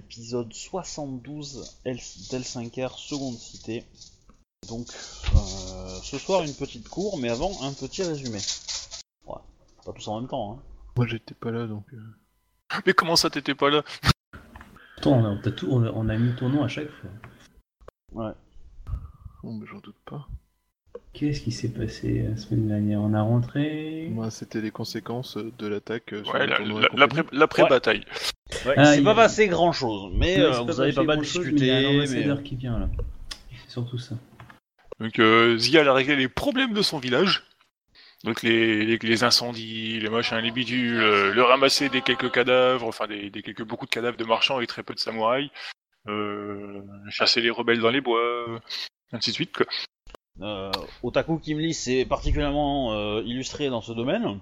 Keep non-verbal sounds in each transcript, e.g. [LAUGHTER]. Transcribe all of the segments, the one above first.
l'épisode 72 L- d'L5R Seconde Cité. Donc, euh, ce soir une petite cour, mais avant un petit résumé. Ouais, pas tous en même temps. Hein. Moi j'étais pas là donc. euh, Mais comment ça, t'étais pas là? Pourtant, on a, tout, on a, on a mis ton nom à chaque fois. Bon, mais j'en doute pas. Qu'est-ce qui s'est passé la semaine dernière? On a rentré? Moi c'était les conséquences de l'attaque euh, sur Ouais, le la- la- l'après-bataille. Ouais, Ah, il s'est il- pas passé grand chose, mais Ouais, euh, c'est vous avez pas mal grand-chose, mais discuté. Il y a un mais- ambassadeur qui vient là. C'est surtout ça. Donc euh, Zia a réglé les problèmes de son village. Donc les, les, les incendies, les machins, les bidules, euh, le ramasser des quelques cadavres, enfin des, des quelques beaucoup de cadavres de marchands et très peu de samouraïs, euh, chasser les rebelles dans les bois, ainsi de suite. Quoi. Euh, Otaku Kimli s'est particulièrement euh, illustré dans ce domaine.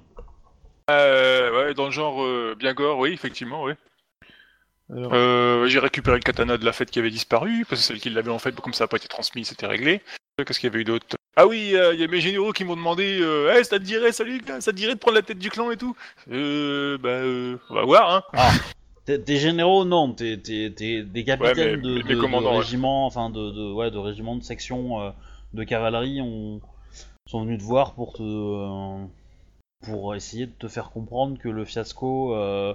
Euh, ouais, dans le genre euh, bien gore, oui, effectivement, oui. Alors, Euh, j'ai récupéré le katana de la fête qui avait disparu, parce que celle qui l'avait en fait, comme ça n'a pas été transmis, c'était réglé. Qu'est-ce qu'il y avait eu d'autre? Ah oui, euh, il y a mes généraux qui m'ont demandé euh, Hey, ça te dirait, salut, ça te dirait de prendre la tête du clan et tout? Euh, bah, euh, on va voir, hein. T'es t'es généraux, non, t'es des capitaines mais- de, mais de- de commandants, ouais. régiments, enfin de, de, ouais, de régiments de section euh, de cavalerie ont, sont venus te voir pour te euh, pour essayer de te faire comprendre que le fiasco euh,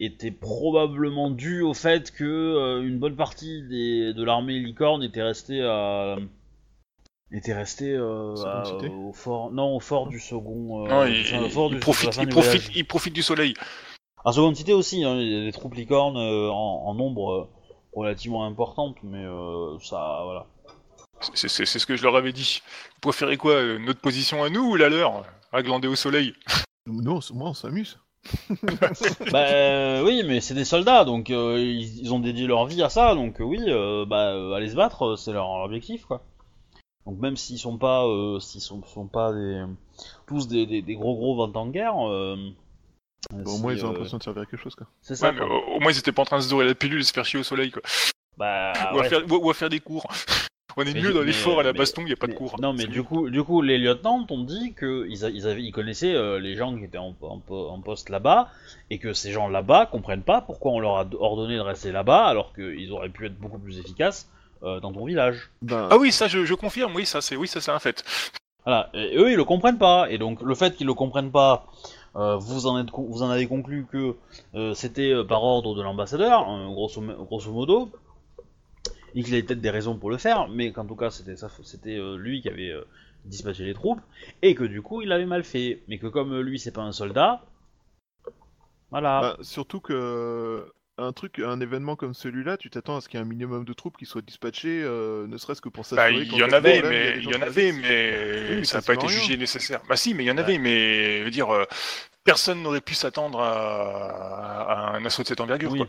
était probablement dû au fait que euh, une bonne partie des, de l'armée licorne était restée à était restée euh, à- au fort non au fort du second euh, Non, il, enfin, au fort il du- profite, il, du profite, voyage. il profite du soleil. À seconde cité aussi, hein, il y a des troupes licornes euh, en, en nombre euh, relativement importante, mais euh, ça, voilà. C'est ce que je leur avais dit. Vous préférez quoi euh, Notre position à nous ou la leur À glander au soleil? Nous, on s- moi on s'amuse. [LAUGHS] bah euh, oui, mais c'est des soldats, donc euh, ils, ils ont dédié leur vie à ça, donc euh, oui, euh, bah euh, aller se battre, euh, c'est leur objectif, quoi. Donc même s'ils sont pas, euh, s'ils sont, sont pas des, tous des, des, des gros gros vents en guerre, euh, Bon, au moins ils ont euh, l'impression de servir à quelque chose quoi. c'est ça. Ouais, mais quoi. au, au moins ils étaient pas en train de se dorer la pilule et se faire chier au soleil, quoi. Bah, ou, à ouais. faire, ou, ou à faire des cours. On est Mais- mieux dans les forts à la mais- baston, il n'y a pas de cours. Non, mais du mieux. coup, du coup, les lieutenants ont dit que ils, ils avaient, ils connaissaient euh, les gens qui étaient en, en po- en poste là-bas, et que ces gens là-bas comprennent pas pourquoi on leur a ordonné de rester là-bas, alors qu'ils auraient pu être beaucoup plus efficaces euh, dans ton village. Ben, Ah oui, ça je, je confirme, oui, ça c'est oui, ça c'est un fait. Voilà. Et eux, ils le comprennent pas, et donc le fait qu'ils le comprennent pas, euh, vous en êtes, con- vous en avez conclu que euh, c'était euh, par ordre de l'ambassadeur, euh, grosso, grosso modo. Et qu'il avait peut-être des raisons pour le faire, mais qu'en tout cas c'était ça, c'était euh, lui qui avait euh, dispatché les troupes, et que du coup il avait mal fait, mais que comme euh, lui c'est pas un soldat, voilà. ben, surtout que un truc, un événement comme celui-là, tu t'attends à ce qu'il y ait un minimum de troupes qui soient dispatchées, euh, ne serait-ce que pour Bah, s'assurer. il qu'en y en avait, mais il y en avait, mais Oui, ça n'a pas été jugé nécessaire. Bah si, mais il y en avait, mais je veux dire, euh, personne n'aurait pu s'attendre à, à un assaut de cette envergure. Oui. quoi.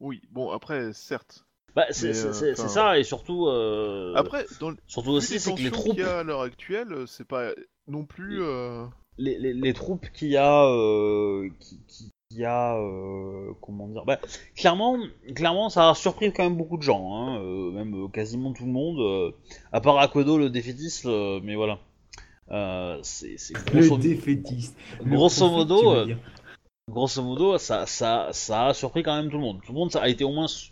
Oui, bon après, certes. Bah, c'est euh, ça, et surtout, euh, Après, dans le surtout aussi c'est que les troupes, qu'il y a à l'heure actuelle, euh, c'est pas non plus. euh, les, les, les troupes qu'il y a, euh, qui, qui, qui a, euh, comment dire, bah, clairement, clairement, ça a surpris quand même beaucoup de gens, hein, euh, même quasiment tout le monde, euh, à part Aquedo le défaitiste, euh, mais voilà. Euh, c'est grosso, Le défaitiste. Grosso modo, euh, grosso modo, ça, ça, ça a surpris quand même tout le monde. Tout le monde ça a été au moins, su-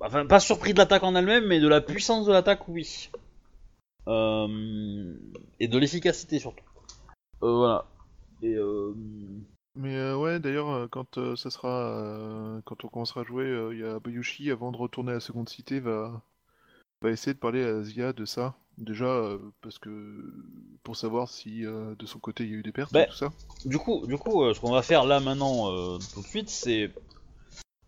enfin, pas surpris de l'attaque en elle-même, mais de la puissance de l'attaque, oui. Euh, et de l'efficacité surtout. Euh, voilà. Et euh, Mais euh, ouais, d'ailleurs, quand ça sera, quand on commencera à jouer, il y a Bayushi avant de retourner à la seconde cité va va essayer de parler à Zia de ça. Déjà parce que pour savoir si de son côté il y a eu des pertes Bah, et tout ça. Du coup, du coup, ce qu'on va faire là maintenant, tout de suite, c'est,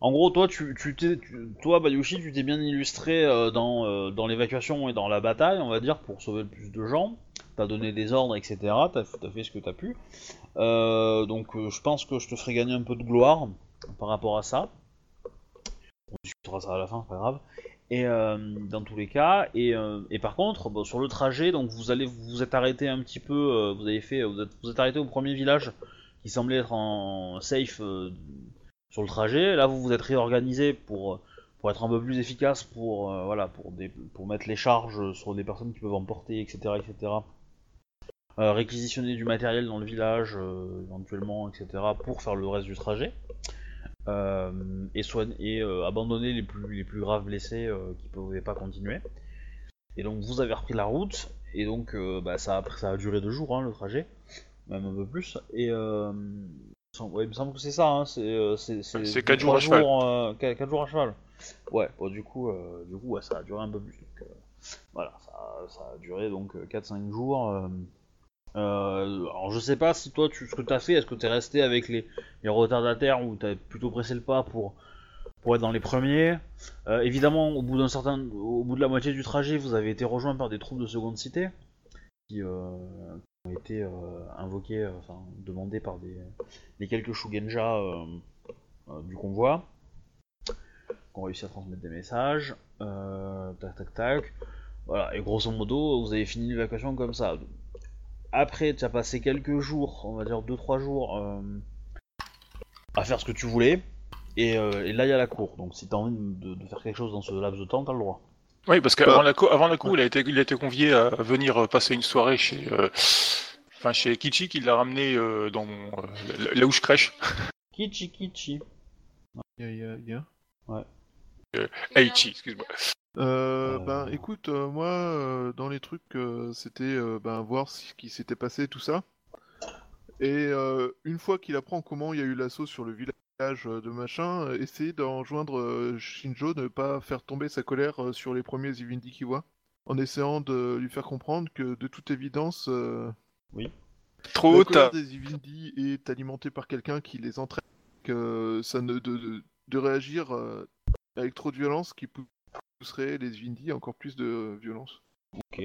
en gros, toi, tu, tu t'es, toi, Bayushi, tu t'es bien illustré euh, dans, euh, dans l'évacuation et dans la bataille, on va dire, pour sauver le plus de gens. T'as donné des ordres, etc. T'as, t'as fait ce que t'as pu. Euh, donc, je pense que je te ferai gagner un peu de gloire par rapport à ça. On discutera ça à la fin, c'est pas grave. Et dans tous les cas, et, par contre, sur le trajet, donc vous allez vous êtes arrêté un petit peu, vous avez fait, vous êtes, arrêté au premier village qui semblait être en safe sur le trajet. Là, vous vous êtes réorganisé pour être un peu plus efficace, pour euh, voilà, pour mettre les charges sur des personnes qui peuvent emporter, etc., etc. Euh, réquisitionner du matériel dans le village, euh, éventuellement, etc., pour faire le reste du trajet. et, abandonner les plus, les plus graves blessés qui ne pouvaient pas continuer. Et donc vous avez repris la route, et donc bah, ça, a, duré deux jours hein, le trajet, même un peu plus. Et ouais, il me semble que c'est ça, hein, c'est euh, c'est- C'est deux, quatre jours trois à cheval. euh, quatre- quatre jours à cheval. Ouais, bon, du coup, euh, du coup ouais, ça a duré un peu plus. Donc, euh, voilà, ça, ça a duré donc 4-5 jours. euh. Euh, alors je sais pas si toi, tu, ce que t'as fait, est-ce que t'es resté avec les, les retardataires ou t'as plutôt pressé le pas pour, pour être dans les premiers? Euh, Évidemment, au bout d'un certain, au bout de la moitié du trajet, vous avez été rejoint par des troupes de seconde cité qui, euh, qui ont été euh, invoquées, euh, enfin demandées par des, quelques Shugenja euh, du convoi qui ont réussi à transmettre des messages. Tac tac tac. Voilà, et grosso modo, vous avez fini l'évacuation comme ça. Après, tu as passé quelques jours, on va dire 2-3 jours, à faire ce que tu voulais. Et, là, il y a la cour. Donc, si tu as envie de, de faire quelque chose dans ce laps de temps, tu as le droit. Oui, parce qu'avant Bah. la, cour, avant la cour, il a été, il a été convié à venir euh, passer une soirée chez, euh, enfin chez Kichi, qui l'a ramené euh, dans mon, euh, là- où je crèche. Kichi Kichi. Y a- y a- y a. Aichi, excuse-moi. Euh. Ben écoute, euh, moi euh, dans les trucs euh, c'était euh, ben, voir ce qui s'était passé tout ça. Et euh, une fois qu'il apprend comment il y a eu l'assaut sur le village de machin, euh, essayer d'en joindre euh, Shinjo, ne pas faire tomber sa colère euh, sur les premiers Zivindi qu'il voit, en essayant de lui faire comprendre que de toute évidence, euh, Trop la colère tard. des Zivindi est alimentée par quelqu'un qui les entraîne, que ça ne de, de, de réagir euh, avec trop de violence qui pou- pousserait les Zivindi à encore plus de violence. Ok.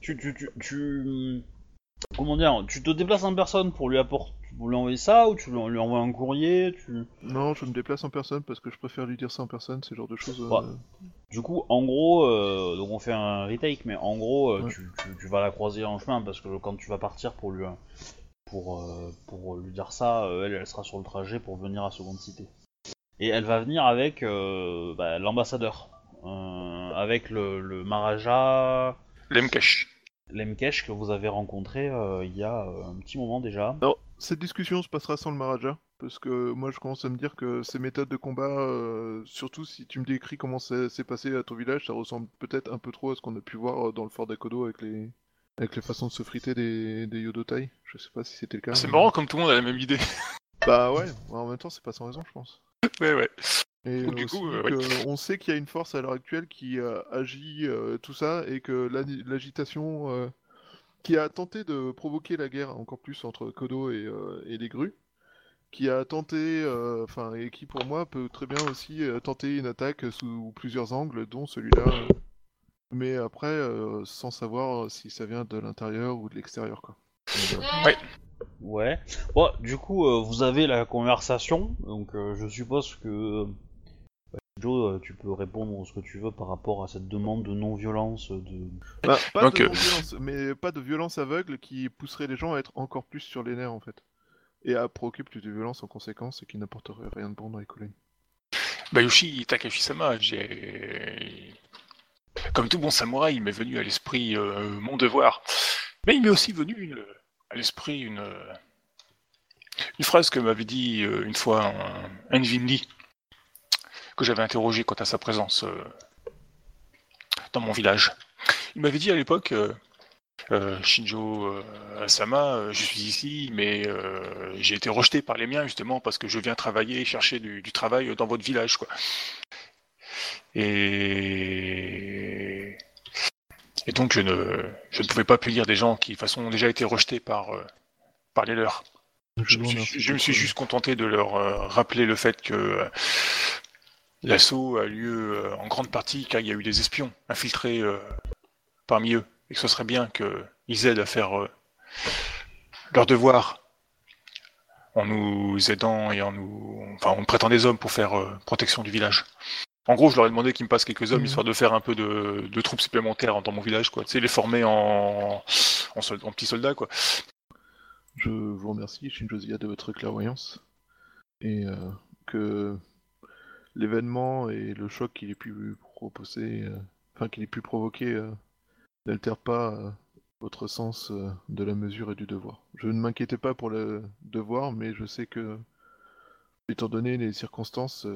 Tu, tu, tu, tu- Comment dire Tu te déplaces en personne pour lui apporter. Pour lui envoyer ça ou tu lui envoies un courrier tu... Non, je me déplace en personne parce que je préfère lui dire ça en personne, le genre de choses. euh, Ouais. Du coup, en gros, euh, donc on fait un retake, mais en gros, euh, Ouais. tu, tu- tu vas la croiser en chemin parce que quand tu vas partir pour lui, pour, euh, pour lui dire ça, euh, elle, elle sera sur le trajet pour venir à Seconde Cité. Et elle va venir avec euh, bah, l'ambassadeur, euh, avec le, le Maharaja Lemkesh. Lemkesh que vous avez rencontré euh, il y a euh, un petit moment déjà. Non, cette discussion se passera sans le Maharaja, parce que moi je commence à me dire que ces méthodes de combat, euh, surtout si tu me décris comment ça s'est passé à ton village, ça ressemble peut-être un peu trop à ce qu'on a pu voir euh, dans le fort d'Akodo avec les avec les façons de se friter des, des Yodotai. Je sais pas si c'était le cas. C'est mais- marrant comme tout le monde a la même idée. [LAUGHS] Bah ouais, en même temps c'est pas sans raison je pense. [LAUGHS] ouais, ouais. Et Donc, du coup, euh, que on sait qu'il y a une force à l'heure actuelle qui euh, agit tout ça et que l'agitation qui a tenté de provoquer la guerre encore plus entre Kodo et, euh, et les grues, qui a tenté, euh, enfin et qui pour moi peut très bien aussi euh, tenter une attaque sous plusieurs angles, dont celui-là. mais après, euh, sans savoir si ça vient de l'intérieur ou de l'extérieur quoi. Donc, euh, Ouais. Bon, du coup, euh, vous avez la conversation, donc euh, je suppose que Joe, euh, tu peux répondre ce que tu veux par rapport à cette demande de non-violence. De... Bah, pas Donc, de euh, non-violence, mais pas de violence aveugle qui pousserait les gens à être encore plus sur les nerfs en fait. Et à provoquer plus de violence en conséquence et qui n'apporterait rien de bon dans les colonies. Bayushi Takashi-sama, j'ai... Comme tout bon samouraï, il m'est venu à l'esprit euh, mon devoir. Mais il m'est aussi venu une- à l'esprit une, une phrase que m'avait dit euh, une fois un, un Vindi, que j'avais interrogé quant à sa présence euh, dans mon village. Il m'avait dit à l'époque, euh, euh, Shinjo euh, Asama, euh, je suis ici, mais j'ai été rejeté par les miens justement parce que je viens travailler, chercher du, du travail dans votre village, quoi. Et, et donc je ne, je ne pouvais pas punir des gens qui, de toute façon, ont déjà été rejetés par, par les leurs. Je, me suis- remercie je me suis pour- juste contenté de leur rappeler le fait que l'assaut a lieu euh, en grande partie car il y a eu des espions infiltrés euh, parmi eux et que ce serait bien qu'ils aident à faire euh, leur devoir en nous aidant et en nous, enfin, en nous prêtant des hommes pour faire euh, protection du village. En gros, je leur ai demandé qu'ils me passent quelques hommes Mhm. histoire de faire un peu de, de troupes supplémentaires dans mon village, quoi. Tu sais, les former en, en, sol- en petits soldats, quoi. Je vous remercie, Shinjozia, de votre clairvoyance. Et euh, que l'événement et le choc qu'il ait pu proposer, euh, enfin qu'il ait pu provoquer, euh, n'altèrent pas euh, votre sens euh, de la mesure et du devoir. Je ne m'inquiétais pas pour le devoir, mais je sais que Étant donné les circonstances,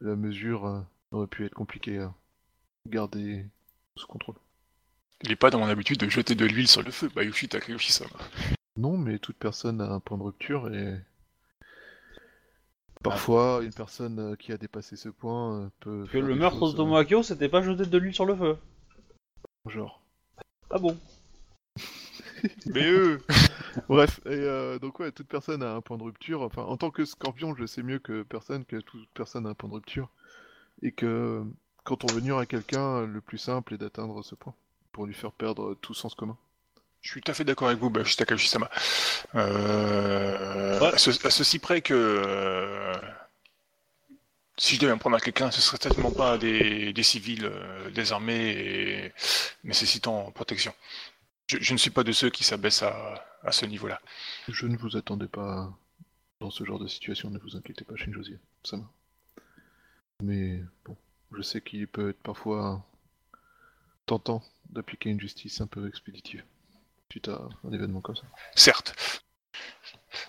la mesure aurait pu être compliquée à garder sous contrôle. Il n'est pas dans mon habitude de jeter de l'huile sur le feu, Bayushi Takayoshi-sama. Non, mais toute personne a un point de rupture et parfois une personne euh, qui a dépassé ce point euh, peut. Que le meurtre de Tomo Akio, c'était pas jeter de l'huile sur le feu. euh, genre. Ah bon [LAUGHS] Mais eux Bref, et euh, donc ouais, toute personne a un point de rupture. Enfin, en tant que scorpion, je sais mieux que personne que toute personne a un point de rupture. Et que quand on veut nuire à quelqu'un, le plus simple est d'atteindre ce point. Pour lui faire perdre tout sens commun. Je suis tout à fait d'accord avec vous, Takayoshi-sama. Euh, Ouais. à, ce- à ceci près que euh, si je devais me prendre à quelqu'un, ce serait certainement pas des, des civils euh, désarmés et nécessitant protection. Je, je ne suis pas de ceux qui s'abaissent à, à ce niveau-là. Je ne vous attendais pas dans ce genre de situation, ne vous inquiétez pas, Shinjozi. Ça va. Mais bon, je sais qu'il peut être parfois tentant d'appliquer une justice un peu expéditive suite à un événement comme ça. Certes.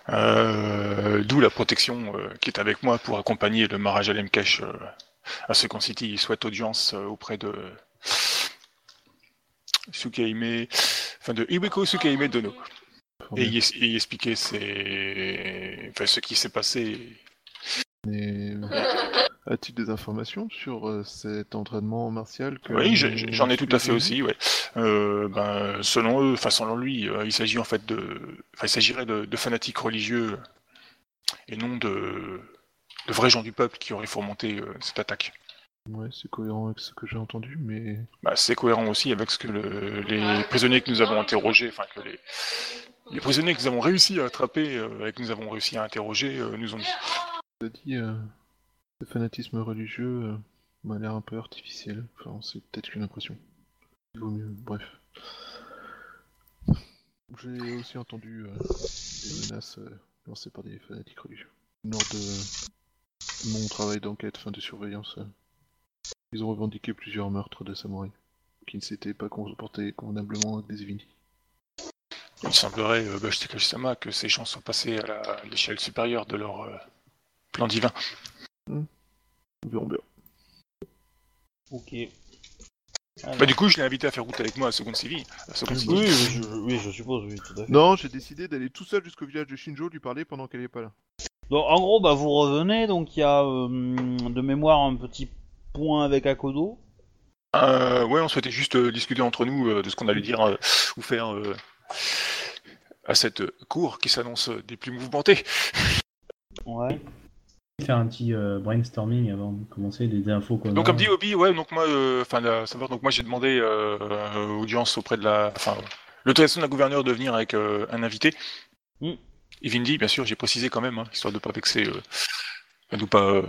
Euh, D'où la protection euh, qui est avec moi pour accompagner le Maharaja Lemkesh euh, à Second City. Il souhaite audience euh, auprès de Sukaime, enfin de Iweko Sukaime Dono. Et y, y expliquer ses... enfin, ce qui s'est passé. Et as-tu des informations sur euh, cet entraînement martial que Oui, j'en ai tout à fait aussi. Ouais. Euh, ben, selon eux, enfin selon lui, euh, il s'agit en fait de, il s'agirait de, de fanatiques religieux et non de, de vrais gens du peuple qui auraient fomenté euh, cette attaque. Ouais, c'est cohérent avec ce que j'ai entendu, mais Bah, c'est cohérent aussi avec ce que le- les prisonniers que nous avons interrogés, enfin que les, les prisonniers que nous avons réussi à attraper et que nous avons réussi à interroger nous ont dit. dit le fanatisme religieux euh, m'a l'air un peu artificiel. Enfin, c'est peut-être qu'une impression. Il vaut mieux, bref. J'ai aussi entendu euh, des menaces euh, lancées par des fanatiques religieux. Lors de mon travail d'enquête, fin de surveillance, ils ont revendiqué plusieurs meurtres de samouraïs qui ne s'étaient pas comportés convenablement avec des Evindi. Il semblerait, euh, Takashi-sama, que ces gens sont passés à l'échelle supérieure de leur plan divin. Nous Ok. Bah, du coup, je l'ai invité à faire route avec moi à Second City. À Second City. Oui, je, je- oui, je suppose, oui, tout à fait. Non, j'ai décidé d'aller tout seul jusqu'au village de Shinjo lui parler pendant qu'elle est pas là. Donc, en gros, bah, vous revenez, donc il y a euh, de mémoire un petit point avec Akodo. Euh, ouais, on souhaitait juste euh, discuter entre nous euh, de ce qu'on allait dire euh, ou faire euh, à cette euh, cour qui s'annonce euh, des plus mouvementées. Ouais. Faire un petit euh, brainstorming avant de commencer, des infos qu'on Donc a. comme dit Obi, ouais, donc moi, euh, enfin, savoir, donc moi j'ai demandé euh, audience auprès de la, enfin, l'autorisation de la gouverneure de venir avec euh, un invité. Mm. Et Vindy, bien sûr, j'ai précisé quand même, hein, histoire de pas vexer, de pas,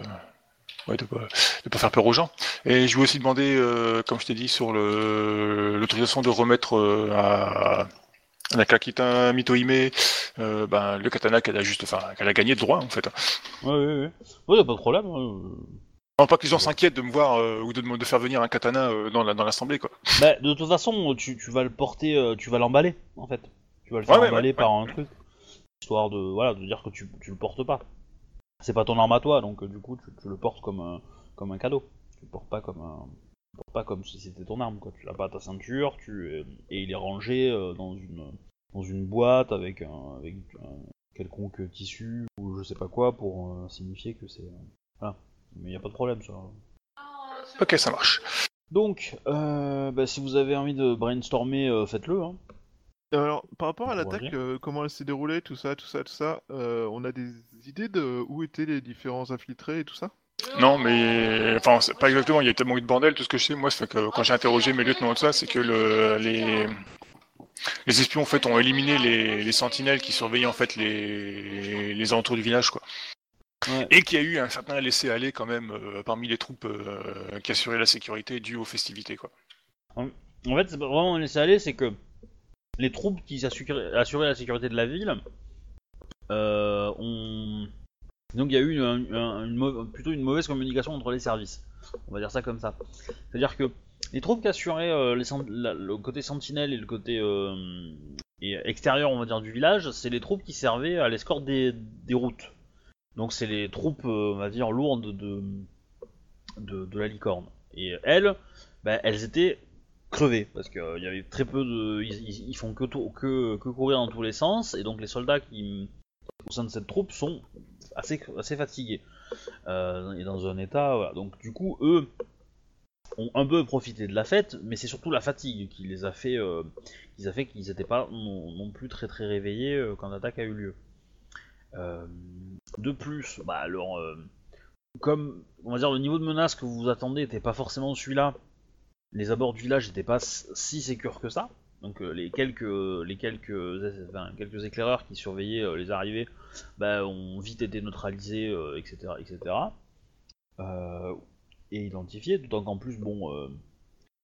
ouais, de pas, de pas faire peur aux gens. Et je lui ai aussi demandé, comme je t'ai dit, sur l'autorisation de remettre à à la Kakita Mitohime euh, ben, le katana qu'elle a juste, enfin, qu'elle a gagné de droit en fait. Ouais, ouais, ouais. Ouais, y a pas de problème. hein. Non, pas que les gens s'inquiètent de me voir euh, ou de, me- de faire venir un katana euh, dans la- dans l'assemblée quoi. Bah, de toute façon, tu, tu vas le porter, euh, tu vas l'emballer, en fait. Tu vas le faire Ouais, ouais, emballer ouais, par un truc. Histoire de, voilà, de dire que tu, tu le portes pas. C'est pas ton arme à toi, donc euh, du coup, tu, tu le portes comme un, comme un cadeau. Tu le portes pas comme un, pas comme si c'était ton arme, quoi. Tu l'as pas à ta ceinture, tu, et il est rangé euh, dans une, dans une boîte avec un, avec un quelconque tissu ou je sais pas quoi pour euh, signifier que c'est, euh, voilà. Mais y a pas de problème, ça. Ok, ça marche. Donc, euh, bah, si vous avez envie de brainstormer, euh, faites-le. Hein. Alors, par rapport à l'attaque, euh, comment elle s'est déroulée, tout ça, tout ça, tout ça, euh, on a des idées de où étaient les différents infiltrés et tout ça? Non, mais enfin, pas exactement. Il y a tellement eu de bordel. Tout ce que je sais, moi, c'est que quand j'ai interrogé mes lieutenants et tout ça, c'est que le, les les espions en fait ont éliminé les, les sentinelles qui surveillaient en fait les les alentours du village, quoi. Ouais. Et qu'il y a eu un certain laisser-aller quand même euh, parmi les troupes euh, qui assuraient la sécurité due aux festivités, quoi. En fait, c'est vraiment un laisser aller, c'est que les troupes qui assuraient, assuraient la sécurité de la ville euh, ont. Donc il y a eu plutôt une mauvaise communication entre les services. On va dire ça comme ça. C'est-à-dire que les troupes qui assuraient euh, le côté sentinelle et le côté euh, extérieur, on va dire, du village, c'est les troupes qui servaient à l'escorte des, des routes. Donc c'est les troupes, euh, on va dire, lourdes de, la licorne. Et elles, bah, elles étaient crevées, parce qu'il y avait très peu de... Ils, font que, que courir dans tous les sens, et donc les soldats qui, au sein de cette troupe sont assez, assez fatigués. Euh, et dans un état... Voilà. Donc du coup, eux ont un peu profité de la fête, mais c'est surtout la fatigue qui les a fait... euh, a fait qu'ils n'étaient pas non, plus très très réveillés euh, quand l'attaque a eu lieu. De plus, bah, euh, comme on va dire le niveau de menace que vous vous attendez n'était pas forcément celui-là, les abords du village n'étaient pas si sécures que ça. Donc les quelques les quelques quelques éclaireurs qui surveillaient les arrivées bah, ont vite été neutralisés, euh, etc. etc. Euh, et identifiés, d'autant qu'en plus bon euh,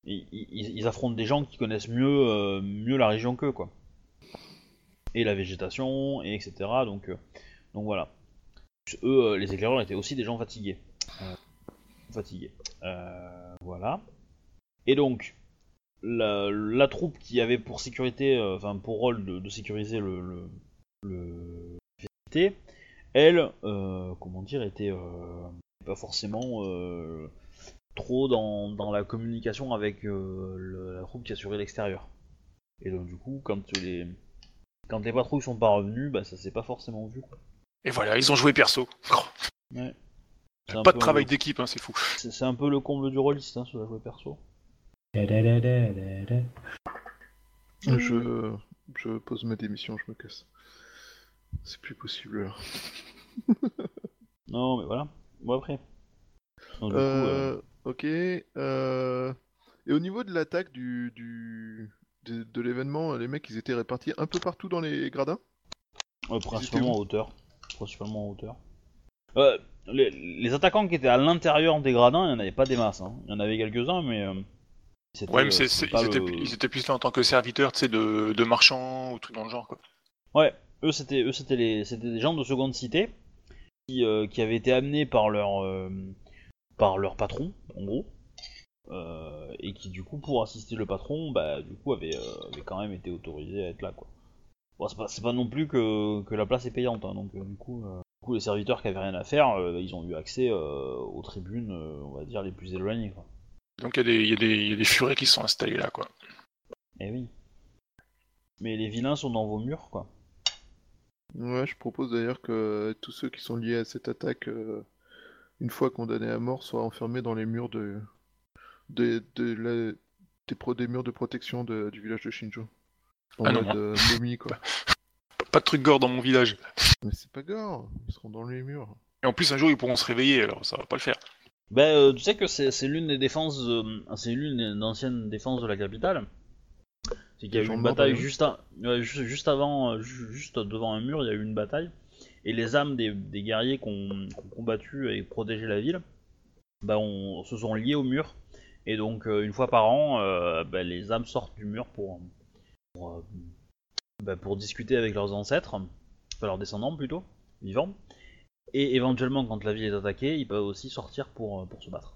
ils, affrontent des gens qui connaissent mieux mieux la région qu'eux quoi. Et la végétation, et etc. Donc, donc voilà eux, les éclaireurs étaient aussi des gens fatigués. Fatigués. Voilà. Et donc, la, troupe qui avait pour sécurité, enfin pour rôle de, sécuriser le elle, euh, comment dire, était euh, pas forcément euh, trop dans, dans la communication avec euh, le- la troupe qui assurait l'extérieur. Et donc du coup, quand les quand les patrouilles sont pas revenues, bah ça s'est pas forcément vu. quoi. Et voilà, ils ont joué perso. [LAUGHS] Ouais. Pas de travail d'équipe, hein, c'est fou. C'est c'est un peu le comble du rôliste, hein, sur la jouer perso. Je pose ma démission, je me casse. C'est plus possible là. [LAUGHS] Non, mais voilà. Bon, après. Donc, du coup, euh, Euh, ok. euh, Et au niveau de l'attaque du, du... de, de l'événement, les mecs ils étaient répartis un peu partout dans les gradins? Ouais, principalement en hauteur. Principalement en hauteur. Euh, les, les attaquants qui étaient à l'intérieur des gradins, il n'y en avait pas des masses. hein. Il y en avait quelques-uns, mais. euh, Ouais, mais ils, étaient, le- ils étaient plus là en tant que serviteurs, tu sais, de, de marchands ou trucs dans le genre, quoi. Ouais, eux c'était eux c'était les c'était des gens de seconde cité qui, euh, qui avaient été amenés par leur euh, par leur patron en gros euh, et qui du coup pour assister le patron bah du coup avaient, avaient quand même été autorisés à être là quoi. Bon, c'est pas non plus que, que la place est payante hein, donc du coup du coup les serviteurs qui avaient rien à faire ils ont eu accès euh, aux tribunes on va dire les plus éloignées quoi. Donc il y, a des- il y, a des- il y a des furets qui sont installés là, quoi. Eh oui. Mais les vilains sont dans vos murs quoi. Ouais, je propose d'ailleurs que tous ceux qui sont liés à cette attaque, euh, une fois condamnés à mort, soient enfermés dans les murs de, de, de la- des, pro- des murs de protection de- du village de Shinjo. En Ah non, mode euh, momie, quoi. Pas de trucs gore dans mon village. Mais c'est pas grave, ils seront dans les murs. Et en plus, un jour, ils pourront se réveiller, alors ça va pas le faire. Ben, euh, tu sais que c'est c'est l'une des défenses, euh, c'est l'une des anciennes défenses de la capitale. C'est qu'il y a eu une bataille juste, à- ouais, juste, juste avant, ju- juste devant un mur, il y a eu une bataille. Et les âmes des, des guerriers qui ont, combattu et protégé la ville, on, se sont liés au mur. Et donc, euh, une fois par an, euh, ben, les âmes sortent du mur pour, pour, euh, ben, pour discuter avec leurs ancêtres, enfin leurs descendants plutôt, vivants. Et éventuellement, quand la ville est attaquée, ils peuvent aussi sortir pour, pour se battre.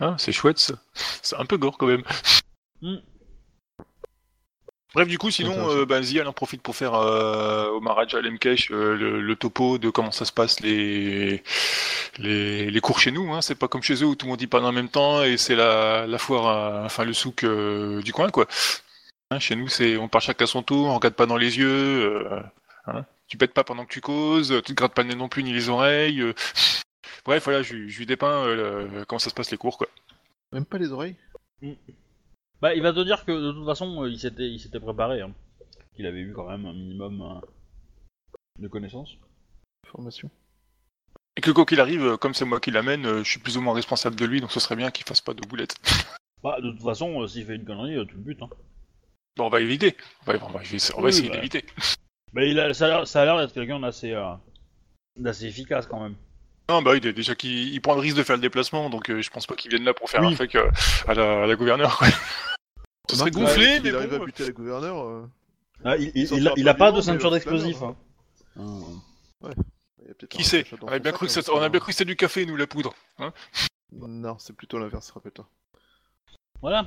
Hein, c'est chouette, ça. C'est un peu gore, quand même. Hmm. Bref, du coup, sinon, euh, ben, Zia elle en profite pour faire euh, au Maharaja Lemkesh euh, le, le topo de comment ça se passe les, les, les cours chez nous. Hein. C'est pas comme chez eux où tout le monde y parle en même temps et c'est la, la foire, à- enfin le souk euh, du coin, quoi. Hein, chez nous, c'est on parle chacun à son tour, on regarde pas dans les yeux. euh, hein. Tu pètes pas pendant que tu causes, tu te grattes pas le nez non plus ni les oreilles. euh. Bref, voilà, je, lui- je lui dépeins euh, le- comment ça se passe les cours, quoi. Même pas les oreilles? Bah, il va te dire que de toute façon, euh, il s'était, il s'était préparé, hein. qu'il avait eu quand même un minimum euh, de connaissances. Formation. Et que quoi qu'il arrive, euh, comme c'est moi qui l'amène, je suis plus ou moins responsable de lui, donc ce serait bien qu'il fasse pas de boulettes. [LAUGHS] Bah, de toute façon, s'il fait une connerie, tu le butes. Hein. Bon, on va éviter. On va, on va- on va Oui, essayer bah. d'éviter. [LAUGHS] Mais il a, ça a l'air, ça a l'air d'être quelqu'un d'assez, euh, d'assez efficace quand même. Non, bah oui, déjà qu'il il prend le risque de faire le déplacement, donc euh, je pense pas qu'il vienne là pour faire Oui. un fake euh, à, la, à la gouverneure. Quoi. [LAUGHS] Ce serait Remarque, gonflé, ouais, mais s'il arrive bon. à buter la gouverneure, euh, Ah, il, il, il a, il pas a pas vivant, de ceinture il d'explosif. plaindre, Hein. Il y a peut-être Qui sait chat dans On a son bien sac, cru que hein, c'est- on a bien cru que c'était du café, nous, la poudre. Hein Non, c'est plutôt l'inverse, rappelle-toi. Voilà.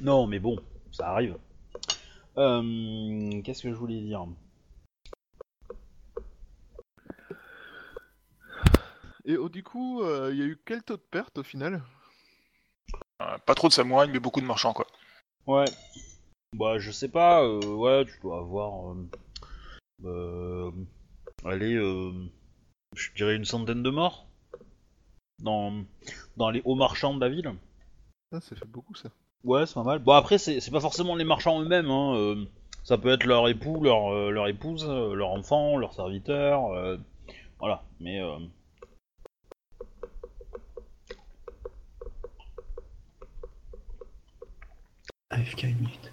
Non, mais bon, ça arrive. Euh, Qu'est-ce que je voulais dire? Et oh, du coup, euh, il y a eu quel taux de perte au final? Euh, Pas trop de samouraïs, mais beaucoup de marchands, quoi. Ouais. Bah, je sais pas, euh, ouais, tu dois avoir. Euh, euh, allez, euh, je dirais une centaine de morts. Dans, dans les hauts marchands de la ville. Ah, ça fait beaucoup ça. Ouais, c'est pas mal. Bon, après, c'est c'est pas forcément les marchands eux-mêmes, hein. euh, ça peut être leur époux, leur, euh, leur épouse, euh, leur enfant, leur serviteur. euh, voilà, mais. euh, AFK une minute.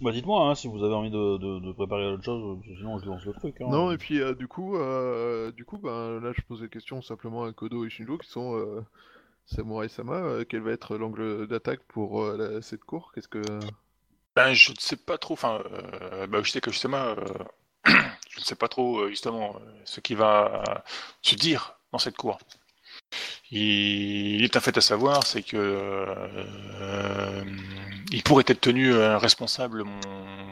Bah, dites-moi hein, si vous avez envie de, de, de préparer autre chose, sinon je lance le truc. Hein. Non, et puis euh, du coup, euh, du coup, ben là, je pose des questions simplement à Kodo et Shinjo qui sont euh, Samurai Sama. euh, quel va être l'angle d'attaque pour euh, la- cette cour? Qu'est-ce que Ben, je ne sais pas trop, enfin, euh, bah, je sais que justement, euh, [CLEARS THROAT] je ne sais pas trop, justement, ce qui va se dire dans cette cour. Il, est un fait à savoir, c'est que euh, il pourrait être tenu euh, responsable, mon,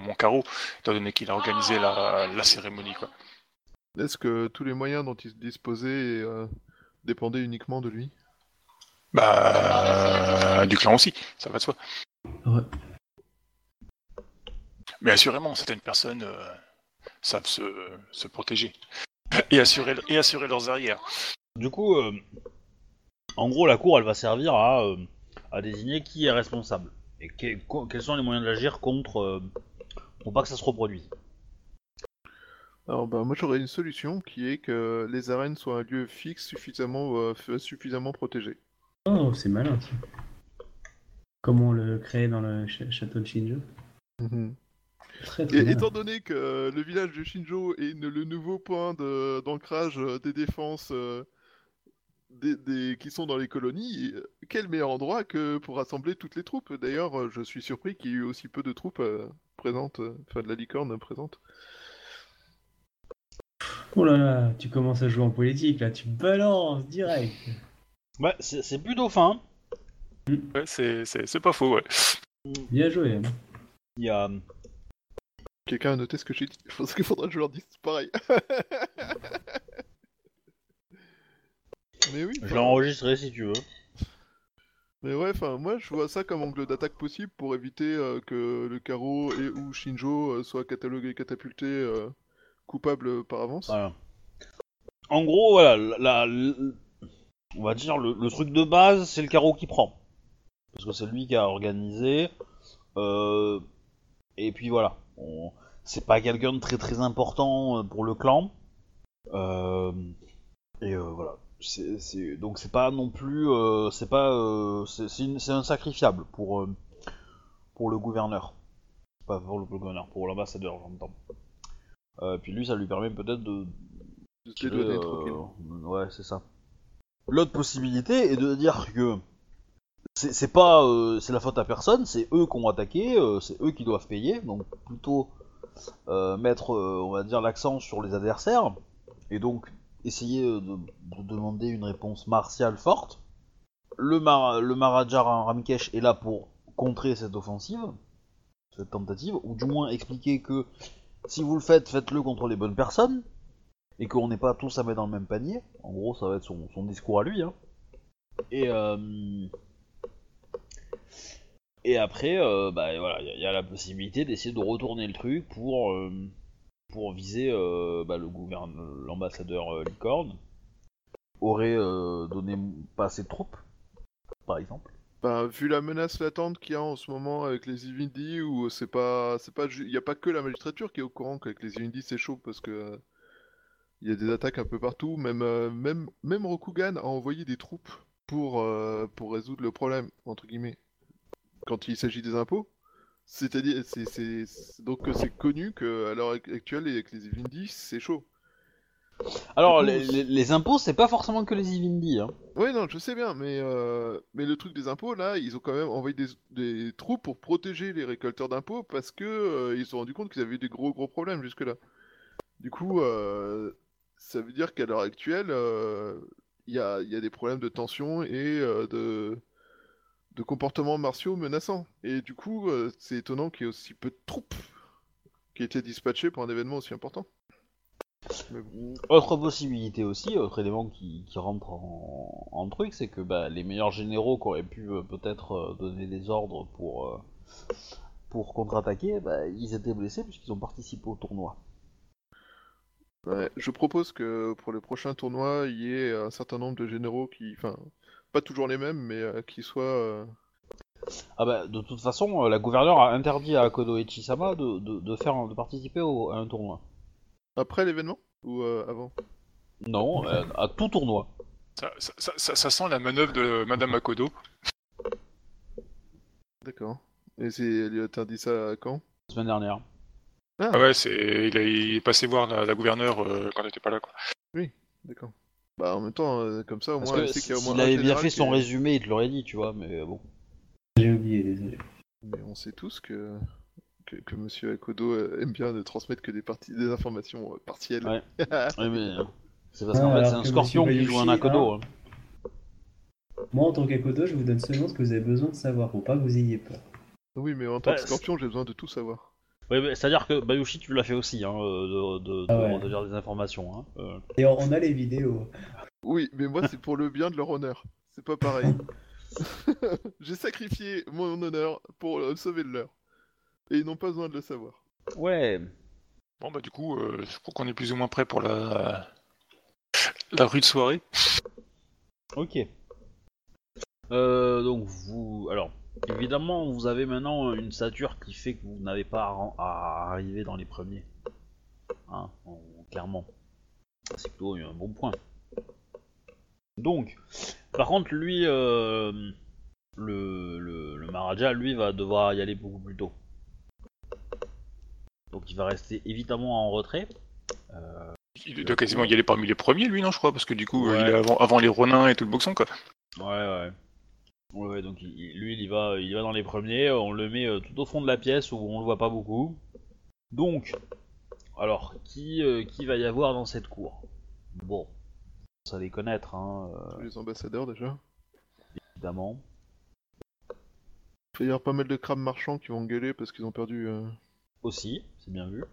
mon carreau, étant donné qu'il a organisé la, la cérémonie, quoi. Est-ce que tous les moyens dont il se disposait euh, dépendaient uniquement de lui? Bah, du clan aussi, ça va de soi. Ouais. Mais assurément, certaines personnes euh, savent se, se protéger et assurer, et assurer leurs arrières. Du coup, euh, en gros, la cour, elle va servir à, euh, à désigner qui est responsable. Et que- quels sont les moyens d'agir contre... euh, pour pas que ça se reproduise. Alors, bah, moi, j'aurais une solution qui est que les arènes soient un lieu fixe suffisamment, euh, suffisamment protégé. Oh, c'est malin ça. Comment on le crée dans le ch- château de Shinjo Très très Et malin. étant donné que le village de Shinjo est le nouveau point de- d'ancrage euh, des défenses euh, des, des- qui sont dans les colonies, euh, quel meilleur endroit que pour rassembler toutes les troupes? D'ailleurs, euh, je suis surpris qu'il y ait eu aussi peu de troupes euh, présentes, euh, enfin de la licorne présente. Oh là là, tu commences à jouer en politique là, tu balances direct. Ouais, c'est c'est plutôt fin. Ouais, c'est, c'est, c'est pas faux, ouais. Bien joué. hein. Il y a... Quelqu'un a noté ce que j'ai dit? [LAUGHS] Je pense qu'il faudra que je leur dise pareil. [LAUGHS] Mais oui. Je l'ai enregistré si tu veux. Mais ouais, enfin, moi je vois ça comme angle d'attaque possible pour éviter euh, que le carreau et ou Shinjo euh, soient catalogués, catapultés, euh, coupables par avance. Voilà. En gros, voilà, la, la- on va dire le, le truc de base, c'est le carreau qui prend. Parce que c'est lui qui a organisé. Et puis voilà. On- C'est pas quelqu'un de très très important pour le clan. Et donc c'est pas non plus. euh, c'est pas. euh, c'est, c'est une- c'est un sacrifiable pour, euh, pour le gouverneur. Pas pour le gouverneur, pour l'ambassadeur, j'entends. Euh, puis lui, ça lui permet peut-être de, De tranquillement. Ouais, c'est ça. L'autre possibilité est de dire que c'est pas c'est la faute à personne, c'est eux qui ont attaqué, c'est eux qui doivent payer, donc plutôt mettre, on va dire, l'accent sur les adversaires et donc essayer euh, de, de demander une réponse martiale forte. Le, Mar le Ramikesh est là pour contrer cette offensive, cette tentative, ou du moins expliquer que si vous le faites, faites-le contre les bonnes personnes et qu'on n'est pas tous à mettre dans le même panier. En gros, ça va être son, discours à lui. Hein. Et, euh, et après, euh, bah, il y, a- la possibilité d'essayer de retourner le truc pour, pour viser euh, bah, le gouverneur, l'ambassadeur euh, Licorne. Aurait euh, donné pas assez de troupes, par exemple. Bah, vu la menace latente qu'il y a en ce moment avec les Ivindi, où c'est pas, c'est pas, il y a pas que la magistrature qui est au courant qu'avec les Ivindi c'est chaud parce que il y a des attaques un peu partout. Même, même, même Rokugan a envoyé des troupes pour, pour résoudre le problème entre guillemets quand il s'agit des impôts. C'est-à-dire, c'est, donc euh, c'est connu que à l'heure actuelle avec les Ivindi c'est chaud. Alors, les, les- les impôts, c'est pas forcément que les Ivindi. Hein. Ouais, non, je sais bien, mais, euh, mais le truc des impôts, là, ils ont quand même envoyé des, des troupes pour protéger les récolteurs d'impôts parce que euh, ils se sont rendus compte qu'ils avaient eu des gros gros problèmes jusque-là. Du coup, euh, ça veut dire qu'à l'heure actuelle, il y a, il y a des problèmes de tension et de, de comportements martiaux menaçants. Et du coup, euh, c'est étonnant qu'il y ait aussi peu de troupes qui aient été dispatchées pour un événement aussi important. Autre possibilité aussi, autre élément qui, qui rentre en, en truc, c'est que bah, les meilleurs généraux qui auraient pu euh, peut-être euh, donner des ordres pour, euh, pour contre-attaquer, bah, ils étaient blessés puisqu'ils ont participé au tournoi. Ouais, je propose que pour le prochain tournoi, il y ait un certain nombre de généraux qui, enfin, pas toujours les mêmes, mais euh, qui soient. euh, Ah bah, de toute façon, euh, la gouverneure a interdit à Kodo et Chisama de, de, de faire, de participer au- à un tournoi. après l'événement ou euh, avant? Non, euh, à tout tournoi. Ça, ça- ça- ça- ça sent la manœuvre de Madame Makodo. D'accord. Et c'est, elle lui a interdit ça quand? La semaine dernière. Ah ouais, c'est, il, a- il est passé voir la, la gouverneure euh, quand elle était pas là. Quoi. D'accord. Bah en même temps, euh, comme ça au Parce moins, que qu'il y a au moins s'il un avait bien général fait qui son est- résumé, il te l'aurait dit, tu vois, mais bon. J'ai oublié, désolé. Mais on sait tous que que, que Monsieur Akodo euh, aime bien ne transmettre que des parties, des informations euh, partielles. Ouais. [LAUGHS] Oui, mais euh, c'est parce Ah, qu'en fait, alors c'est un que scorpion Monsieur qui joue un Bayushi, Akodo. hein. Moi, en tant qu'Akodo, je vous donne seulement ce que vous avez besoin de savoir pour pas que vous ayez peur. Oui, mais en tant Bah, que Scorpion, j'ai besoin de tout savoir. C'est-à-dire que Bayushi, tu l'as fait aussi, hein, euh, de, de, Ah de des informations. Hein. euh. Et on, on a les vidéos. Oui, mais moi c'est pour le bien de leur honneur. C'est pas pareil. [LAUGHS] [LAUGHS] j'ai sacrifié mon honneur pour euh, sauver le leur. Et ils n'ont pas besoin de le savoir. Ouais. Bon bah du coup, euh, je crois qu'on est plus ou moins prêt pour la la rue de soirée. Ok. Euh, donc vous, alors évidemment, vous avez maintenant une stature qui fait que vous n'avez pas à, arriver dans les premiers. Hein, en- clairement. C'est plutôt un bon point. Donc, par contre, lui, euh, le, le, le Maharaja, lui, va devoir y aller beaucoup plus tôt. Donc, il va rester évidemment en retrait. Euh, Il doit quasiment y aller parmi les premiers, lui, non, je crois, parce que du coup, Ouais. il est avant, avant les Ronins et tout le boxon, quoi. Ouais, ouais. Ouais, ouais, donc il- il- lui, il y, va, il y va dans les premiers. On le met euh, tout au fond de la pièce où on le voit pas beaucoup. Donc, alors, qui, euh, qui va y avoir dans cette cour? Bon, ça les connaître, hein, euh, Tous les ambassadeurs déjà. évidemment. Il va y avoir pas mal de crabes marchands qui vont gueuler parce qu'ils ont perdu. euh, Aussi, c'est bien vu.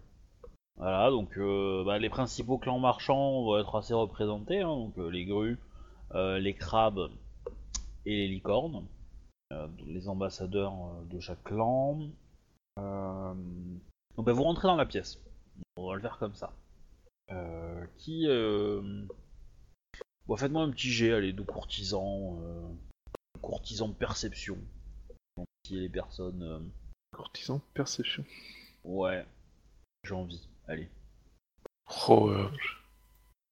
Voilà, donc euh, bah, les principaux clans marchands vont être assez représentés. hein, donc euh, les grues, euh, les crabes et les licornes. Euh, les ambassadeurs euh, de chaque clan. Euh, Donc bah, vous rentrez dans la pièce. On va le faire comme ça. Qui... Bon, faites-moi un petit jet, allez, de courtisans. Courtisans de perception. Donc, qui est les personnes... Courtisans, perception. Ouais, j'ai envie. Allez. Oh, euh,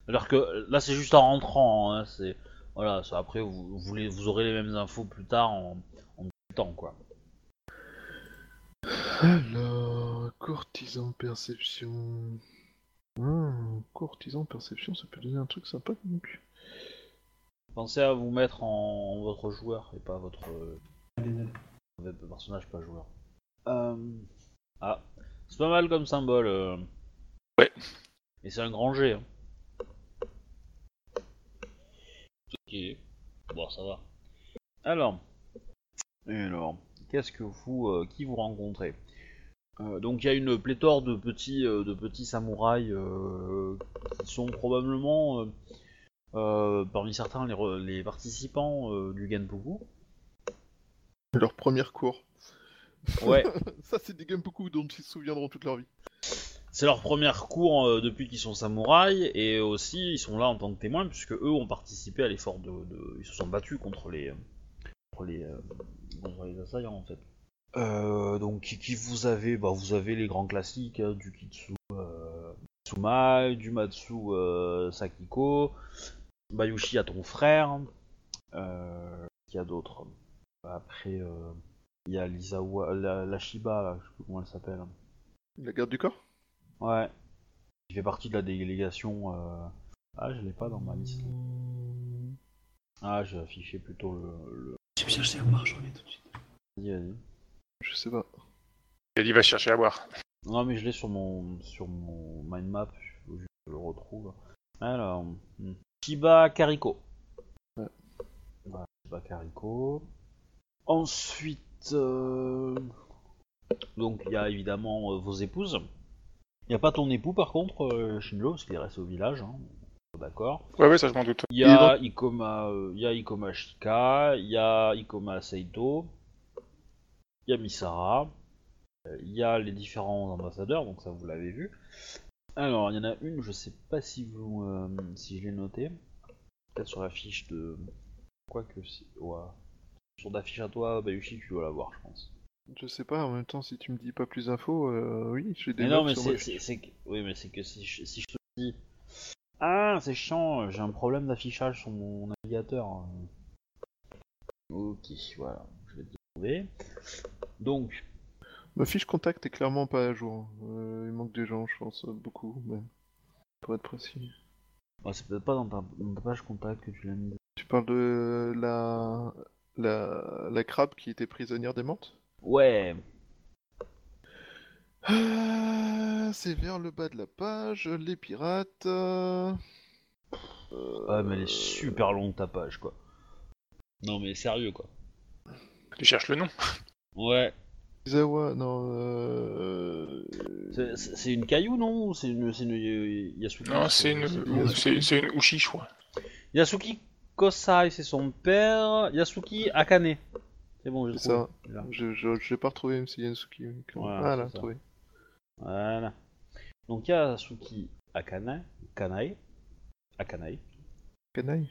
Alors que là, c'est juste en rentrant. Hein, c'est voilà. Ça, après, vous, vous, les- vous aurez les mêmes infos plus tard en, en temps, quoi. Alors, courtisan, perception. Hmm, courtisan, perception, ça peut donner un truc sympa donc. Pensez à vous mettre en, votre joueur et pas votre, euh, personnage, pas joueur. Euh, Ah, c'est pas mal comme symbole. euh. Ouais. Et c'est un grand G. hein. Ok. Bon, ça va. Alors. Et alors, qu'est-ce que vous, euh, qui vous rencontrez? Euh, Donc il y a une pléthore de petits, euh, de petits samouraïs euh, qui sont probablement euh, euh, parmi certains les, participants euh, du Genpuku. Leur première cour. Ouais. [LAUGHS] ça, c'est des Genpuku dont ils se souviendront toute leur vie. C'est leur première cour euh, depuis qu'ils sont samouraïs et aussi ils sont là en tant que témoins puisque eux ont participé à l'effort de, de- ils se sont battus contre les contre les, euh, contre les assaillants en fait. Euh, donc qui, qui vous avez bah, vous avez les grands classiques hein, du Kitsu euh, Tsumai, du Matsu euh, Sakiko, Bayushi à ton frère, euh, qui y a d'autres? Après euh, il y a l'Isawa, la, la Shiba là, je sais plus comment elle s'appelle. La garde du corps? Ouais. Il fait partie de la délégation. euh, Ah, je l'ai pas dans ma liste. Ah, j'ai affiché plutôt le. le... Je vais chercher à boire, j'en ai tout de suite. Vas-y, vas-y. Je sais pas. il va chercher à boire. Non, mais je l'ai sur mon sur mon mind map. Il faut juste que je le retrouve. Alors, hmm. Shiba Kariko. Ouais. Voilà, Shiba Kariko. Ensuite, euh, donc il y a évidemment euh, vos épouses. Il n'y a pas ton époux par contre, euh, Shinjo, parce qu'il est resté au village. Hein. D'accord. Ouais, ouais, ça je m'en doute. Il y a Ikoma, euh, il y a Ikoma Shika, il y a Ikoma Seito, il y a Misara, euh, il y a les différents ambassadeurs, donc ça vous l'avez vu. Alors, il y en a une, je sais pas si vous, euh, si je l'ai noté, peut-être sur la fiche de, quoi que si, ouais. sur ta fiche à toi, Bayushi, tu dois la voir, je pense. Je sais pas, en même temps, si tu me dis pas plus d'infos, euh, oui, j'ai des Mais non, mais sur c'est, que- oui, mais c'est que si je, si je te dis, ah, c'est chiant, j'ai un problème d'affichage sur mon navigateur. Ok, voilà, je vais te trouver. Donc, Ma fiche contact est clairement pas à jour. Euh, il manque des gens, je pense, beaucoup, même. Pour être précis. ah, c'est peut-être pas dans ta, dans ta page contact que tu l'as mis. Tu parles de la... la... la crabe qui était prisonnière des menthes Ouais, Ah, C'est vers le bas de la page, les pirates... euh, ouais, mais elle est super longue ta page, quoi. Non, mais sérieux, quoi. Tu cherches le nom Ouais, Izawa, non... Euh... c'est, c'est- c'est une caillou, non Ou c'est une, c'est une euh, Yasuki? Non, c'est une, c'est c'est une Uchi, je crois. Yasuki Kosai, c'est son père. Yasuki Akane. C'est bon, j'ai ça. Là. Je, je, je pas retrouvé, même si Yansuki... Voilà, ah là, trouvé. Voilà. Donc Yasuki Akane, Kanae, Akanae. Canaille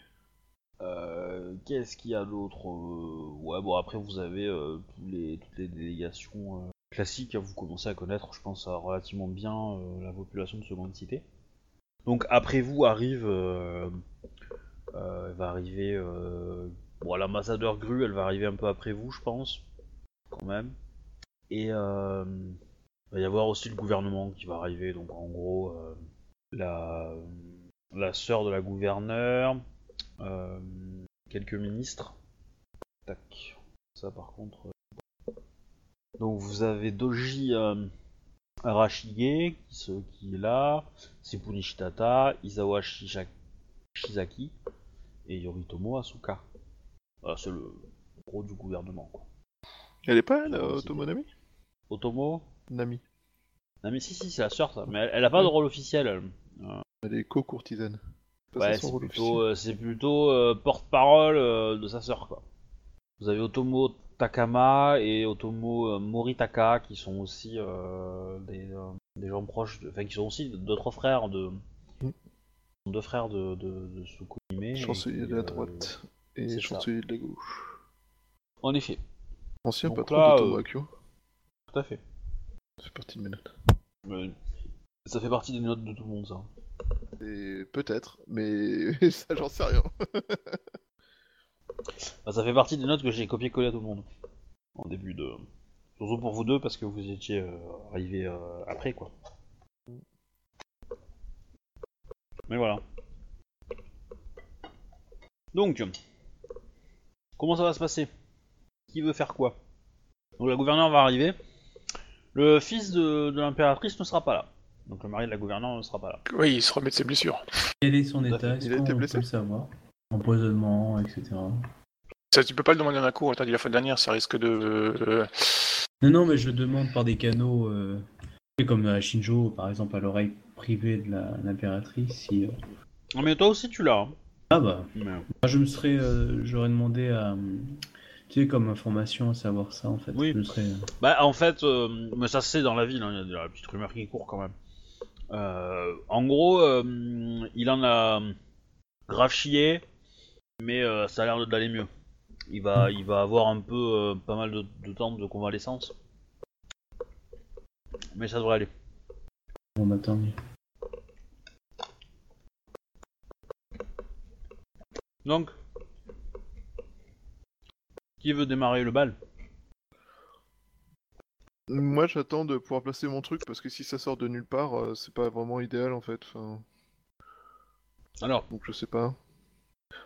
Euh, Qu'est-ce qu'il y a d'autre Euh, Ouais, bon après vous avez euh, tous les, toutes les délégations euh, classiques. hein, Vous commencez à connaître, je pense, relativement bien euh, la population de seconde cité. Donc après vous arrive, va arriver, bon l'ambassadeur Gru, elle va arriver un peu après vous, je pense, quand même. Et euh, il va y avoir aussi le gouvernement qui va arriver. Donc en gros, euh, la la sœur de la gouverneure, euh, quelques ministres. Tac. Ça par contre. euh, Donc vous avez Doji euh, Arashige qui, est là, Sepuni Shitata, Izawa Shizaki et Yoritomo Asuka. Voilà, c'est le gros du gouvernement quoi. Elle est pas, elle, euh. Otomo Nami? Otomo? Nami. Mais si si c'est la sœur ça, mais elle, elle a pas de rôle officiel. elle. Elle est co-courtisane. Ouais, c'est plutôt, euh, c'est plutôt euh, porte-parole euh, de sa sœur, quoi. Vous avez Otomo Takama et Otomo euh, Moritaka qui sont aussi euh, des, euh, des gens proches, de- enfin qui sont aussi d'autres frères de Mm. deux frères de, de, de Tsukuhime et Chancelier qui, de la euh, droite et c'est chancelier de la gauche. En effet, Ancien Donc patron là, d'Otomo euh, tout à fait. Ça fait partie de mes notes. Mais ça fait partie des notes de tout le monde, ça. Et peut-être, mais [LAUGHS] ça j'en sais rien. [LAUGHS] Bah, ça fait partie des notes que j'ai copié-collé à tout le monde en début de. Surtout pour vous deux parce que vous étiez euh, arrivés euh, après, quoi. Mais voilà. Donc, comment ça va se passer? Qui veut faire quoi? Donc la gouverneure va arriver. Le fils de, de l'impératrice ne sera pas là. Donc le mari de la gouverneure ne sera pas là. Oui, il se remet de ses blessures. Quel est son état. Est-ce Il a qu'on été peut blessé le savoir? Empoisonnement, etc. Ça, tu peux pas le demander d'un coup, on t'a dit la fois dernière, ça risque de... euh, Non, non, mais je demande par des canaux, euh, comme à Shinjo, par exemple, à l'oreille privée de la- l'impératrice, si... euh, Non, mais toi aussi tu l'as. hein. Ah bah, moi, je me serais... euh, J'aurais demandé à... euh, Tu sais, comme information à savoir ça, en fait. Oui. Je me serais... Bah en fait, euh, mais ça c'est dans la ville, hein, il y a de la petite rumeur qui court quand même. Euh, en gros, euh, il en a grave chié, mais euh, ça a l'air d'aller mieux. Il va, il va avoir un peu, euh, pas mal de, de temps de convalescence. Mais ça devrait aller. Bon, bah tant mieux. Donc, qui veut démarrer le bal? Moi j'attends de pouvoir placer mon truc parce que si ça sort de nulle part, euh, c'est pas vraiment idéal en fait. Enfin, Alors, donc je sais pas.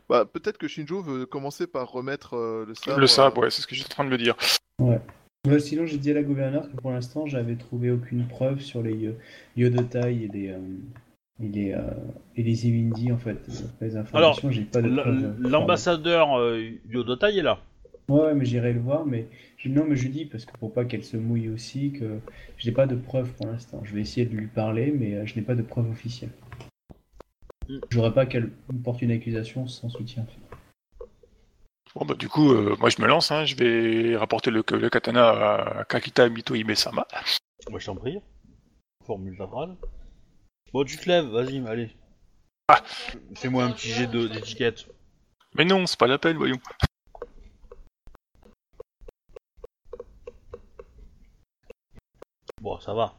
Bah peut-être que Shinjo veut commencer par remettre euh, le sabre. le sabre, euh, ouais, c'est ce que j'étais en train de me dire. Bah, sinon, j'ai dit à la gouverneure que pour l'instant, j'avais trouvé aucune preuve sur les euh, Yodotai et les, euh, et les, euh, et les Imindi, en fait. Les informations, j'ai pas de l'ambassadeur euh, Yodotai est là. Ouais, ouais, mais j'irai le voir, mais Non, mais je dis parce que pour pas qu'elle se mouille aussi, que je n'ai pas de preuves pour l'instant. Je vais essayer de lui parler, mais euh, je n'ai pas de preuves officielles. Mm. Je voudrais pas qu'elle me porte une accusation sans soutien. Bon, bah, du coup, euh, moi, je me lance. Hein, je vais rapporter le, le katana à Kakita Mito Hime-sama. Moi, je t'en prie. Formule phrase. Bon, tu te lèves, vas-y, allez. Ah. Fais-moi un petit jet de- d'étiquette. Mais non, c'est pas la peine, voyons. Bon, ça va.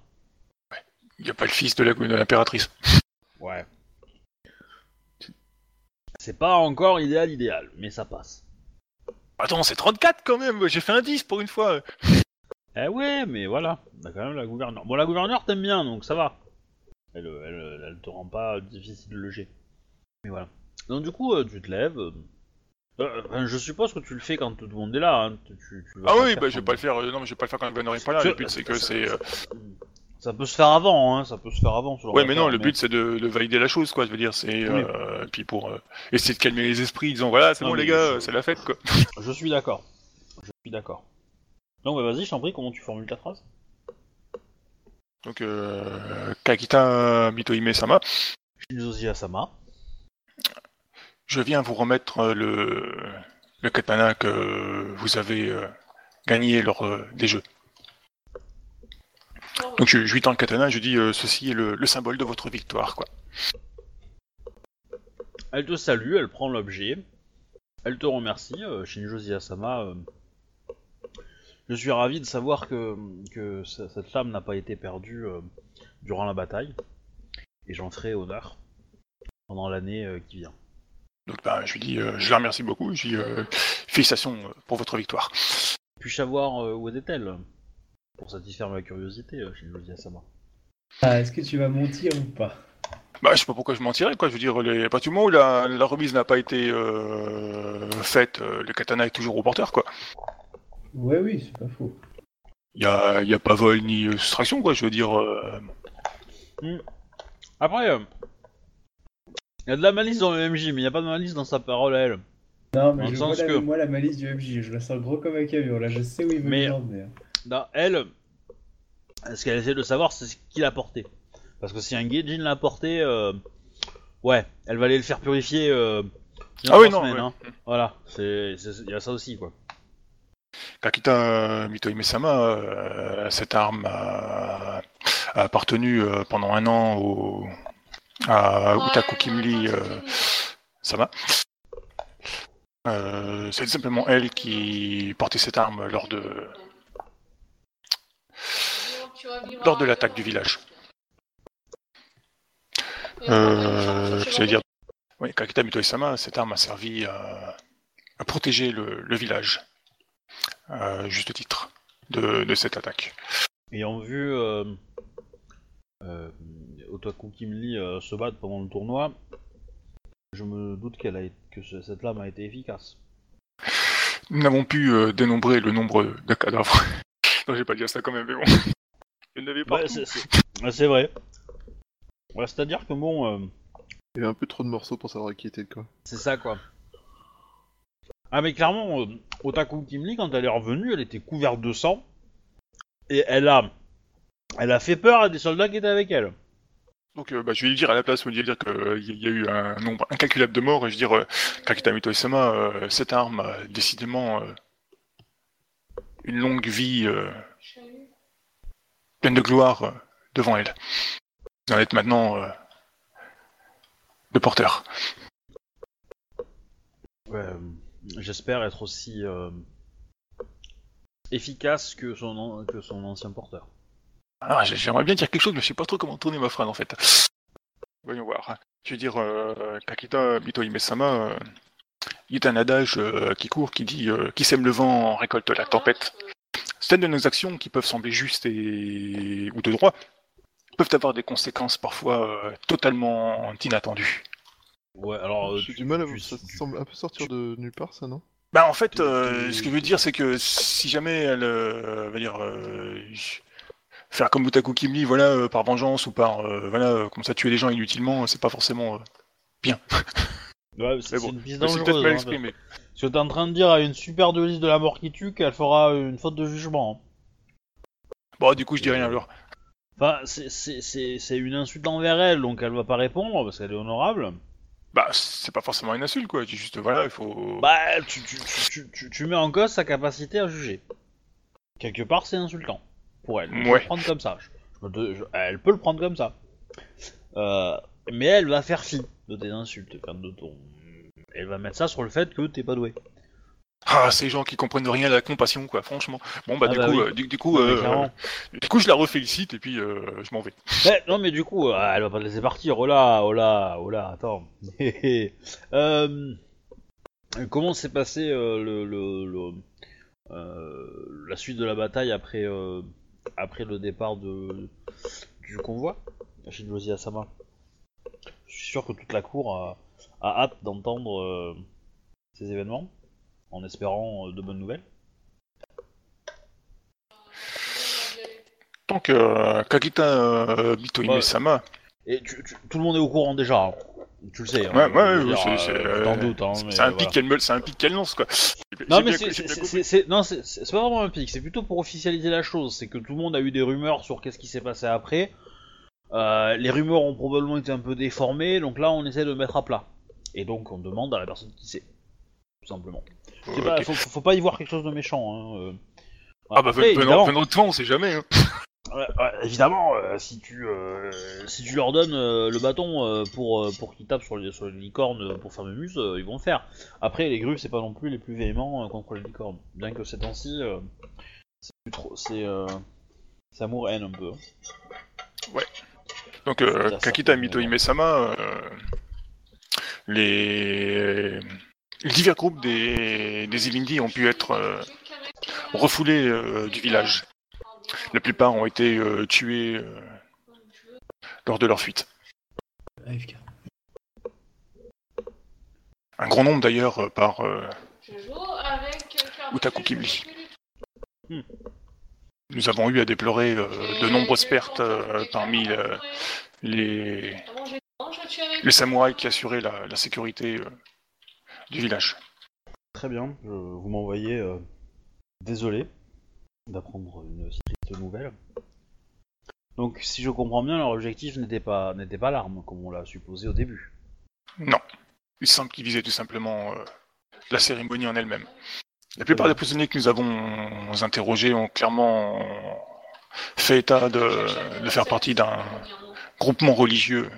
Il n'y a pas le fils de la- de l'impératrice. Ouais. C'est pas encore idéal, idéal, mais ça passe. Attends, c'est 34 quand même. J'ai fait un 10 pour une fois. Eh ouais, mais voilà, on a quand même la gouverneure. Bon, la gouverneure t'aime bien, donc ça va. Elle, elle, elle te rend pas difficile de loger. Mais voilà. Donc du coup, euh, tu te lèves. euh, euh, enfin, je suppose que tu le fais quand tout le monde est là. Hein. Tu, tu- tu vas Ah pas oui, faire bah, je vais quand- pas le faire. euh, non, mais je vais pas le faire quand est pas là. Je- Le but, c'est que c'est. euh, Ça peut se faire avant, hein. Ça peut se faire avant. Ouais, mais non, le but, c'est de, de valider la chose, quoi. Je veux dire, c'est. Oui. euh, puis pour euh, essayer de calmer les esprits, disant voilà, c'est Non, bon, mais les gars, je- c'est la fête, quoi. Je suis d'accord. Je suis d'accord. Donc bah, vas-y, je t'en prie, comment tu formules ta phrase? Donc, euh, Kakita Mito Hime-sama, Shinzozi Asama. je viens vous remettre euh, le, le katana que vous avez euh, gagné lors euh, des jeux. Donc, je, je lui tends le katana et je dis euh, ceci est le, le symbole de votre victoire, quoi. Elle te salue, elle prend l'objet. Elle te remercie, euh, Shinjozi Asama. euh, Je suis ravi de savoir que, que ce- cette femme n'a pas été perdue euh, durant la bataille. Et j'en ferai honneur pendant l'année euh, qui vient. Donc, ben, je lui dis, euh, je la remercie beaucoup. Je dis euh, félicitations pour votre victoire. Puis-je savoir euh, où est-elle Pour satisfaire ma curiosité, euh, Shinjozi Asama. Ah, est-ce que tu vas mentir ou pas? Bah, je sais pas pourquoi je mentirais, quoi. Je veux dire, les... à partir du moment où la, la remise n'a pas été euh, faite, euh, le katana est toujours au porteur, quoi. Ouais, oui, c'est pas faux. Il y a, y a pas vol ni euh, soustraction, quoi. Je veux dire, euh, Après, euh, il y a de la malice dans le MJ, mais il n'y a pas de malice dans sa parole à elle. Non, mais Dans le je vois sens la, que- moi la malice du MJ, je la sens gros comme un camion, là je sais où il veut Mais- nous emmener. Dans elle, ce qu'elle essaie de savoir, c'est ce qu'il a porté. Parce que si un Gaijin l'a porté, euh, ouais, elle va aller le faire purifier. Euh, dans Ah oui, trois non, semaines, ouais. hein. Voilà, c'est, c'est- il y a ça aussi, quoi. Kakita Mito Hime-sama, euh, cette arme a, a appartenu euh, pendant un an au, à Utaku Kimli euh, Sama. Euh, c'est simplement elle qui portait cette arme lors de, lors de l'attaque du village. Euh, je dire, oui, Kakita Mito Sama, cette arme a servi à, à protéger le, le village, à juste titre de, de cette attaque. Ayant vu euh, euh, Otaku Kimli euh, se battre pendant le tournoi, je me doute qu'elle a, que ce- cette lame a été efficace. Nous n'avons pu euh, dénombrer le nombre de cadavres. [LAUGHS] non, j'ai pas dit ça quand même, mais bon. [LAUGHS] Il y en avait pas. C'est, c'est- ouais, c'est vrai. Ouais, c'est-à-dire que bon, euh, Il y a un peu trop de morceaux pour savoir qui était quoi. C'est ça quoi. Ah mais clairement, euh, Otaku Kimli quand elle est revenue, elle était couverte de sang et elle a, elle a fait peur à des soldats qui étaient avec elle. Donc euh, bah, je vais lui dire à la place, je vais lui dire qu'il y a eu un nombre incalculable de morts, et je vais dire, euh, Kakita Mito Sama, euh, cette arme a décidément euh, une longue vie euh, pleine de gloire euh, devant elle. Vous en êtes maintenant euh, le porteur. Ouais, euh, j'espère être aussi euh, efficace que son, an- que son ancien porteur. Ah, j'ai- j'aimerais bien dire quelque chose, mais je sais pas trop comment tourner ma phrase en fait. Voyons voir. Je veux dire, euh, Kakita Mito Hime-sama, euh, il y a un adage euh, qui court qui dit euh, Qui sème le vent récolte la tempête. Certaines de nos actions qui peuvent sembler justes et... ou de droit peuvent avoir des conséquences parfois totalement inattendues. Ouais, alors. euh, J'ai tu- du mal à tu- ça tu- semble un peu sortir de nulle part ça non? Bah en fait, euh, ce que je veux dire, c'est que si jamais elle euh, va dire euh, faire comme Utaku Kimli, voilà, euh, par vengeance ou par euh, voilà, euh, comme ça tuer les gens inutilement, c'est pas forcément euh, bien. [LAUGHS] Ouais, c'est bon, une piste dangereuse. mal hein, parce que t'es en train de dire à une super dueliste de la mort qui tue qu'elle fera une faute de jugement. hein. Bon, du coup, je dis rien alors. Enfin, c'est- c'est c'est- c'est une insulte envers elle, donc elle va pas répondre parce qu'elle est honorable. Bah, c'est pas forcément une insulte, quoi. C'est juste, voilà, il faut. Bah, tu, tu, tu, tu- tu, tu mets en cause sa capacité à juger. Quelque part, c'est insultant pour elle. Ouais. le prendre comme ça. Je- je me je- elle peut le prendre comme ça. Euh, mais elle va faire fi de tes insultes, de ton. Elle va mettre ça sur le fait que t'es pas doué. Ah, ces gens qui comprennent rien à la compassion, quoi, franchement. Bon, bah, Ah du, bah coup, oui. euh, du, du coup, Ouais, mais euh, du coup, je la refélicite et puis euh, je m'en vais. [LAUGHS] Mais, non, mais du coup, elle va pas te laisser partir. Oh là, oh là, oh là, attends. [LAUGHS] Comment s'est passé le, le, le- la suite de la bataille après, après le départ de, du convoi Shinjozi Asama Je suis sûr que toute la cour a, a hâte d'entendre ces événements, en espérant euh, de bonnes nouvelles. Donc, euh, Kakita euh, Mito Ouais. Hime-sama, Et tu- tu- tout le monde est au courant déjà. hein. Tu le sais. hein, Ouais, ouais, ouais, c'est- c'est, euh, doutes, hein, c'est un voilà. un pic qu'elle lance, quoi. Non mais c'est pas vraiment un pic, c'est plutôt pour officialiser la chose. C'est que tout le monde a eu des rumeurs sur qu'est-ce qui s'est passé après. Euh, les rumeurs ont probablement été un peu déformées, donc là on essaie de mettre à plat. Et donc on demande à la personne qui sait, tout simplement. Ok. pas- faut, faut pas y voir quelque chose de méchant. Hein. euh. Ah bah Après, venant, évidemment, venant de toi, on sait jamais. Hein. Ouais, ouais, évidemment, euh, si tu euh, si tu leur donnes euh, le bâton euh, pour euh, pour qu'ils tapent sur les sur les licornes euh, pour faire Mémus, euh, ils vont le faire. Après, les grues, c'est pas non plus les plus véhéments euh, contre les licornes. Bien que ces temps-ci, euh, c'est trop, c'est euh, c'est amour haine un peu. hein. Donc, euh, dire ça, Kakita mais Mito bon. Hime-sama, euh, les... les divers groupes des, des Ilindi ont pu être euh, refoulés euh, du village. La plupart ont été euh, tués euh, lors de leur fuite. AFK. Un grand nombre d'ailleurs euh, par euh, Utaku Kibli. Hmm. Nous avons eu à déplorer euh, de nombreuses pertes euh, parmi euh, les, les samouraïs qui assuraient la, la sécurité euh, du village. Très bien. Je, vous m'envoyez. euh, désolé d'apprendre une si triste nouvelle. Donc, si je comprends bien, leur objectif n'était pas n'était pas l'arme, comme on l'a supposé au début. Non. Il semble qu'ils visaient tout simplement euh, la cérémonie en elle-même. La plupart des prisonniers que nous avons interrogés ont clairement fait état de, de faire partie d'un groupement religieux.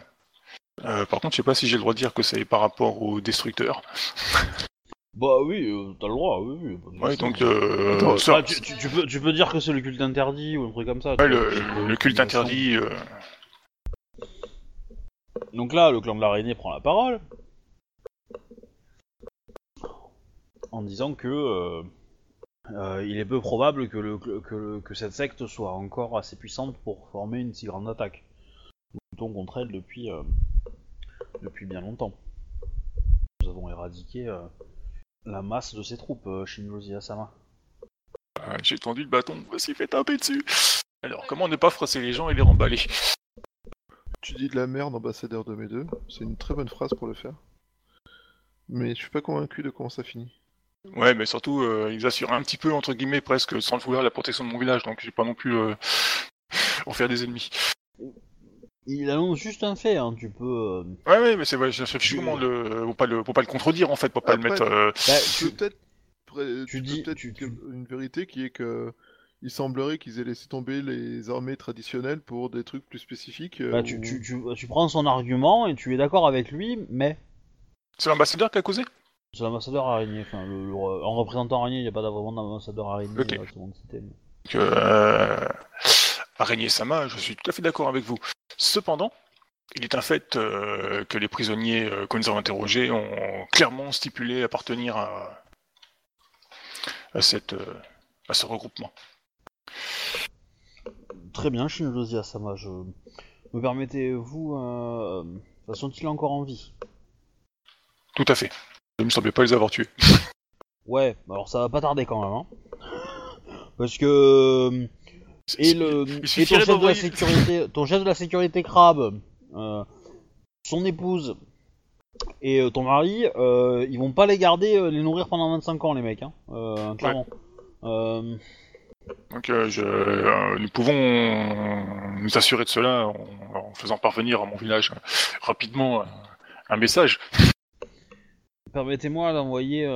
Euh, par contre, je sais pas si j'ai le droit de dire que c'est par rapport aux destructeurs. [LAUGHS] Bah oui, euh, t'as le droit, oui. oui Ouais, donc euh, Attends, ça- Ah, tu, tu- tu peux, tu peux dire que c'est le culte interdit ou un truc comme ça. ouais, le, le culte interdit. euh, Donc là, le clan de l'araignée prend la parole en disant que il est peu probable que, le, que, le- que cette secte soit encore assez puissante pour former une si grande attaque. Luttons contre elle depuis, depuis bien longtemps. Nous avons éradiqué euh, la masse de ses troupes, euh, Shinjozi Asama. euh, j'ai tendu le bâton, voici fait taper dessus. Alors, comment ne pas froisser les gens et les remballer? Tu dis de la merde, ambassadeur de mes deux. C'est une très bonne phrase pour le faire. Mais je suis pas convaincu de comment ça finit. Ouais, mais surtout, euh, ils assurent un petit peu, entre guillemets, presque sans le vouloir, la protection de mon village, donc j'ai pas non plus euh, [LAUGHS] en faire des ennemis. Il annonce juste un fait, hein, tu peux... euh, Ouais, ouais, mais c'est vrai, je cherche comment le. Faut pas le, faut pas le contredire, en fait, faut pas le Après- mettre. euh, bah, Tu peux peut-être pré- tu tu peux dis- peut-être tu- une vérité qui est que il semblerait qu'ils aient laissé tomber les armées traditionnelles pour des trucs plus spécifiques. euh, bah, tu, ou- tu, tu, tu prends son argument et tu es d'accord avec lui, mais... C'est l'ambassadeur qui a causé? C'est l'ambassadeur araignée, enfin, le, le- en représentant araignée, il n'y a pas vraiment d'ambassadeur araignée Ok. euh, système. que euh, Araignée Sama, je suis tout à fait d'accord avec vous. Cependant, il est un fait euh, que les prisonniers euh, que nous avons interrogés ont clairement stipulé appartenir à, à, cette, euh, à ce regroupement. Très bien, Shinjozi Asama, je... Me permettez-vous... Euh... est encore en vie? Tout à fait. Il ne me semblait pas les avoir tués. Ouais, alors ça va pas tarder quand même, hein. Parce que... Et, le, et ton chef de la sécurité, ton chef de la sécurité crabe, euh, son épouse Et euh, ton mari, euh, ils vont pas les garder, euh, les nourrir pendant 25 ans, les mecs, hein, clairement. Donc je, euh, nous pouvons nous assurer de cela en, en faisant parvenir à mon village rapidement un message. Permettez-moi d'envoyer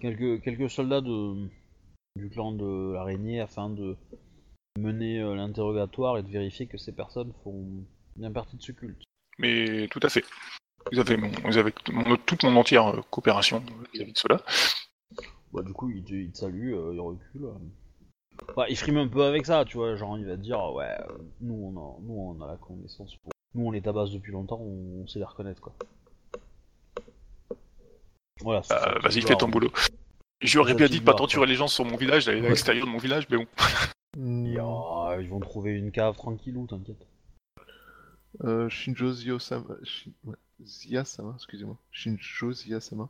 quelques, quelques soldats de, du clan de l'araignée afin de mener euh, l'interrogatoire et de vérifier que ces personnes font bien partie de ce culte. Mais tout à fait. Vous avez, mon, vous avez mon- toute mon entière euh, coopération vis-à-vis de cela. Bah, du coup, il te, il te salue, euh, il recule. euh. Bah, il frime un peu avec ça, tu vois, genre il va te dire, ouais, euh, nous on a, nous on a la connaissance pour. Nous on les tabasse depuis longtemps, on, on sait les reconnaître quoi. Voilà. Euh, Vas-y, fais ton ça. boulot. J'aurais bien dit de pas torturer les gens sur mon village, d'aller à l'extérieur de mon village, mais bon. [LAUGHS] Ah, ils vont trouver une cave tranquillou, t'inquiète. euh, Shinjo Zio-sama... Shin- ouais, Zia-sama, excusez-moi. Shinjo Zia-sama.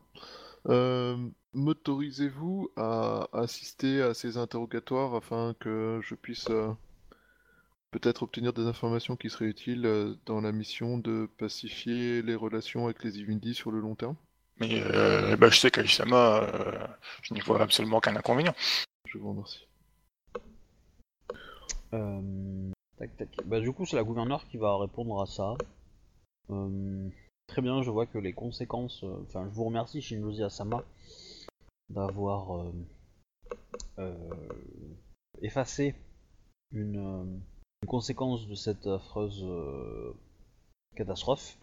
Euh, M'autorisez-vous à assister à ces interrogatoires afin que je puisse euh, peut-être obtenir des informations qui seraient utiles euh, dans la mission de pacifier les relations avec les Ivundi sur le long terme? Mais euh, bah, je sais qu'Aishama, euh, je n'y vois absolument aucun inconvénient. Je vous remercie. Euh, tac, tac. Bah, du coup, c'est la gouverneure qui va répondre à ça. Euh, très bien, je vois que les conséquences. euh, Enfin, je vous remercie, Shinjozi Asama, d'avoir effacé une, une conséquence de cette affreuse catastrophe.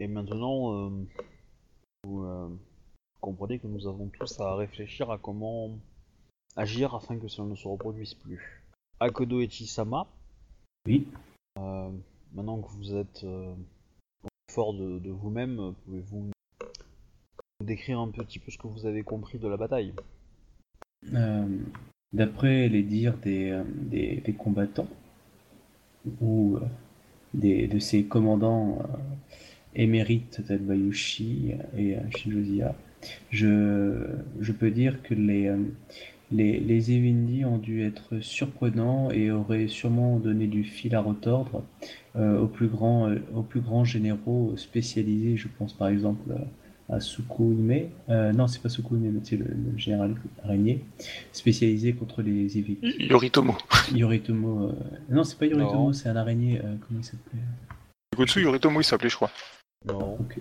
Et maintenant, vous comprenez que nous avons tous à réfléchir à comment agir afin que cela ne se reproduise plus. Akodo Echi-sama, Oui. euh, maintenant que vous êtes euh, fort de, de vous-même, pouvez-vous nous décrire un petit peu ce que vous avez compris de la bataille? Euh, D'après les dires des, euh, des, des combattants ou des, de ces commandants émérites tels Bayushi et Shinjozia, je, je peux dire que les, les, les Evindi ont dû être surprenants et auraient sûrement donné du fil à retordre euh, aux, plus grands, euh, aux plus grands généraux spécialisés. Je pense par exemple à Sukuhime. Euh, non, c'est pas Sukuhime, mais c'est le, le général araignée spécialisé contre les Evindi. Y- Yoritomo. [LAUGHS] Yoritomo. euh, Non, c'est pas Yoritomo, Non. c'est un araignée. euh, comment il s'appelait? Gotsu Yoritomo, il s'appelait, je crois. Non. Ok.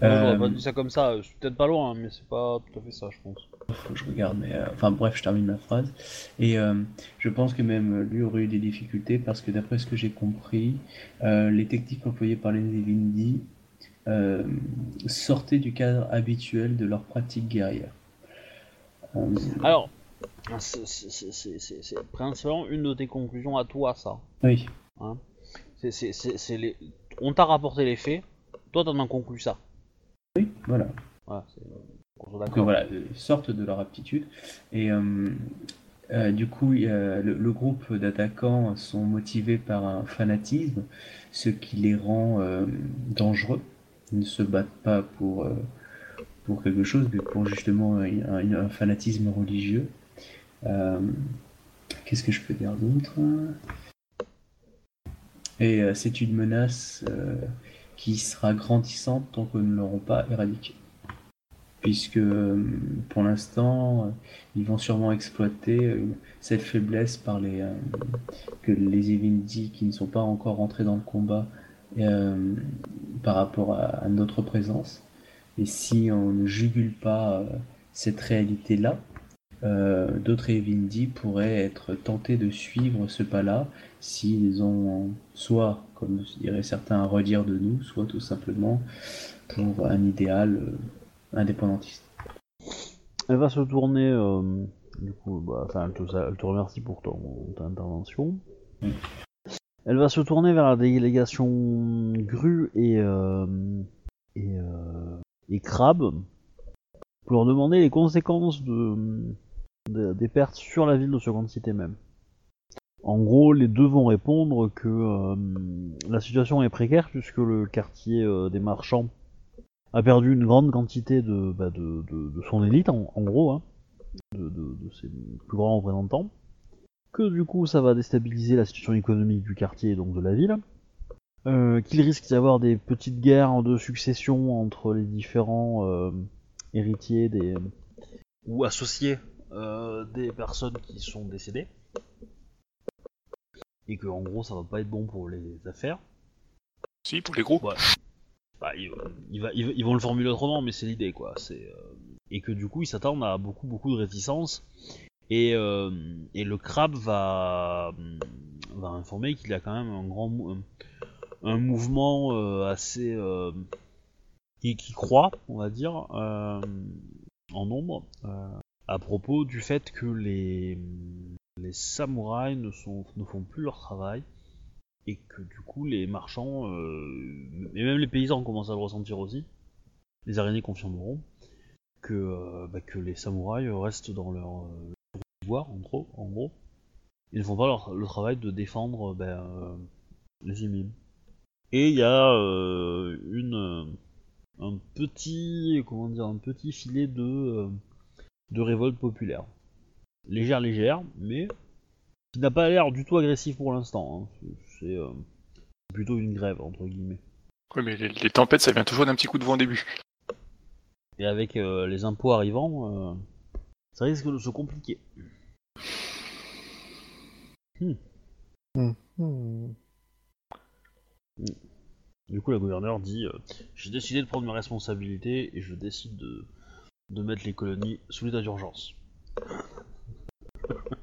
Moi, j'aurais Euh, pas dit ça comme ça, je suis peut-être pas loin, hein, mais c'est pas tout à fait ça, je pense. Faut que je regarde, mais euh, enfin bref, je termine ma phrase. Et euh, je pense que même lui aurait eu des difficultés parce que d'après ce que j'ai compris, euh, les techniques employées par les euh, sortaient du cadre habituel de leur pratique guerrière. Alors, c'est- principalement une de tes conclusions à toi, ça. oui, les... On t'a rapporté les faits, toi t'en as conclu ça. oui, voilà. Donc voilà, euh, sortent de leur aptitude. Et euh, euh, du coup, le, groupe d'attaquants sont motivés par un fanatisme, ce qui les rend dangereux. Ils ne se battent pas pour, pour quelque chose, mais pour justement un, un- fanatisme religieux. Qu'est-ce que je peux dire d'autre? Et c'est une menace qui sera grandissante tant que nous ne l'aurons pas éradiquée puisque euh, pour l'instant, euh, ils vont sûrement exploiter euh, cette faiblesse par les que les Evindi qui ne sont pas encore rentrés dans le combat par rapport à, notre présence. Et si on ne jugule pas cette réalité-là, d'autres Evindi pourraient être tentés de suivre ce pas-là s'ils ont soit, comme diraient certains, à redire de nous, soit tout simplement pour un idéal indépendantiste. Elle va se tourner, euh, du coup, bah, elle te, elle te remercie pour ton, intervention. Elle va se tourner vers la délégation Gru et, euh, et, euh, et Crabe pour leur demander les conséquences de, de- des pertes sur la ville de Seconde Cité même. En gros, les deux vont répondre que euh, la situation est précaire puisque le quartier des marchands a perdu une grande quantité de, bah, de, de- de son élite, en, en gros, hein, de, ses plus grands représentants, que du coup ça va déstabiliser la situation économique du quartier et donc de la ville, euh, qu'il risque d'y avoir des petites guerres de succession entre les différents euh, héritiers des ou associés euh, des personnes qui sont décédées et que en gros ça va pas être bon pour les affaires. Si, pour les gros. Ouais. Bah, ils vont le formuler autrement, mais c'est l'idée quoi. Euh, et que du coup ils s'attendent à beaucoup beaucoup de réticence et, euh, le crabe va va informer qu'il a quand même un grand un, un mouvement euh, assez euh, qui, qui croît, on va dire, euh, en nombre euh, à propos du fait que les les samouraïs ne sont ne font plus leur travail et que du coup les marchands euh, et même les paysans commencent à le ressentir aussi. Les araignées confirmeront que euh, bah, les samouraïs restent dans leur euh, pouvoir en gros, en gros. Ils ne font pas leur- le travail de défendre euh, les émimes. Et il y a un petit comment dire un petit filet de de révolte populaire. Légère légère, mais qui n'a pas l'air du tout agressif pour l'instant. hein. C'est- euh, plutôt une grève entre guillemets. Ouais, mais les, les tempêtes, ça vient toujours d'un petit coup de vent au début. Et avec euh, les impôts arrivant, euh, ça risque de se compliquer. Hmm. Du coup, la gouverneure dit euh, J'ai décidé de prendre mes responsabilités et je décide de, de mettre les colonies sous l'état d'urgence. Ah, ah.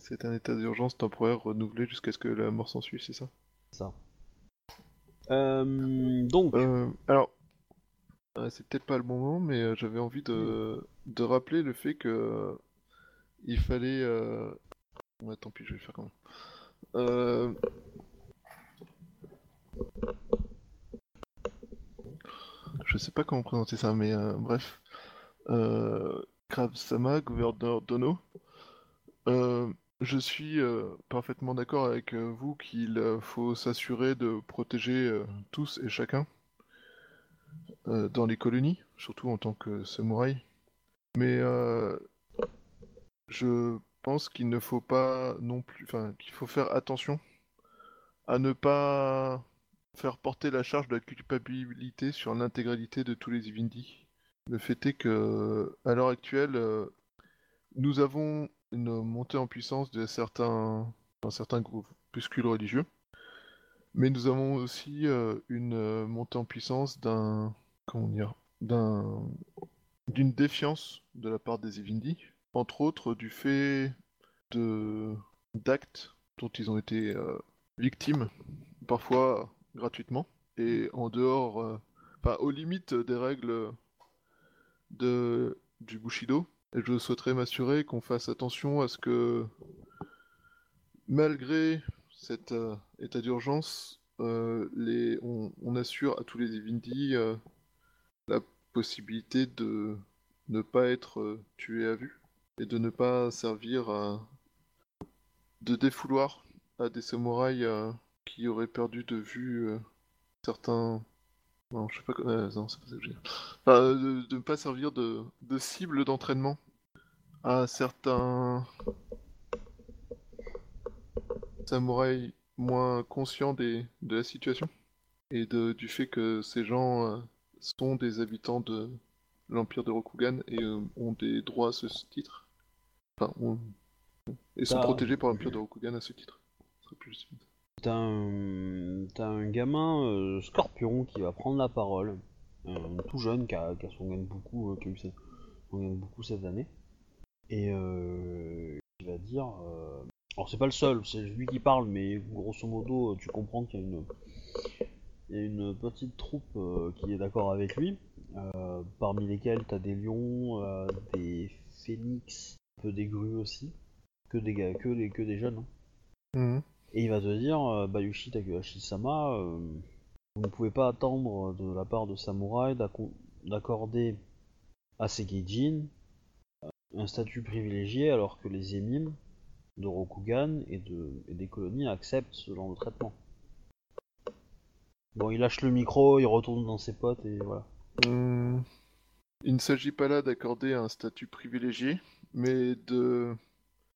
C'est un état d'urgence temporaire renouvelé jusqu'à ce que la mort s'ensuive, c'est ça? Ça. Euh, donc, Euh, alors, c'est peut-être pas le bon moment, mais euh, j'avais envie de, de rappeler le fait que il fallait. Euh... Ouais, tant pis, je vais le faire quand même. Euh... Je sais pas comment présenter ça, mais euh, bref. Euh... Krab-sama, gouverneur Dono. Euh, je suis euh, parfaitement d'accord avec euh, vous qu'il faut s'assurer de protéger tous et chacun dans les colonies, surtout en tant que samouraï. Mais je pense qu'il ne faut pas non plus, enfin, qu'il faut faire attention à ne pas faire porter la charge de la culpabilité sur l'intégralité de tous les Ivindi. Le fait est que, à l'heure actuelle, nous avons une montée en puissance de certains, d'un certain groupuscule religieux, mais nous avons aussi euh, une euh, montée en puissance d'un, comment dire, d'un, d'une défiance de la part des Evindi, entre autres du fait d'actes dont ils ont été euh, victimes, parfois gratuitement et en dehors, euh, enfin aux limites des règles du Bushido. Je souhaiterais m'assurer qu'on fasse attention à ce que, malgré cet euh, état d'urgence, euh, on, assure à tous les Evindi euh, la possibilité de ne pas être tués à vue et de ne pas servir à- de défouloir à des samouraïs qui auraient perdu de vue certains. Non, je sais pas. euh, non, c'est pas ça que. Enfin, euh, de, de ne pas servir de, de cible d'entraînement à certains samouraïs moins conscients des, de la situation et de, du fait que ces gens euh, sont des habitants de l'Empire de Rokugan et euh, ont des droits à ce titre. Enfin, et sont T'as- protégés par l'Empire de Rokugan à ce titre. Ce serait plus juste. T'as un, gamin euh, scorpion qui va prendre la parole, tout jeune qui a, qui a beaucoup, euh, qui a eu beaucoup cette année, et euh, qui va dire. alors, c'est pas le seul, c'est lui qui parle, mais grosso modo, tu comprends qu'il y a une. Il petite troupe qui est d'accord avec lui, parmi lesquels t'as des lions, des phénix, un peu des grues aussi, que des, que des, que des jeunes. hein. Mhm. Et il va te dire, euh, Bayushi Takahashi-sama, euh, vous ne pouvez pas attendre de la part de Samouraï d'accorder à Sekeijin euh, un statut privilégié alors que les émimes de Rokugan et, de, et des colonies acceptent ce genre de traitement. Bon, il lâche le micro, il retourne dans ses potes et voilà. Il ne s'agit pas là d'accorder un statut privilégié, mais de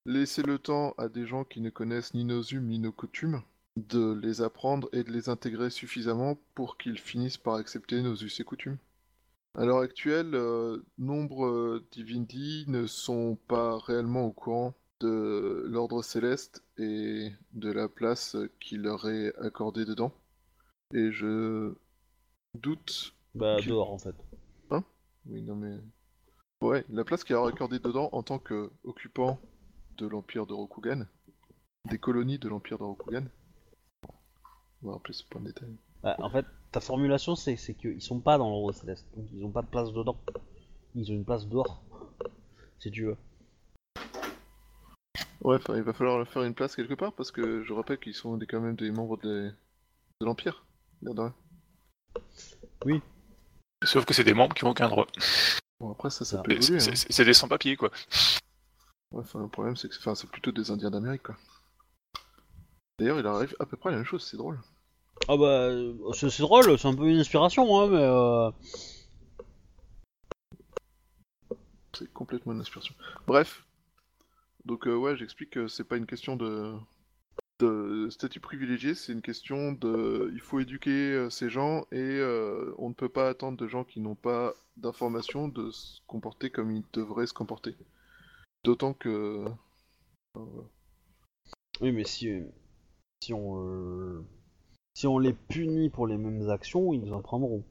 laisser le temps à des gens qui ne connaissent ni nos us ni nos coutumes de les apprendre et de les intégrer suffisamment pour qu'ils finissent par accepter nos us et coutumes. À l'heure actuelle, euh, nombre d'Ivindi ne sont pas réellement au courant de l'ordre céleste et de la place qui leur est accordée dedans. Et je doute. Bah, Ok. dehors en fait. Oui, non mais. Ouais, la place qui leur est accordée dedans en tant qu'occupant de l'Empire de Rokugan, des colonies de l'Empire de Rokugan. On va rappeler ce point de détail. Bah, en fait, ta formulation c'est c'est qu'ils sont pas dans l'ordre céleste, donc ils ont pas de place dedans. Ils ont une place dehors, si tu veux. Ouais, il va falloir leur faire une place quelque part parce que je rappelle qu'ils sont des- quand même des membres de, de l'Empire. rien. Sauf que c'est des membres qui ont aucun droit. Bon, après, ça, ça Ah. peut C'est hein. c'est- c'est des sans-papiers, quoi. Ouais, enfin, le problème, c'est que enfin, c'est plutôt des Indiens d'Amérique, quoi. D'ailleurs, il arrive à peu près la même chose, c'est drôle. Ah bah, euh, c'est c'est drôle, c'est un peu une inspiration, hein, mais euh... C'est complètement une inspiration. Bref. Donc, euh, ouais, j'explique que c'est pas une question de... de statut privilégié, c'est une question de. Il faut éduquer ces gens et euh, on ne peut pas attendre de gens qui n'ont pas d'informations de se comporter comme ils devraient se comporter. D'autant que. oui, mais si si on euh, si on les punit pour les mêmes actions, ils nous apprendront.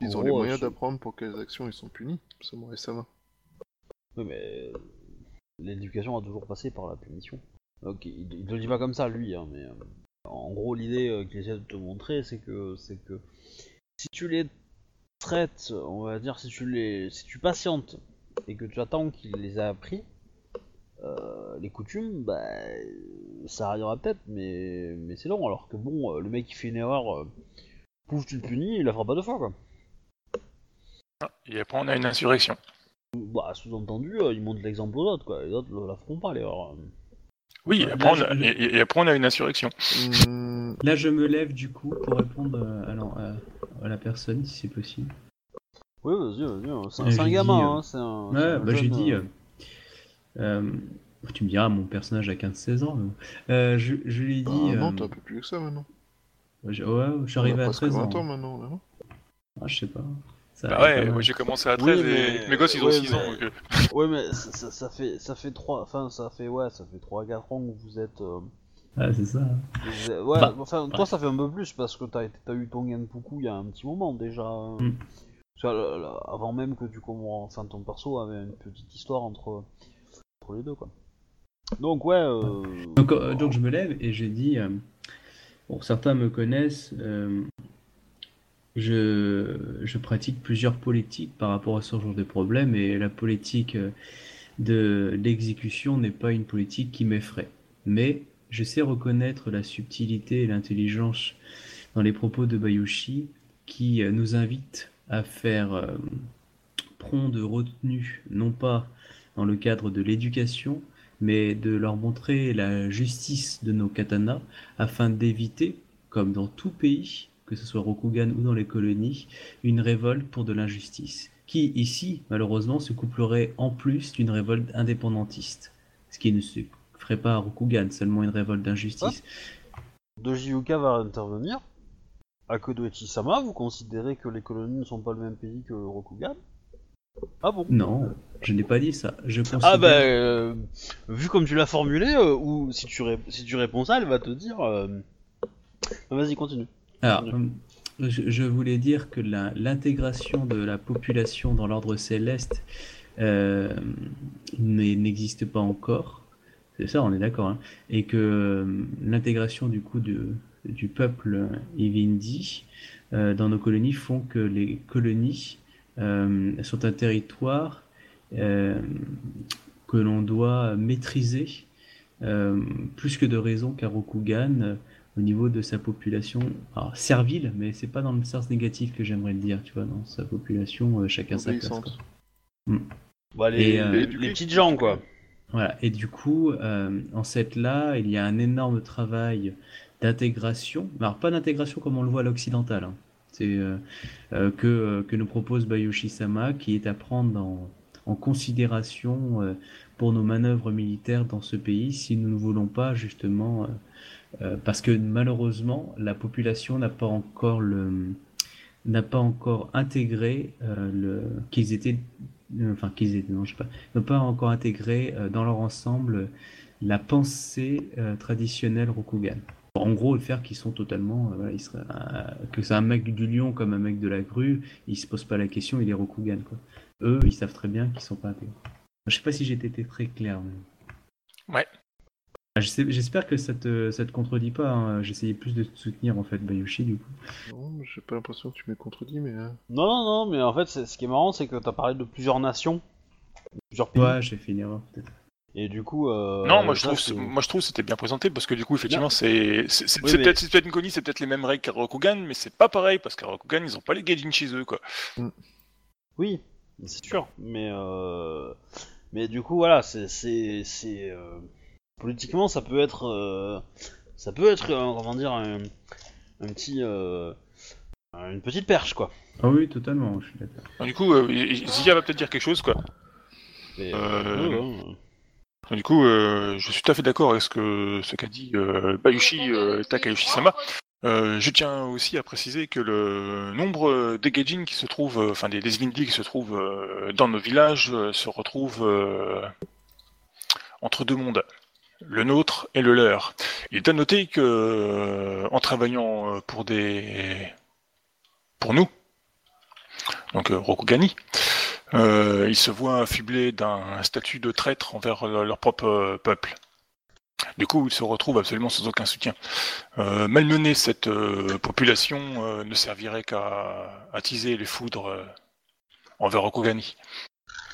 Ils En ont les moyens d'apprendre pour quelles actions ils sont punis. Ça m'aurait ça va. Oui, mais euh, l'éducation a toujours passé par la punition. Ok, il, il te le dit pas comme ça, lui, hein, mais euh, en gros, l'idée euh, qu'il essaie de te montrer, c'est que c'est que si tu les traites, on va dire, si tu les, si tu patientes et que tu attends qu'il les a appris, euh, les coutumes, bah, ça arrivera peut-être, mais mais c'est long. Alors que bon, euh, le mec qui fait une erreur, euh, pouf, tu le punis, il la fera pas deux fois, quoi. Ah, Et après, on a une insurrection. Bah, sous-entendu, euh, il montre l'exemple aux autres, quoi. Les autres ne la feront pas, l'erreur. Oui, et après, là, on a, je- et, et après, on a une insurrection. Là, je me lève du coup pour répondre euh, alors, à, à la personne, si c'est possible. Oui, vas-y, vas-y. hein. C'est un, c'est gamin, euh, hein. C'est un. c'est Ouais, un bah j'ai dit. euh, euh, euh, tu me diras, mon personnage a 15-16 ans. Euh, je, je lui ai dit. ah, non, euh, t'es un peu plus que ça maintenant. je- ouais, je suis arrivé à presque 13 ans. 20 ans maintenant, non? Ah, je sais pas. Ça Bah ouais, moi j'ai commencé à 13 Oui, et mais- mes gosses ils ont ouais, 6 ans. donc, [LAUGHS] Ouais, mais ça, ça- ça fait ça fait trois, enfin ça fait ouais, ça fait 3 4 ans que vous êtes, euh, Ah, c'est ça. vous êtes- ouais, Bah, enfin toi ça fait un peu plus parce que t'as eu ton Genpuku il y a un petit moment déjà. hein. Mm. Avant même que tu commences, ton perso avait une petite histoire entre entre les deux quoi. Donc ouais, euh, Donc, euh, donc je me lève et j'ai dit, euh, bon, certains me connaissent, je, je pratique plusieurs politiques par rapport à ce genre de problème et la politique de l'exécution n'est pas une politique qui m'effraie. Mais je sais reconnaître la subtilité et l'intelligence dans les propos de Bayushi qui nous invite à faire euh, de retenue, non pas dans le cadre de l'éducation, mais de leur montrer la justice de nos katanas afin d'éviter, comme dans tout pays, que ce soit Rokugan ou dans les colonies, une révolte pour de l'injustice, qui ici, malheureusement, se couplerait en plus d'une révolte indépendantiste, ce qui ne se ferait pas à Rokugan, seulement une révolte d'injustice. Yuka va intervenir. Akodoichi-sama, vous considérez que les colonies ne sont pas le même pays que Rokugan? Ah bon? Non, je n'ai pas dit ça. Je Ah considère- bah, euh, vu comme tu l'as formulé, euh, ou si tu, ré- si tu réponds ça, elle va te dire... euh, Vas-y, continue. Alors, euh, je, je voulais dire que l'intégration de la population dans l'ordre céleste n'existe pas encore. C'est ça, on est d'accord. hein. Et que l'intégration du coup de, du peuple Ivindi euh, dans nos colonies font que les colonies euh, sont un territoire euh, que l'on doit maîtriser euh, plus que de raison qu'à Rokugan au niveau de sa population, alors servile, mais c'est pas dans le sens négatif que j'aimerais le dire, tu vois, dans sa population, euh, chacun sa place. Quoi. Bah, les, Et, euh, les- les petites gens, quoi. Voilà, et du coup, euh, en cette là, il y a un énorme travail d'intégration, alors pas d'intégration comme on le voit à l'occidental, hein. c'est euh, euh, que, euh, que nous propose Bayushi Sama, qui est à prendre dans, en considération pour nos manœuvres militaires dans ce pays si nous ne voulons pas justement parce que malheureusement la population n'a pas encore le n'a pas encore intégré le qu'ils étaient enfin qu'ils étaient non je sais pas n'ont pas encore intégré dans leur ensemble la pensée traditionnelle Rokugan. En gros, le faire qu'ils sont totalement, euh, voilà, ils seraient, euh, que c'est un mec du lion comme un mec de la grue, ils se posent pas la question, il est Rokugan quoi. Eux, ils savent très bien qu'ils sont pas intégrés. Je sais pas si j'ai été très clair. Mais... Ouais. Ah, J'espère que ça te, ça te contredit pas. hein. J'essayais plus de te soutenir en fait, Bayushi du coup. Non, j'ai pas l'impression que tu m'aies contredit, mais. euh, Non, non, non, mais en fait, c'est- ce qui est marrant, c'est que t'as parlé de plusieurs nations, plusieurs pays, Ouais, j'ai fait une erreur peut-être. Et du coup. euh, non, moi je trouve, c'est- moi je trouve que c'était bien présenté parce que du coup effectivement c'est, c'est, Oui, mais- peut-être, c'est peut-être une connie, c'est peut-être les mêmes règles qu'à Rokugan, mais c'est pas pareil parce qu'à Rokugan ils ont pas les gaijin chez eux quoi. Oui, c'est sûr, mais euh, mais du coup voilà, c'est euh, politiquement ça peut être euh, ça peut être comment dire un, un petit euh, une petite perche quoi. Ah oui, totalement, je suis d'accord. Du coup euh, Zia va peut-être dire quelque chose quoi. Euh, ouais, ouais. Donc, du coup euh, je suis tout à fait d'accord avec ce qu'a dit euh, Bayushi euh, Takayoshi-sama. Euh, je tiens aussi à préciser que le nombre des gaijin qui se trouvent, enfin des, des qui se trouvent dans nos villages se retrouvent entre deux mondes, le nôtre et le leur. Il est à noter que en travaillant pour des pour nous, donc Rokugani, euh, ils se voient affublés d'un statut de traître envers leur, leur propre euh, peuple. Du coup, ils se retrouvent absolument sans aucun soutien. Euh, malmener cette euh, population euh, ne servirait qu'à attiser les foudres euh, envers Rokugani.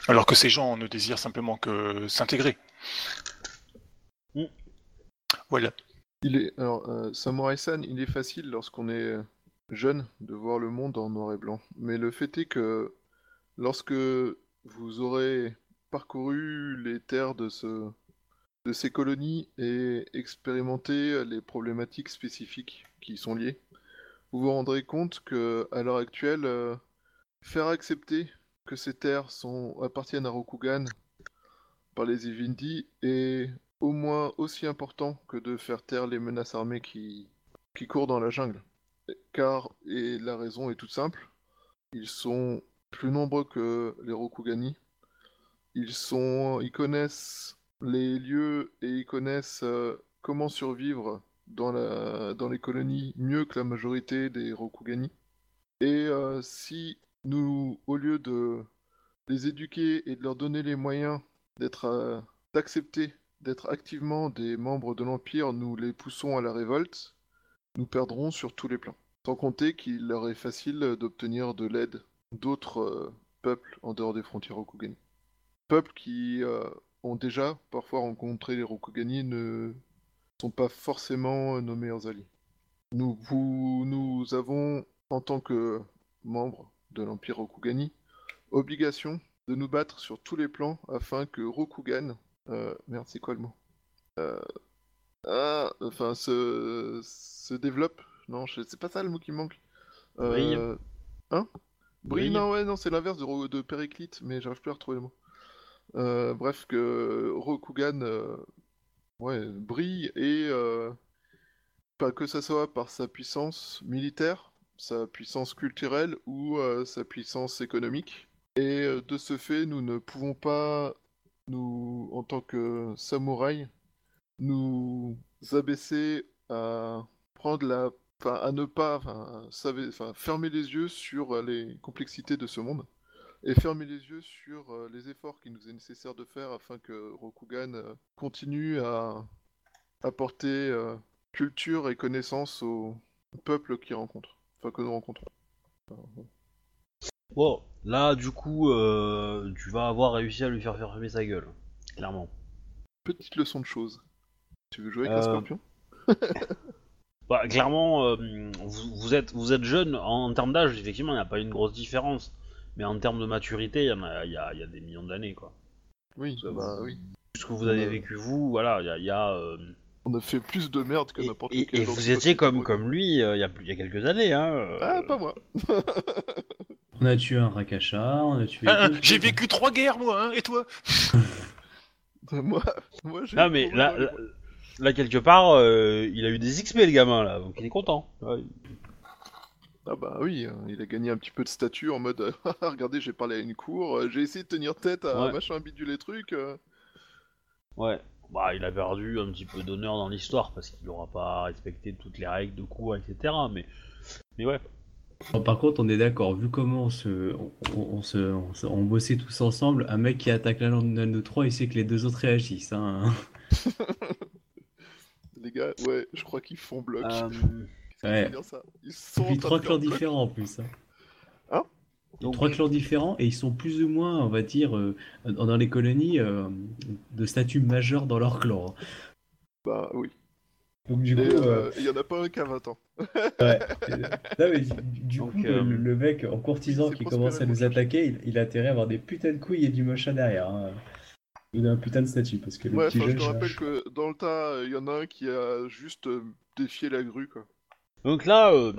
Alors que ces gens ne désirent simplement que s'intégrer. Mm. Voilà. Il est alors euh, Samurai-san, il est facile lorsqu'on est euh, jeune de voir le monde en noir et blanc. Mais le fait est que lorsque vous aurez parcouru les terres de ce de ces colonies et expérimenté les problématiques spécifiques qui y sont liées, vous vous rendrez compte que à l'heure actuelle, euh, faire accepter que ces terres appartiennent à Rokugan par les Ivindi est au moins aussi important que de faire taire les menaces armées qui, qui courent dans la jungle. Car, et la raison est toute simple, ils sont plus nombreux que les Rokugani. Ils sont, ils connaissent les lieux et ils connaissent euh, comment survivre dans, les colonies mieux que la majorité des Rokugani. Et euh, si nous, au lieu de les éduquer et de leur donner les moyens d'être, euh, d'accepter d'être activement des membres de l'Empire, nous les poussons à la révolte, nous perdrons sur tous les plans. Sans compter qu'il leur est facile d'obtenir de l'aide d'autres euh, peuples en dehors des frontières Rokugani. Peuples qui euh, ont déjà parfois rencontré les Rokugani et ne sont pas forcément nos meilleurs alliés. Nous, vous- nous avons, en tant que membres de l'Empire Rokugani, obligation de nous battre sur tous les plans afin que Rokugan euh, merde, c'est quoi le mot? Euh, Ah, enfin, se, se développe. Non, c'est pas ça le mot qui manque? Brille. Euh, Hein? Brille, non, ouais, non, c'est l'inverse de, de Périclite, mais j'arrive plus à retrouver le mot. Euh, bref, que Rokugan, euh, ouais, brille et euh, pas que ça soit par sa puissance militaire, sa puissance culturelle ou sa puissance économique. Et de ce fait, nous ne pouvons pas nous, en tant que samouraï, nous abaisser à prendre la, à ne pas, fermer les yeux sur euh, les complexités de ce monde et fermer les yeux sur euh, les efforts qu'il nous est nécessaire de faire afin que Rokugan euh, continue à apporter euh, culture et connaissance au peuple qu'il rencontre, enfin que nous rencontrons. Enfin, bon. Bon, là du coup, tu vas avoir réussi à lui faire fermer sa gueule, clairement. Petite leçon de choses. Tu veux jouer avec un scorpion? [LAUGHS] Bah, clairement, euh, vous, vous êtes, vous êtes jeune en termes d'âge, effectivement, il n'y a pas une grosse différence. Mais en termes de maturité, il y, en a, il y, a, il y a des millions d'années, quoi. Oui, ça bah vous- oui. Ce que vous avez vécu, vous, voilà, il y a. il y a, euh, On a fait plus de merde que et, n'importe et- quel et autre vous étiez comme, comme lui euh, il y, a, y a quelques années, hein. euh, Ah, pas moi. [LAUGHS] On a tué un Rakasha, on a tué. D'autres J'ai vécu trois guerres, moi, hein, et toi? [LAUGHS] Moi, moi j'ai. Ah mais là, là, là, quelque part, euh, il a eu des XP le gamin là, donc il est content. Ouais. Ah bah oui, hein, il a gagné un petit peu de statut en mode euh, [LAUGHS] regardez, j'ai parlé à une cour, euh, j'ai essayé de tenir tête à Ouais. machin bidule les trucs. euh. Ouais. Bah, il a perdu un petit peu d'honneur dans l'histoire parce qu'il aura pas respecté toutes les règles de cours, etc. Mais, mais ouais. Bon, par contre, on est d'accord, vu comment on, se, on, on- on se, on, se- on bossait tous ensemble, un mec qui attaque la lande de 3, il sait que les deux autres réagissent. Hein. [LAUGHS] Les gars, ouais, je crois qu'ils font bloc. Euh, [LAUGHS] ouais. ça Ils sont puis trois clans différents en plus. hein. Hein? Donc, Trois clans différents et ils sont plus ou moins, on va dire, euh, dans les colonies, euh, de statut majeur dans leur clan. hein. Bah oui. Donc du Et coup, euh, il y en a pas un qui a 20 ans. [LAUGHS] ouais. Non, mais du, du Donc, coup, euh, le, le mec en courtisan qui commence à nous attaquer, il, il a intérêt à avoir des putains de couilles et du mocha derrière. Hein. Ou un putain de statut, parce que le Ouais, petit je te rappelle que dans le tas, il y en a un qui a juste euh, défié la grue, quoi. donc là, euh,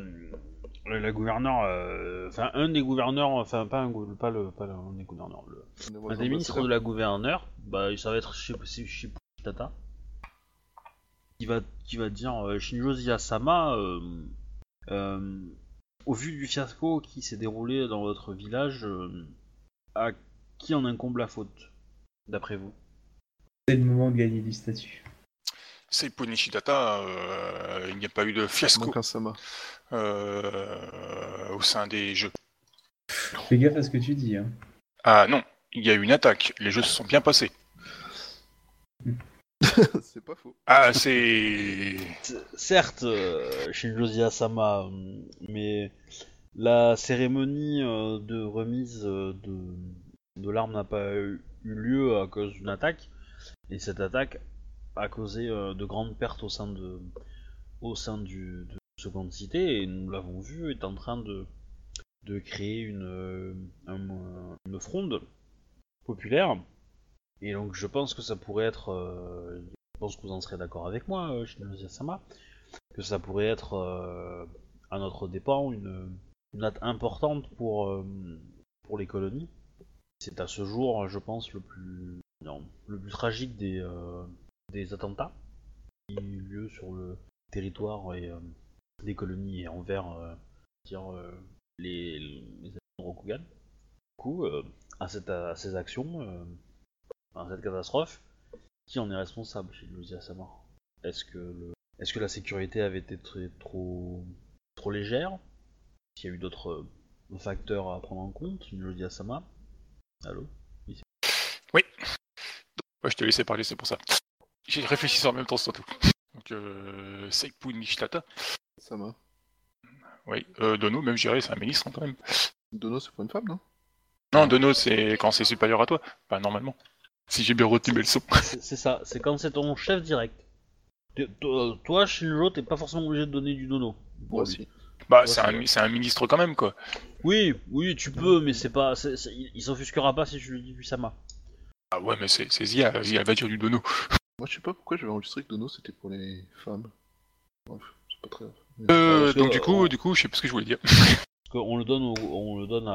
la gouverneure, euh, enfin un des gouverneurs, enfin pas un, pas le, pas le- un des gouverneurs, le, un des ministres de la gouverneure, bah ça va être chez chez Tata, qui va qui va dire euh, Shinjo Ziyasama, euh, euh, au vu du fiasco qui s'est déroulé dans votre village, euh, à qui en incombe la faute, d'après vous c'est le moment de gagner du statut. C'est pour Nishidata, euh, il n'y a pas eu de fiasco euh, au sein des jeux. Fais gaffe à ce que tu dis. Hein. Ah non, il y a eu une attaque, les jeux se sont bien passés. [LAUGHS] c'est pas faux. Ah, c'est... Certes, euh, Shinjo Ziyasama, euh, mais la cérémonie euh, de remise de, de l'arme n'a pas eu eu lieu à cause d'une attaque, et cette attaque a causé euh, de grandes pertes au sein de au sein du, de Seconde Cité, et nous l'avons vu, est en train de, de créer une, euh, un- une fronde populaire. Et donc je pense que ça pourrait être, euh, je pense que vous en serez d'accord avec moi, euh, que ça pourrait être euh, à notre dépens une, une date importante pour, euh, pour les colonies. C'est à ce jour, je pense, le plus, non, le plus tragique des, euh, des attentats qui ont eu lieu sur le territoire et, euh, des colonies et envers euh, les, les de Rokugan. Du coup, à, cette, à ces actions, à cette catastrophe, qui en est responsable chez Lucia Sama Est-ce que, le... Est-ce que la sécurité avait été très- trop, trop légère? S'il y a eu d'autres facteurs à prendre en compte Lucia Sama Allô Ouais, je t'ai laissé parler, c'est pour ça. J'ai réfléchi en même temps surtout. Donc, euh, Seipu Nishitata, Sama. oui, euh, Dono, même je dirais, c'est un ministre quand même. Dono, c'est pas une femme, non? Non, Dono, c'est quand c'est supérieur à toi, pas normalement. Si j'ai bien retenu mes leçons. C'est ça, c'est quand c'est ton chef direct. T'es- Toi, Shinjo, t'es pas forcément obligé de donner du dono. Moi aussi. Bah, Ouais, c'est un, un ministre quand même, quoi. Oui, oui, tu peux, mais c'est pas. c'est- c'est- il il s'offusquera pas si je lui dis du Sama. Ah ouais, mais c'est c'est Zia, Zia va dire du Dono. [LAUGHS] Moi, je sais pas pourquoi j'avais enregistré que Dono c'était pour les femmes. Bref, c'est pas très. Euh, parce que, donc du coup, euh, du coup, je sais pas ce que je voulais dire. [LAUGHS] Parce qu'on le donne, au- on le donne à,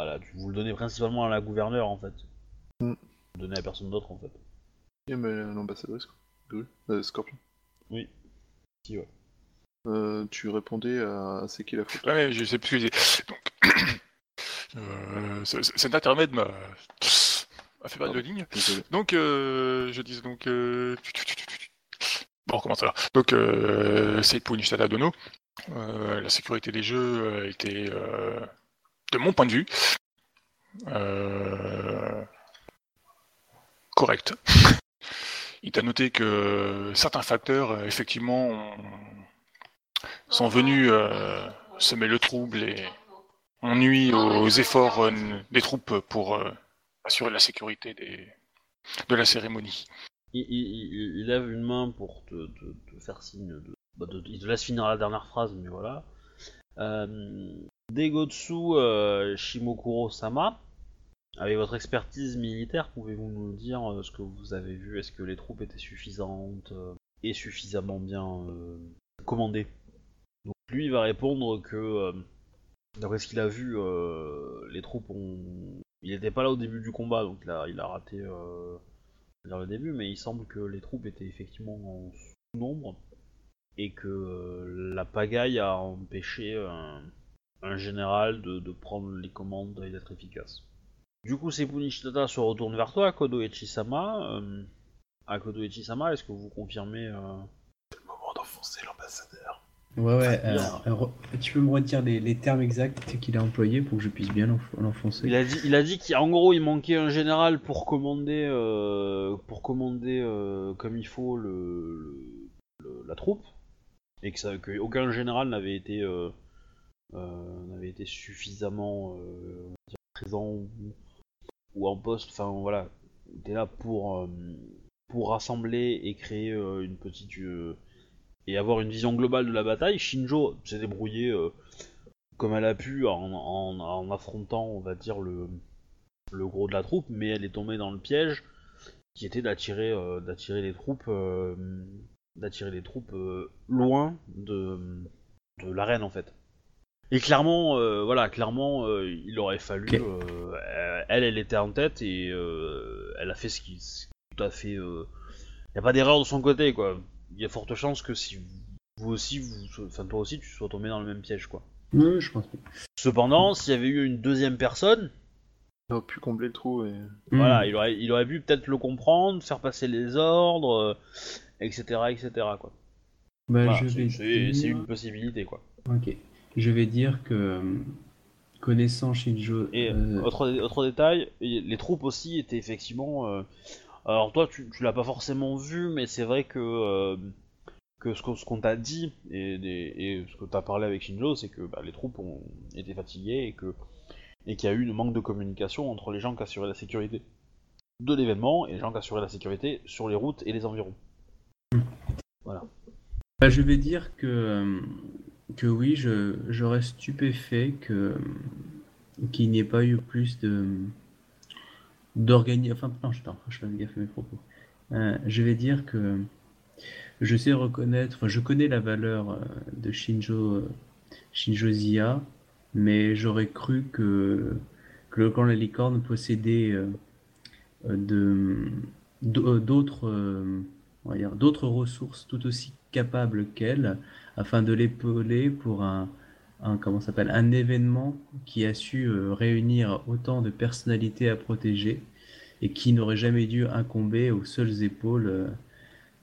à la, vous le donnez principalement à la gouverneure en fait. Mm. Vous le donnez à personne d'autre en fait. Il y a l'ambassadrice, quoi. Euh, Scorpion. Si, ouais. Euh, tu répondais à c'est qui la faute. Ouais, mais je sais plus ce que je disais. Donc, [COUGHS] euh, ce- ce- cet intermède m'a fait pas de ligne. Donc, euh, je disais donc. Euh... Bon, on recommence alors. Donc, euh, c'est pour Nishitata Dono. La sécurité des jeux a été, euh, de mon point de vue, correcte. [LAUGHS] Il t'a noté que certains facteurs, effectivement, ont- sont venus euh, semer le trouble et ont nuit aux efforts euh, des troupes pour euh, assurer la sécurité de la cérémonie. Il, lève une main pour te, faire signe bah, de- Il te laisse finir la dernière phrase, mais voilà. Euh, Degotsu euh, Shimokuro-sama, avec votre expertise militaire, pouvez-vous nous dire ce que vous avez vu? Est-ce que les troupes étaient suffisantes et suffisamment bien commandées? Lui va répondre que euh, d'après ce qu'il a vu, euh, les troupes ont. Il était pas là au début du combat, donc il il a raté euh, dire le début, mais il semble que les troupes étaient effectivement en sous-nombre et que la pagaille a empêché un, général de, prendre les commandes et d'être efficace. Du coup, Seppu Nishitata se retourne vers toi, Kodo Echisama. Euh, à Kodo Echisama, est-ce que vous confirmez C'est le moment d'enfoncer l'ambassadeur. Ouais, ouais. Alors, alors, tu peux me redire les, les termes exacts qu'il a employés pour que je puisse bien l'enf- l'enfoncer? Il a dit, il a dit qu'en gros il manquait un général pour commander, euh, pour commander euh, comme il faut le, le- le- la troupe, et que, ça, que aucun général n'avait été, euh, euh, n'avait été suffisamment euh, présent ou, ou en poste. Enfin voilà, il était là pour euh, pour rassembler et créer euh, une petite euh, et avoir une vision globale de la bataille. Shinjo s'est débrouillé. euh, comme elle a pu en, en- en affrontant, on va dire, le, le gros de la troupe, mais elle est tombée dans le piège qui était d'attirer euh, d'attirer les troupes euh, d'attirer les troupes loin de, de l'arène en fait. Et clairement, voilà, clairement, il aurait fallu. Elle, elle était en tête et elle a fait ce qui, ce qui est tout à fait. Il n'y a pas d'erreur de son côté, quoi. Il y a forte chance que si vous aussi, vous, enfin toi aussi, tu sois tombé dans le même piège, quoi. Oui, je pense. Cependant, s'il y avait eu une deuxième personne, On a pu combler le trou et. Hmm. voilà, il aurait, il aurait pu peut-être le comprendre, faire passer les ordres, euh, etc., etc. Quoi. Bah, Voilà, je c'est- vais c'est c'est dire- une possibilité, quoi. Ok. Je vais dire que euh, connaissant Shinjo. Et euh, autre, autre détail, les troupes aussi étaient effectivement. euh, alors toi, tu, tu l'as pas forcément vu, mais c'est vrai que euh, que ce qu'on t'a dit et, ce que t'as parlé avec Shinjo, c'est que bah, les troupes ont été fatiguées et que et qu'il y a eu un manque de communication entre les gens qui assuraient la sécurité de l'événement et les gens qui assuraient la sécurité sur les routes et les environs. bah, je vais dire que, que oui, je, je reste stupéfait que qu'il n'y ait pas eu plus de d'organisation. Enfin, non, je, mes propos. Euh, je vais dire que je sais reconnaître, je connais la valeur euh, de Shinjo, euh, Shinjo Zia, mais j'aurais cru que, que le clan la licorne possédait d'autres ressources tout aussi capables qu'elle afin de l'épauler pour un, un comment ça s'appelle un événement qui a su euh, réunir autant de personnalités à protéger et qui n'aurait jamais dû incomber aux seules épaules euh,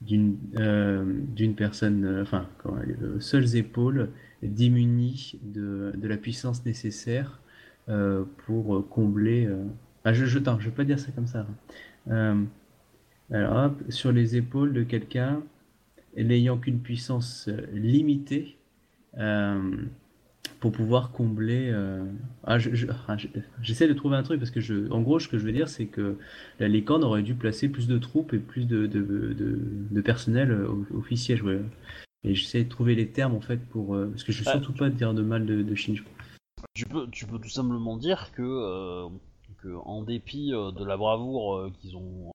d'une euh, d'une personne enfin comment, euh, seules épaules démunies de, de la puissance nécessaire pour combler ah, je je, attends, je vais pas dire ça comme ça euh, alors, hop, sur les épaules de quelqu'un n'ayant qu'une puissance limitée pour pouvoir combler. euh, ah, je- je- ah, je- j'essaie de trouver un truc parce que je, en gros, ce que je veux dire, c'est que la licorne aurait dû placer plus de troupes et plus de, de, de, de personnel au, au siège. ouais. Et j'essaie de trouver les termes en fait pour euh, parce que je veux Ah. surtout pas dire de mal de, de. Tu peux, tu peux tout simplement dire que, euh, que en dépit euh, de la bravoure euh, qu'ils ont,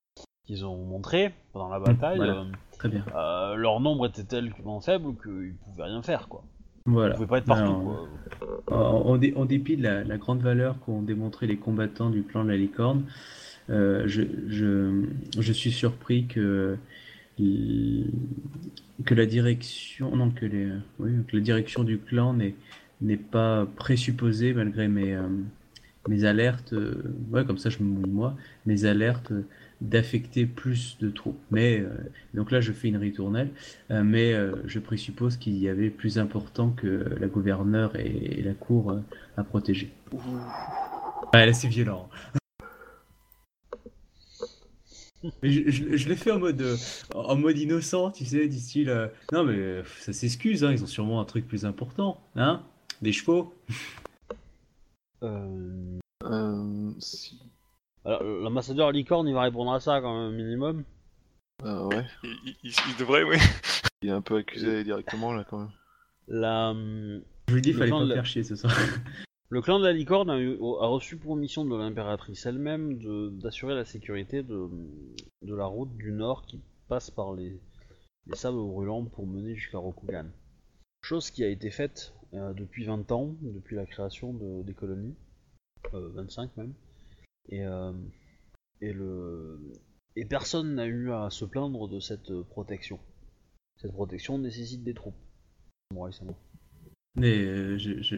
qu'ils ont montré pendant la bataille, voilà. euh, Très bien. euh, leur nombre était tellement faible qu'ils pouvaient rien faire, quoi. Voilà. Ils pouvaient pas être partout, Alors, quoi. En, en dé- en dépit de la, la grande valeur qu'ont démontré les combattants du clan de la licorne, euh, je, je, je suis surpris que, que la direction, non, que, les, oui, que la direction du clan n'est n'est pas présupposée, malgré mes, euh, mes alertes, euh, ouais, comme ça je me mouille moi, mes alertes d'affecter plus de troupes. Mais, euh, donc là je fais une ritournelle. Euh, mais euh, je présuppose qu'il y avait plus important que la gouverneure et, et la cour euh, à protéger. Ouais, là c'est violent. Mais je, je- je l'ai fait en mode, euh, en mode innocent, tu sais, du style. euh, non mais euh, ça s'excuse, hein, ils ont sûrement un truc plus important, hein Des chevaux. Euh, Euh, si. Alors, l'ambassadeur licorne, il va répondre à ça quand même, minimum. Ah ouais. Il, il- il- il devrait, oui. [LAUGHS] Il est un peu accusé directement là quand même. La, Je lui dis, Le fallait pas la- faire chier ce soir. [LAUGHS] Le clan de la licorne a, eu- a reçu pour mission de l'impératrice elle-même d'assurer la sécurité de, de la route du nord qui passe par les, les sables brûlants pour mener jusqu'à Rokugan. Chose qui a été faite euh, depuis 20 ans, depuis la création de- des colonies, euh, 25 même, et, euh, et, personne n'a eu à se plaindre de cette protection. Cette protection nécessite des troupes. Sama. Mais euh, je, je,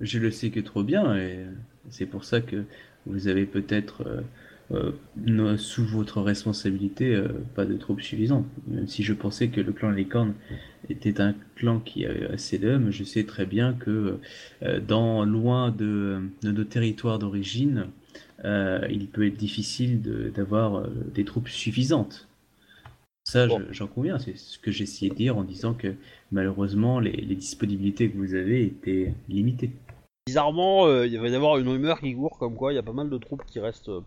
je le sais que trop bien, et c'est pour ça que vous avez peut-être euh, euh, sous votre responsabilité pas de troupes suffisantes. Même si je pensais que le clan Licorne était un clan qui avait assez d'hommes, je sais très bien que dans loin de, de nos territoires d'origine, euh, il peut être difficile d'avoir euh, des troupes suffisantes. Ça, Bon. j'en conviens, c'est ce que essayé de dire en disant que malheureusement, les, les disponibilités que vous avez étaient limitées. Bizarrement, euh, il va y avoir une rumeur qui court comme quoi il y a pas mal de troupes qui restent, euh,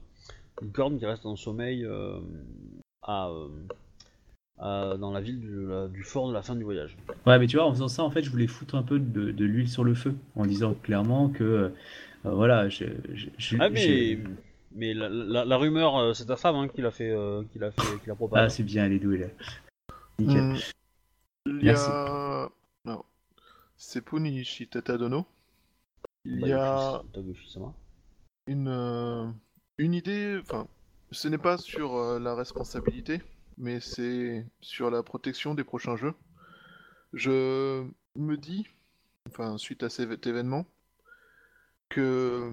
licornes qui restent en sommeil euh, à, à- dans la ville du, la- du fort de la fin du voyage. Ouais, mais tu vois, en faisant ça, en fait, je voulais foutre un peu de, de l'huile sur le feu, en disant clairement que, voilà, je, je, je- Ah mais, mais la, la- la rumeur, euh, c'est ta femme hein, qui l'a fait, euh, qui l'a fait, qui l'a Ah, propagée. c'est bien, elle est douée, là. Nickel. Hmm. Il y a. Non. Sepun Ishitata Dono. Il Bah, y a une, euh, une idée. Enfin, ce n'est pas sur euh, la responsabilité, mais c'est sur la protection des prochains jeux. Je me dis, enfin, suite à cet événement, que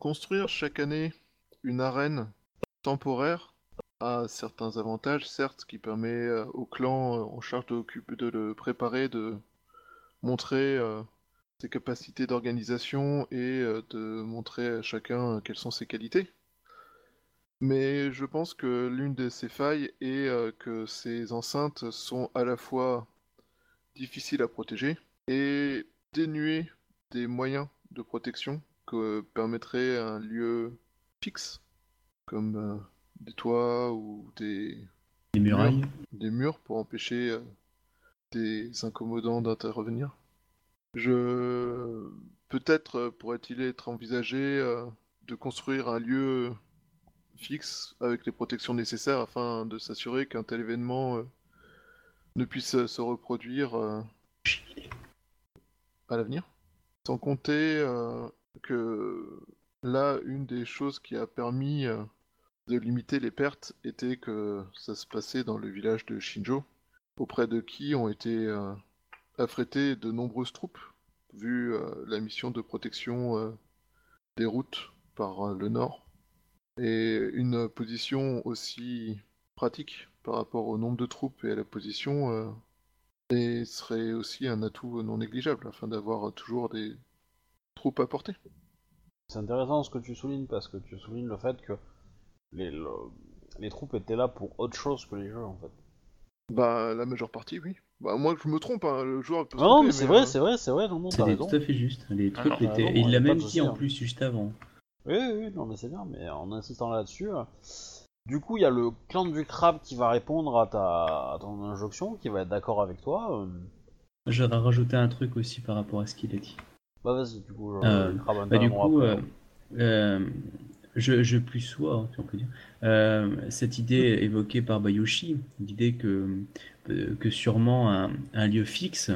construire chaque année une arène temporaire a certains avantages, certes, qui permet euh, au clan euh, en charge de, le préparer, de montrer euh, ses capacités d'organisation et de montrer à chacun quelles sont ses qualités. Mais je pense que l'une de ces failles est que ces enceintes sont à la fois difficiles à protéger et dénuées des moyens de protection que permettrait un lieu fixe, comme euh, des toits ou des, Les murailles. des murs pour empêcher euh, des incommodants d'intervenir. Je peut-être euh, pourrait-il être envisagé euh, de construire un lieu fixe avec les protections nécessaires afin de s'assurer qu'un tel événement ne puisse se reproduire à l'avenir. Sans compter que là, une des choses qui a permis euh, de limiter les pertes était que ça se passait dans le village de Shinjo, auprès de qui ont été euh, affrétées de nombreuses troupes, vu euh, la mission de protection des routes par le nord. Et une position aussi pratique par rapport au nombre de troupes et à la position et serait aussi un atout non négligeable afin d'avoir toujours des troupes à portée. C'est intéressant ce que tu soulignes parce que tu soulignes le fait que les, le- les troupes étaient là pour autre chose que les jeux en fait. Bah, la majeure partie, oui. Bah, moi, je me trompe, hein, le joueur peut se Non, tromper, mais c'est vrai, euh, c'est vrai, c'est vrai, non, non, t'as C'était raison. tout à fait juste. Les Ah t'as étaient. il l'a même dit en hein. plus juste avant. Oui, oui, oui, non, mais c'est bien, mais en insistant là-dessus. Du coup, il y a le clan du crabe qui va répondre à, ta... à ton injonction, qui va être d'accord avec toi. euh, J'aurais rajouté un truc aussi par rapport à ce qu'il a dit. Bah, vas-y, du coup, Euh, Bah, du coup, après. euh, euh, je, je plus sois, hein, si on peut dire, euh, cette idée évoquée par Bayushi, l'idée que, euh, que sûrement un, un lieu fixe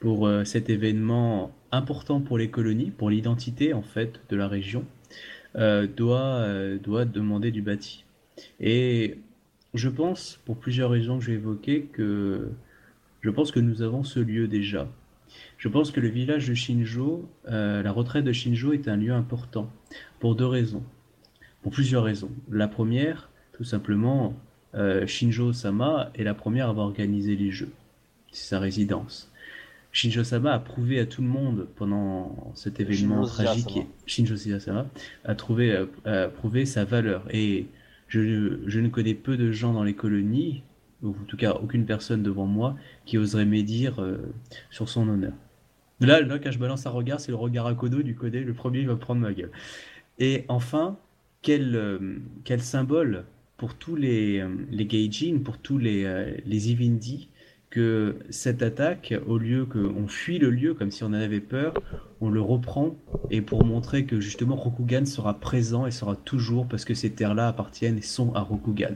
pour euh, cet événement important pour les colonies, pour l'identité en fait de la région, euh, doit, euh, doit demander du bâti. Et je pense, pour plusieurs raisons que j'ai évoquées, que je pense que nous avons ce lieu déjà. Je pense que le village de Shinjo, euh, la retraite de Shinjo est un lieu important pour deux raisons. Pour plusieurs raisons. La première, tout simplement, euh, Shinjo Sama est la première à avoir organisé les jeux. C'est sa résidence. Shinjo Sama a prouvé à tout le monde pendant cet événement Shinjo tragique, Sama. Shinjo Sama a trouvé, euh, a prouvé sa valeur. Et je, je ne connais peu de gens dans les colonies, ou en tout cas aucune personne devant moi, qui oserait médire euh, sur son honneur. Là, là, quand je balance un regard, c'est le regard à Kodo du Kodé, le premier il va prendre ma gueule. Et enfin, quel, euh, quel symbole pour tous les, euh, les Gaijin, pour tous les, euh, les Ivindi, que cette attaque, au lieu qu'on fuit le lieu comme si on en avait peur, on le reprend et pour montrer que justement Rokugan sera présent et sera toujours parce que ces terres-là appartiennent et sont à Rokugan.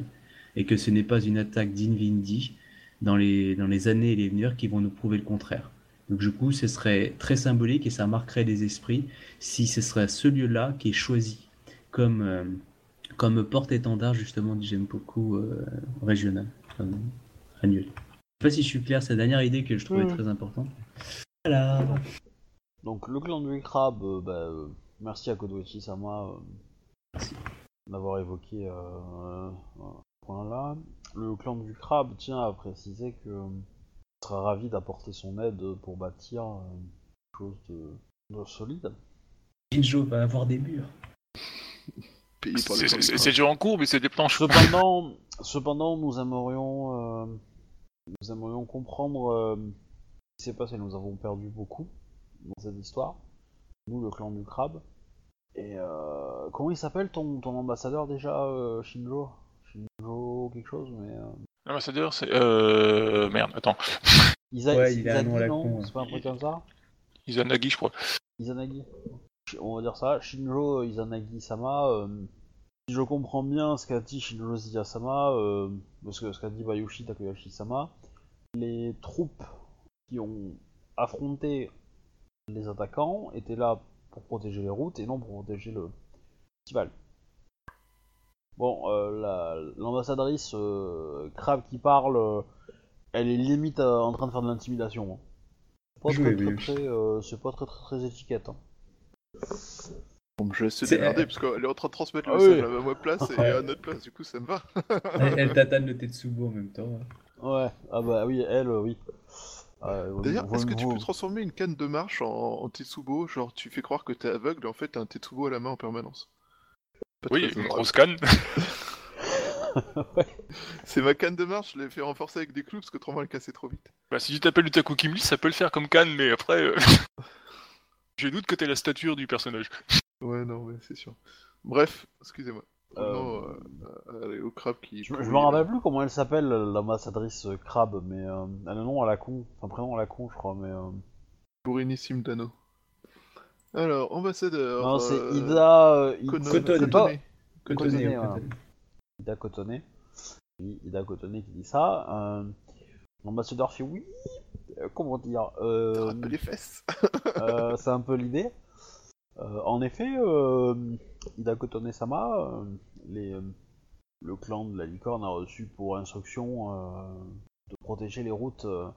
Et que ce n'est pas une attaque d'Invindi dans les, dans les années et les venir qui vont nous prouver le contraire. Donc du coup, ce serait très symbolique et ça marquerait les esprits si ce serait ce lieu-là qui est choisi comme, euh, comme porte-étendard justement du Genpoku euh, régional, enfin, annuel. Je sais pas si je suis clair, c'est la dernière idée que je trouvais très importante. Voilà. Donc le clan du crabe, euh, bah, euh, merci à Kodoichi Sama euh, Merci. d'avoir évoqué euh, point-là. Le clan du crabe tient à préciser que euh, il sera ravi d'apporter son aide pour bâtir euh, quelque chose de, de solide. Shinjo va avoir des murs. [LAUGHS] C'est- dur en cours, mais c'est des planches. Cependant, cependant, nous aimerions, euh, nous aimerions comprendre euh, ce qui s'est passé. Nous avons perdu beaucoup dans cette histoire. Nous, le clan du crabe. Et euh, comment il s'appelle ton, ton ambassadeur déjà, euh, Shinjo? Shinjo quelque chose, mais euh, L'ambassadeur, c'est. Euh. Merde, attends. [LAUGHS] Isa- Ouais, il a un Izagi, nom à la non con, ouais. C'est pas un truc comme ça Izanagi, je crois. Izanagi. On va dire ça. Shinjo Izanagi-sama. euh, si je comprends bien ce qu'a dit Shinjo Izanagi-sama, euh, ce que- ce qu'a dit Bayushi Takayashi-sama, les troupes qui ont affronté les attaquants étaient là pour protéger les routes et non pour protéger le festival. Bon, euh, la- l'ambassadrice euh, Crab qui parle, euh, elle est limite euh, en train de faire de l'intimidation. hein. Pas très, très, oui. très, euh, c'est pas très très très étiquette. hein. Bon, je vais essayer de C'est- démerder parce qu'elle est en train de transmettre le Ah message oui. à ma place et à notre place, du coup ça me va. [LAUGHS] Elle, elle tatane le Tetsubo en même temps. Ouais, ah bah oui, elle, oui. Euh, D'ailleurs, est-ce que tu peux transformer une canne de marche en, en Tetsubo Genre, tu fais croire que t'es aveugle et en fait t'as un Tetsubo à la main en permanence. Oui, une grosse canne. [LAUGHS] C'est ma canne de marche, je l'ai fait renforcer avec des clous parce que autrement elle cassait trop vite. Bah, si tu t'appelles Utaku Kimli, ça peut le faire comme canne, mais après. euh, [LAUGHS] Je doute que t'aies la stature du personnage. Ouais, non, mais c'est sûr. Bref, excusez-moi. Euh, Non, euh, allez, au crabe qui. Je, je me rappelle plus comment elle s'appelle, l'ambassadrice euh, Crab, mais euh, elle a un nom à la con, enfin prénom à la con, je crois, mais. euh, Burinissime Dano. Alors, ambassadeur. Non, c'est euh, Ida. euh. Cotonné, Cotonné, voilà. Cotonné. Ida Ida Cotonnet qui dit ça. Euh, L'ambassadeur fait oui. euh, comment dire euh, rappelé les fesses. [LAUGHS] euh, C'est un peu l'idée. Euh, en effet, euh, Ida Cotonnet Sama, euh, les, euh, le clan de la licorne a reçu pour instruction euh, de protéger les routes euh,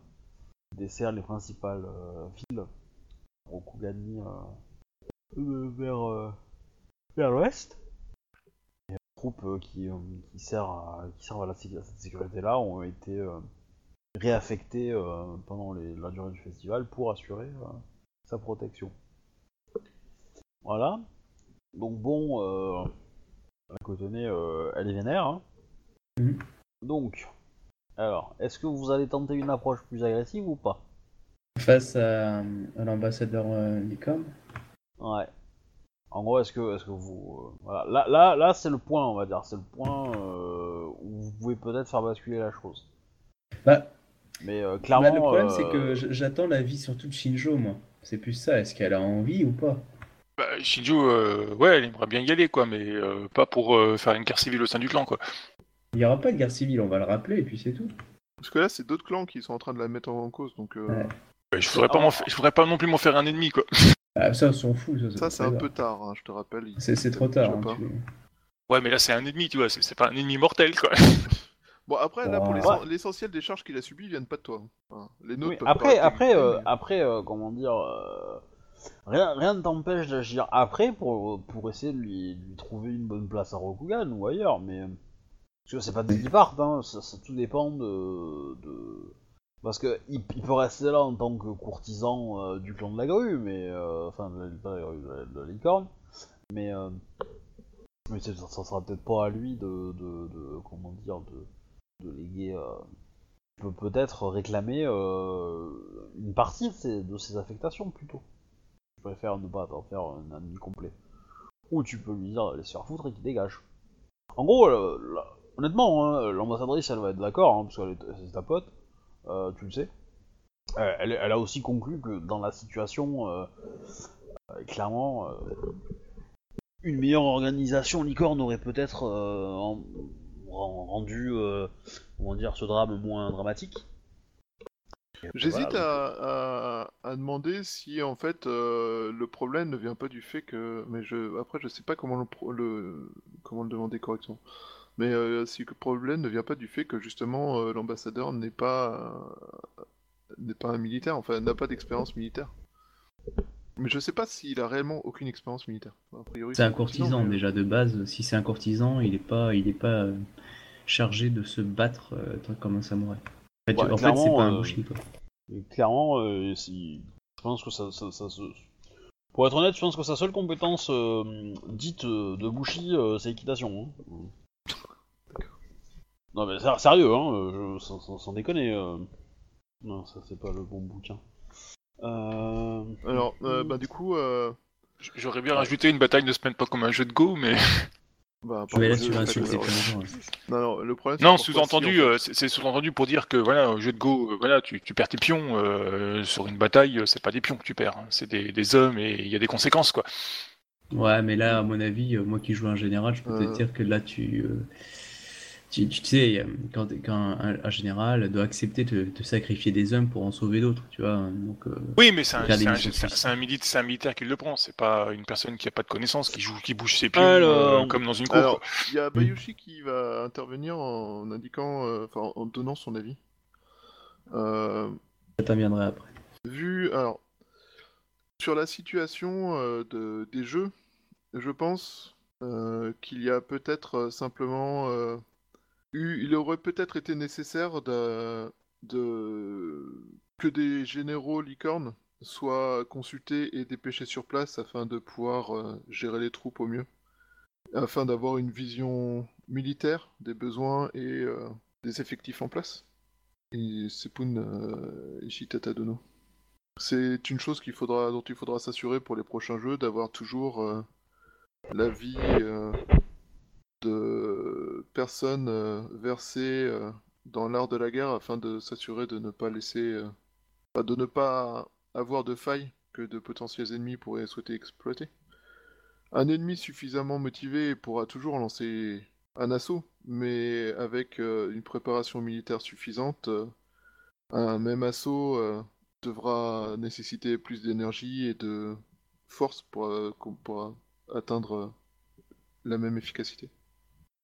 qui desservent les principales euh, villes. Rokugani euh, euh, vers, euh, vers l'ouest. Les troupes euh, qui, qui, servent à, qui servent à, la à cette sécurité-là ont été réaffectées pendant les- la durée du festival pour assurer sa protection. Voilà. Donc bon, la Cotonnet, euh, elle est vénère. hein. Mhm. Donc, alors, est-ce que vous allez tenter une approche plus agressive ou pas? Face à, à l'ambassadeur euh, Licorne. Ouais. En gros, est-ce que, est-ce que vous, euh, voilà, là, là, là, c'est le point, on va dire, c'est le point euh, où vous pouvez peut-être faire basculer la chose. Bah, Mais euh, bah, clairement, le problème, euh, c'est que j'attends l'avis surtout de Shinjo, moi. C'est plus ça. Est-ce qu'elle a envie ou pas? Bah, Shinjo, euh, ouais, elle aimerait bien y aller, quoi, mais euh, pas pour euh, faire une guerre civile au sein du clan, quoi. Il n'y aura pas de guerre civile, on va le rappeler, et puis c'est tout. Parce que là, c'est d'autres clans qui sont en train de la mettre en cause, donc euh, Ouais. Ouais, Je voudrais pas, je voudrais pas non plus m'en faire un ennemi, quoi. Ah, ça, on s'en fout. Ça, ça, c'est un peu tard, hein, je te rappelle. il- C'est c'est trop tard. hein, tu- Ouais, mais là, c'est un ennemi, tu vois, c'est c'est pas un ennemi mortel, quoi. [LAUGHS] Bon, après, là, pour Ouais. l'essentiel des charges qu'il a subies viennent pas de toi. hein. Les nôtres oui, peuvent après, pas après, euh, après, euh, comment dire, euh, rien, rien ne t'empêche d'agir après pour, pour essayer de lui, de lui trouver une bonne place à Rokugan ou ailleurs, mais parce que c'est pas dit qu'il parte, hein, ça, ça tout dépend de, de... parce que il, il peut rester là en tant que courtisan euh, du clan de la grue, mais euh, enfin de la, de la, grue, de la- licorne, mais euh, mais ça, ça sera peut-être pas à lui de, comment dire de, léguer. euh, peut peut-être réclamer euh, une partie de ses, affectations plutôt. Je préfère ne pas t'en faire un ami complet. Ou tu peux lui dire d'aller se faire foutre et qu'il dégage. En gros, honnêtement, hein, l'ambassadrice elle va être d'accord, hein, parce est, c'est ta pote, euh, tu le sais. Euh, elle, elle a aussi conclu que dans la situation, euh, clairement, une meilleure organisation licorne aurait peut-être en- en- rendu comment dire, ce drame moins dramatique. J'hésite Voilà, à, à, à demander si en fait euh, le problème ne vient pas du fait que. Mais je après je sais pas comment le, pro- le comment le demander correctement. Mais euh, si le problème ne vient pas du fait que justement euh, l'ambassadeur n'est pas euh, n'est pas un militaire, enfin n'a pas d'expérience militaire. Mais je sais pas s'il a réellement aucune expérience militaire. A priori, C'est un courtisan mais- déjà de base. Si c'est un courtisan, il n'est pas, il est pas euh, chargé de se battre euh, comme un samouraï. En fait, Ouais, en fait, c'est clairement, pas un euh, quoi. Et clairement, euh, si... je pense que ça, ça, ça se... Pour être honnête, je pense que sa seule compétence euh, dite euh, de Bushi, euh, c'est équitation. hein. Non mais sérieux, hein, euh, je- sans, sans- sans déconner. euh. Non, ça c'est pas le bon bouquin. Euh... Alors, euh, bah du coup, euh, J'aurais bien rajouté une bataille ne se mène pas comme un jeu de Go, mais. [LAUGHS] bah, Mais là, tu vas insulter hein. Non, non, le problème. Non, sous-entendu, c'est sous-entendu pour dire que voilà, un jeu de Go, voilà, tu, tu perds tes pions euh, sur une bataille, c'est pas des pions que tu perds, hein, c'est des, des hommes et il y a des conséquences quoi. Ouais, mais là, à mon avis, moi qui joue un général, je peux te dire que là, tu, euh, tu, tu sais, euh, quand, quand un, un général doit accepter de, de sacrifier des hommes pour en sauver d'autres, tu vois. Donc, euh, Oui, mais c'est un, militaire, qui le prend, c'est pas une personne qui a pas de connaissances, qui joue, qui bouge ses Alors- euh, comme dans une cour. Il y a Bayushi qui va intervenir en indiquant, euh, enfin, en donnant son avis. Euh, ça t'inviendrait après. vu, alors, sur la situation euh, de, des jeux, je pense euh, qu'il y a peut-être simplement euh, il aurait peut-être été nécessaire que des généraux licornes soient consultés et dépêchés sur place afin de pouvoir euh, gérer les troupes au mieux, afin d'avoir une vision militaire des besoins et euh, des effectifs en place. Euh. C'est une chose dont il faudra s'assurer pour les prochains jeux, d'avoir toujours l'avis de personnes euh, versées euh, dans l'art de la guerre afin de s'assurer de ne pas laisser, euh, de ne pas avoir de failles que de potentiels ennemis pourraient souhaiter exploiter. Un ennemi suffisamment motivé pourra toujours lancer un assaut, mais avec une préparation militaire suffisante, un même assaut devra nécessiter plus d'énergie et de force pour, pour, atteindre la même efficacité.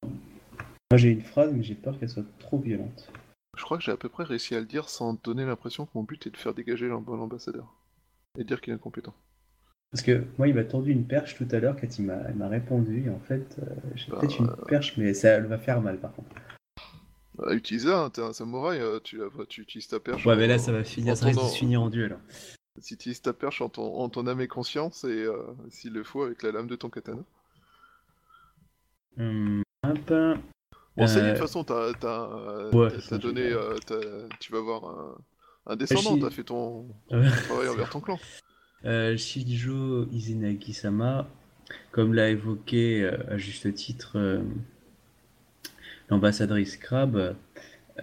Moi, j'ai une phrase, mais j'ai peur qu'elle soit trop violente. Je crois que j'ai à peu près réussi à le dire sans donner l'impression que mon but est de faire dégager l'amb- l'ambassadeur et dire qu'il est incompétent. Parce que moi, il m'a tendu une perche tout à l'heure quand il m'a répondu. Et en fait, euh, j'ai Bah, peut-être une perche, mais ça elle va faire mal par contre. Bah, utilise ça, hein, t'es un samouraï, euh, tu, la- tu utilises ta perche. Ouais, mais là, ça va finir, ça risque de se finir en duel. hein. Tu utilises ta perche en ton, en ton âme et conscience et euh, s'il le faut avec la lame de ton katana. Hum, hop. Bon, ça y est, de Euh, toute façon, t'as t'as, euh, ouais, t'as- ça, t'as j'ai donné. euh, t'as- tu vas avoir un, un descendant, t'as fait ton, travail envers ton clan. [LAUGHS] Euh, Shijo Izanagi-sama, comme l'a évoqué euh, à juste titre euh, l'ambassadrice Crab,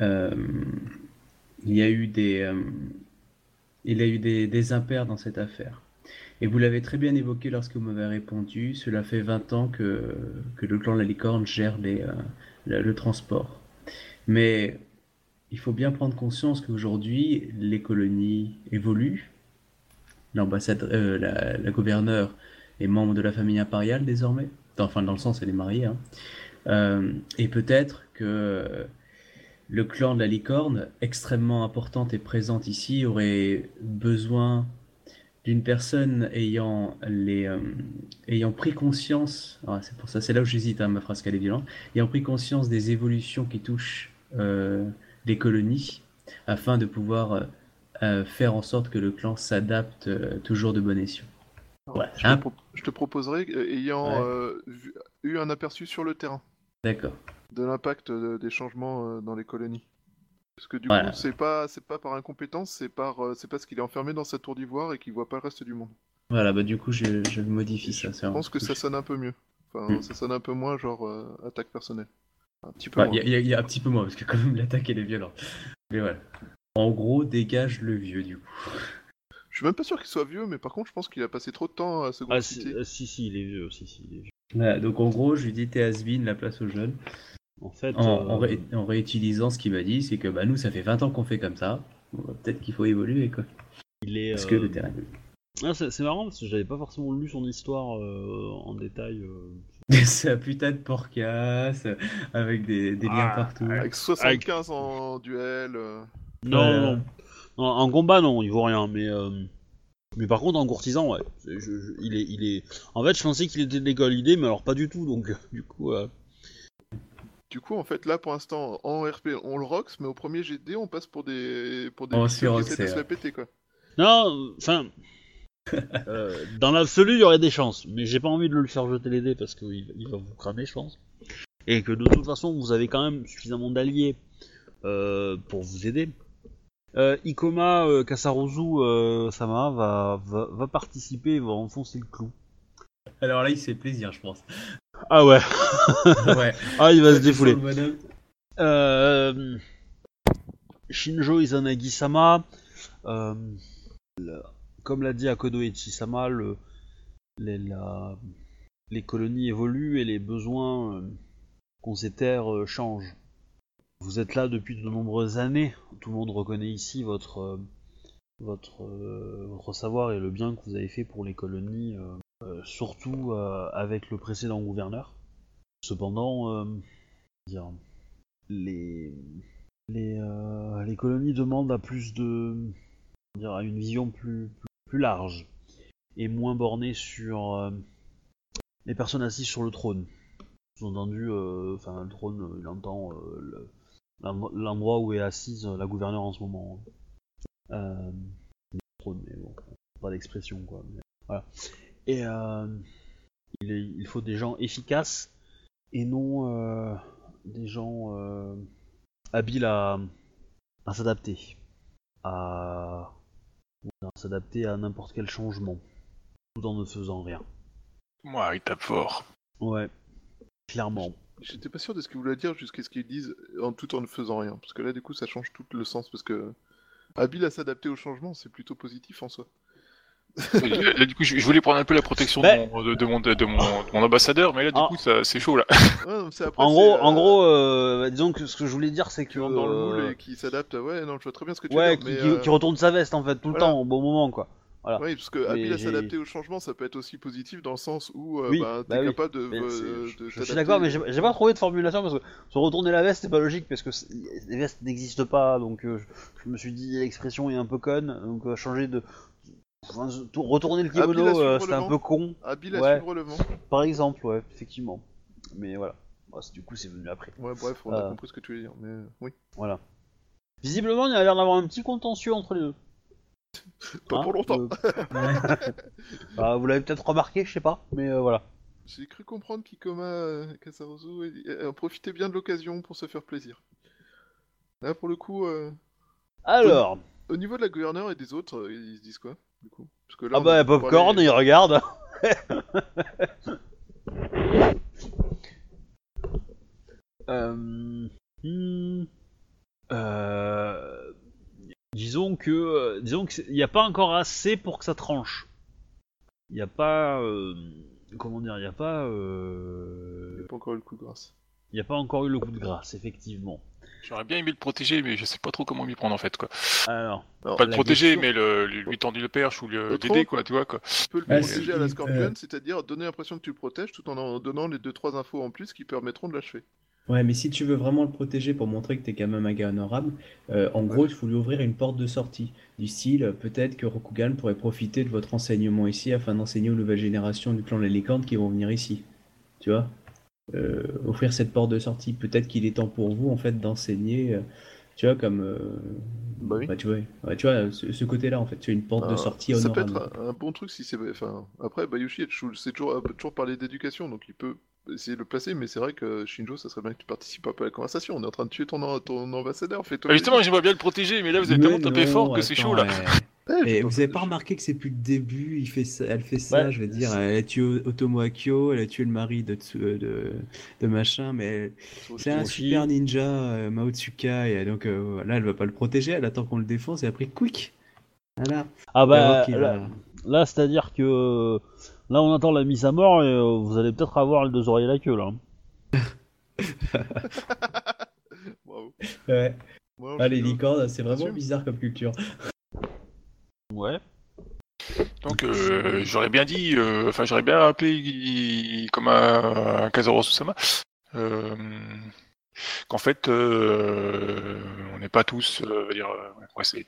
euh, il y a eu des, euh, il y a eu des, des impairs dans cette affaire. Et vous l'avez très bien évoqué lorsque vous m'avez répondu, cela fait 20 ans que, que le clan de la licorne gère les, euh, le, transport. Mais il faut bien prendre conscience qu'aujourd'hui, les colonies évoluent, l'ambassade, euh, la, la gouverneure est membre de la famille impériale désormais. Enfin, dans le sens, elle est mariée. hein. Euh, et peut-être que le clan de la licorne, extrêmement importante et présente ici, aurait besoin d'une personne ayant, les, euh, ayant pris conscience, ah, c'est pour ça, c'est là où j'hésite à ma phrase qu'elle est violente, ayant pris conscience des évolutions qui touchent euh, les colonies, afin de pouvoir euh, faire en sorte que le clan s'adapte toujours de bon escient. Je, hein je te proposerais, euh, ayant Ouais. vu- eu un aperçu sur le terrain D'accord. de l'impact des changements dans les colonies. Parce que du Voilà. coup, c'est pas, c'est pas par incompétence, c'est par, euh, c'est parce qu'il est enfermé dans sa tour d'ivoire et qu'il voit pas le reste du monde. Voilà, bah du coup, je, je modifie ça. Je pense que ça sonne un peu mieux. Enfin, Mm. ça sonne un peu moins genre euh, attaque personnelle. Un petit peu Il moins. y, a- y a- y a un petit peu moins, parce que quand même l'attaque elle est violente. Mais voilà. En gros, dégage le vieux du coup. Je suis même pas sûr qu'il soit vieux, mais par contre, je pense qu'il a passé trop de temps à Second Ah si, si, si, il est vieux, si, si, il est vieux. Voilà, donc en gros, je lui dis t'es has-been, la place aux jeunes. En fait, En, en euh, ré- en réutilisant ce qu'il m'a dit, c'est que bah, nous, ça fait 20 ans qu'on fait comme ça. Bon, bah, Peut-être qu'il faut évoluer, quoi. Il est. Parce que euh, le terrain. ah, c'est marrant parce que j'avais pas forcément lu son histoire euh, en détail. euh. [LAUGHS] C'est un putain de porcasse, avec des, des liens Ah, partout. Avec 75 en duel. euh, Non, non, non. En combat, non, il vaut rien, mais. euh, Mais par contre, en courtisan, ouais. C'est- je- je- il, est, il est. En fait, je pensais qu'il était de l'école idée, mais alors pas du tout, donc du coup. euh, Du coup, en fait, là, pour l'instant, en RP, on le rox, mais au premier GD, on passe pour des pour des On pixels se de la péter, quoi. Non, enfin. [LAUGHS] euh, dans l'absolu, il y aurait des chances, mais j'ai pas envie de le faire jeter les dés parce qu'il il va vous cramer, je pense. Et que de toute façon, vous avez quand même suffisamment d'alliés euh, pour vous aider. Euh, Ikoma euh, Kasaruzu euh, Sama va, va, va participer, va enfoncer le clou. Alors là, il se fait plaisir, je pense. Ah ouais, ouais. [LAUGHS] ah il va se défouler. Euh, Shinjo Izanagi-sama, euh, comme l'a dit Akodo Echi-sama, le- les, la- les colonies évoluent et les besoins euh, qu'ont ces terres euh, changent. Vous êtes là depuis de nombreuses années, tout le monde reconnaît ici votre, votre, votre savoir et le bien que vous avez fait pour les colonies, surtout euh, avec le précédent gouverneur. Cependant, euh, les euh, colonies demandent à plus de à une vision plus, large et moins bornée sur euh, les personnes assises sur le trône. Sous-entendu, euh, enfin le trône, euh, entend euh, le- l'endro- l'endroit où est assise la gouverneure en ce moment. Euh, mais bon, pas d'expression quoi. voilà. Et euh, il, est- il faut des gens efficaces et non euh, des gens euh, habiles à, à s'adapter, à, à s'adapter à n'importe quel changement, tout en ne faisant rien. Moi, il tape fort. Ouais, clairement. J'étais pas sûr de ce qu'ils voulaient dire jusqu'à ce qu'ils disent en tout en ne faisant rien. Parce que là, du coup, ça change tout le sens. Parce que habile à s'adapter au changement, c'est plutôt positif en soi. Là, du coup, je je voulais prendre un peu la protection de, Ben- mon, de, de mon, de, mon, de mon ambassadeur, mais là, du Ah. coup, ça, c'est chaud là. Ouais, après, En gros, euh, en gros, euh, disons que ce que je voulais dire, c'est que qui rentre dans le moule euh, et qui s'adapte. Ouais, non, je vois très bien ce que tu ouais, veux qui, dire. qui- mais, euh, qui retourne sa veste en fait tout le temps au bon moment quoi. Voilà. Oui, parce que habile à s'adapter au changement, ça peut être aussi positif dans le sens où euh, Oui, bah, t'es bah oui. capable de, euh, de je, suis d'accord, mais j'ai pas trouvé de formulation parce que se retourner la veste c'est pas logique parce que les vestes n'existent pas donc euh, je, je me suis dit l'expression est un peu conne donc euh, changer de enfin, retourner le kimono euh, c'était un peu con Habile à Ouais. suivre le vent. par exemple ouais effectivement mais voilà c'est- du coup c'est venu après Ouais, bref, on a Euh. compris ce que tu veux dire. Mais euh, oui, voilà visiblement il y a l'air d'avoir un petit contentieux entre les deux [LAUGHS] pas Hein, pour longtemps. euh, Ouais. [LAUGHS] bah, vous l'avez peut-être remarqué je sais pas mais euh, voilà J'ai cru comprendre qu'Ikoma euh, Kasaruzu euh, profitait bien de l'occasion pour se faire plaisir. Là, pour le coup, alors au niveau de la gouverneure et des autres, euh, ils se disent quoi du coup? Parce que là, ah on bah popcorn parlé- il regarde [LAUGHS] Euh, hmm, euh, disons que euh, disons qu'il n'y a pas encore assez pour que ça tranche. Il n'y a pas euh, comment dire, il n'y a pas Il euh, n'y a pas encore eu le coup de grâce. il y a pas encore eu le coup de grâce effectivement. J'aurais bien aimé le protéger, mais je sais pas trop comment m'y prendre en fait, quoi. Alors Alors, Pas le protéger, question- mais le, lui, lui tendre le perche ou le L'autre l'aider, quoi, tu vois, quoi. tu peux le Ouais, protéger à la euh, Scorpion, c'est-à-dire donner l'impression que tu le protèges tout en en donnant les 2-3 infos en plus qui permettront de l'achever. Ouais, mais si tu veux vraiment le protéger pour montrer que t'es quand même un gars honorable, euh, en gros, il faut lui ouvrir une porte de sortie. Du style, euh, peut-être que Rokugan pourrait profiter de votre enseignement ici afin d'enseigner aux nouvelles générations du clan de la Licorne qui vont venir ici. Tu vois? Euh, Offrir cette porte de sortie. Peut-être qu'il est temps pour vous, en fait, d'enseigner. euh, tu vois, comme. euh, Bah oui. tu vois, ouais, tu vois ce, ce côté-là, en fait. Tu as une porte de Ah, sortie ça peut être un, un bon truc si c'est. Enfin, après, Bayushi c'est toujours, toujours parler d'éducation, donc il peut essayer de le placer, mais c'est vrai que Shinjo, ça serait bien que tu participes un peu à la conversation. On est en train de tuer ton, ton ambassadeur, fais-toi. Bah, justement, j'aimerais bien le protéger, mais là, vous avez Mais tellement tapé fort que c'est chaud, là. ouais. [LAUGHS] Et vous avez pas remarqué que c'est plus le début, il fait ça, elle fait ça, Ouais, je veux dire, c'est- elle a tué Otomo Akio, elle a tué le mari de, Tsu- de, de machin, mais c'est un aussi. super ninja, euh, Mao Tsuka, et donc euh, là elle va pas le protéger, elle attend qu'on le défonce et après quick Voilà. Ah bah il là, va- là, c'est-à-dire que euh, là on attend la mise à mort et euh, vous allez peut-être avoir les deux oreilles à la queue là. [LAUGHS] Bravo. Ouais. Ah, les licornes, c'est vraiment bizarre comme culture. Ouais. Donc euh, j'aurais bien dit, euh, enfin j'aurais bien appelé comme un, un Susama, euh, qu'en fait euh, on n'est pas tous, euh, dire, euh, ouais, c'est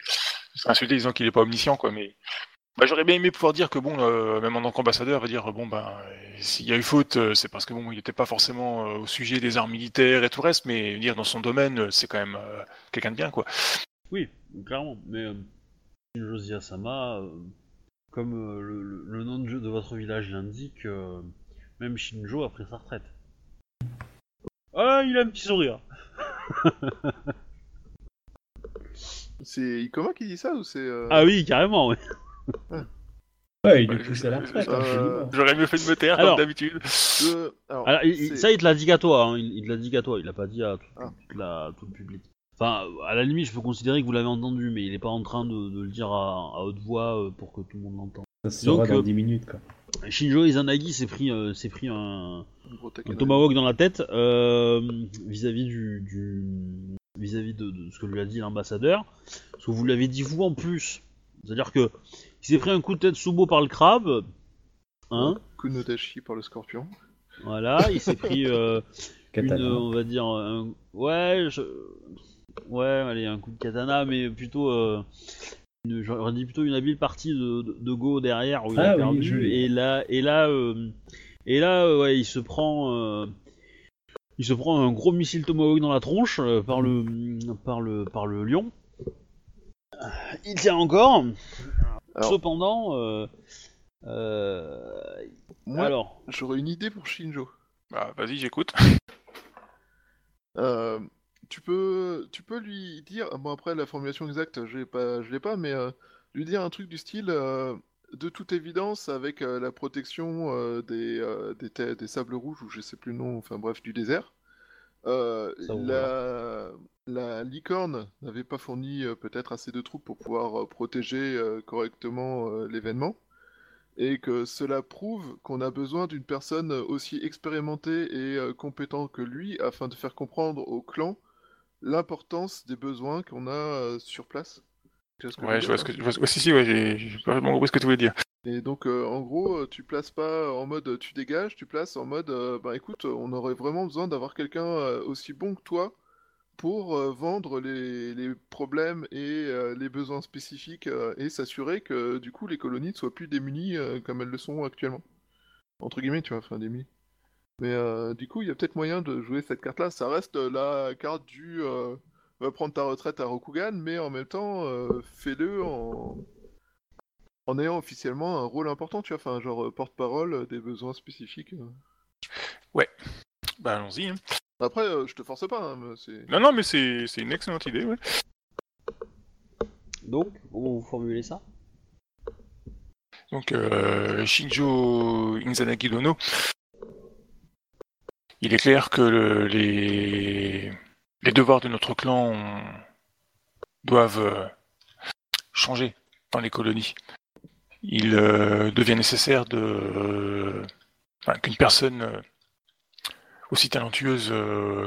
c'est insulté disant qu'il n'est pas omniscient quoi, mais bah, j'aurais bien aimé pouvoir dire que bon, euh, même en tant qu'ambassadeur, va dire bon ben s'il y a eu faute, euh, c'est parce que bon il n'était pas forcément euh, au sujet des arts militaires et tout le reste, mais dire dans son domaine, euh, c'est quand même euh, quelqu'un de bien quoi. Oui, clairement. Mais euh, Shinjo Sama, euh, comme euh, le, le- le nom de, de votre village l'indique, euh, même Shinjo a pris sa retraite. Ah, il a un petit sourire. [LAUGHS] C'est Ikoma qui dit ça ou c'est. euh, Ah oui, carrément. ouais. Ouais, il est poussé à la je- retraite. euh, hein, joliment. J'aurais mieux fait de me taire Alors. comme d'habitude. je- alors, Alors, il- il- c'est- ça, il te l'a dit qu'à toi. Hein. Il, il te l'a dit qu'à toi. Il l'a pas dit à tout, Ah. la- tout le public. Enfin, à la limite, je peux considérer que vous l'avez entendu, mais il est pas en train de, de le dire à, à haute voix euh, pour que tout le monde l'entende. Ça se Donc, dans euh, 10 minutes, quoi. Shinjo Izanagi s'est pris, euh, s'est pris un, tomahawk dans la tête euh, vis-à-vis du, du- vis-à-vis de, de ce que lui a dit l'ambassadeur. Ce que vous lui avez dit vous en plus. C'est-à-dire que il s'est pris un coup de tête sumo par le crabe. Hein Kunodashi par le scorpion. Voilà, il s'est pris euh, [LAUGHS] une, Katana. on va dire, un- ouais, je... ouais, allez, un coup de katana, mais plutôt, euh, une- j'aurais dit plutôt une habile partie de, de, de Go derrière où il Ah a oui, perdu. Et là, et là, euh, et là, euh, ouais, il se prend, euh, il se prend un gros missile tomahawk dans la tronche euh, par le, par le, par le lion. Il tient encore. Alors- Cependant, euh, euh, Moi, alors, j'aurais une idée pour Shinjo. Bah vas-y j'écoute. Euh, tu peux, tu peux lui dire, bon après la formulation exacte, je l'ai pas, je l'ai pas, mais euh, lui dire un truc du style, euh, de toute évidence, avec euh, la protection euh, des, euh, des sables rouges ou je sais plus le nom, enfin bref du désert, euh, la, la licorne n'avait pas fourni euh, peut-être assez de troupes pour pouvoir euh, protéger euh, correctement euh, l'événement. Et que cela prouve qu'on a besoin d'une personne aussi expérimentée et euh, compétente que lui afin de faire comprendre au clan l'importance des besoins qu'on a euh, sur place. Ouais, je vois ce que tu vois. ouais, si si ouais, j'ai j'ai pas vraiment compris ce que tu voulais dire. Et donc, euh, en gros, euh, tu places pas en mode euh, tu dégages, tu places en mode bah écoute, on aurait vraiment besoin d'avoir quelqu'un aussi bon que toi pour vendre les, les problèmes et les besoins spécifiques et s'assurer que du coup les colonies ne soient plus démunies comme elles le sont actuellement. Entre guillemets, tu vois, enfin démunies. Mais du coup, il y a peut-être moyen de jouer cette carte-là. Ça reste la carte du va prendre ta retraite à Rokugan, mais en même temps, fais-le en en ayant officiellement un rôle important, tu vois, enfin, genre euh, porte-parole euh, des besoins spécifiques. euh. Bah allons-y. hein. Après, euh, je te force pas, hein, mais. Non non mais c'est c'est une excellente idée ouais. donc, comment vous formulez ça Donc euh, Shinjo Inzanagi Dono. Il est clair que le- les les devoirs de notre clan ont- doivent euh, changer dans les colonies. Il euh, devient nécessaire de euh, enfin, qu'une personne euh, aussi talentueuse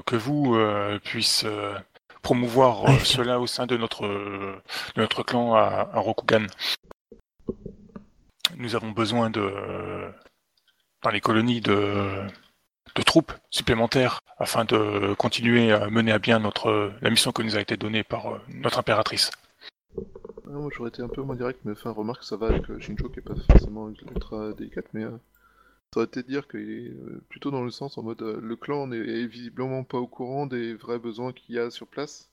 que vous puisse promouvoir Ouais. cela au sein de notre de notre clan à, à Rokugan. Nous avons besoin de dans les colonies de de troupes supplémentaires afin de continuer à mener à bien notre la mission qui nous a été donnée par notre impératrice. Moi, j'aurais été un peu moins direct, mais enfin, remarque, ça va avec euh, Shinjo, qui est pas forcément ultra délicate, mais euh, ça aurait été dire qu'il est euh, plutôt dans le sens en mode euh, le clan n'est visiblement pas au courant des vrais besoins qu'il y a sur place,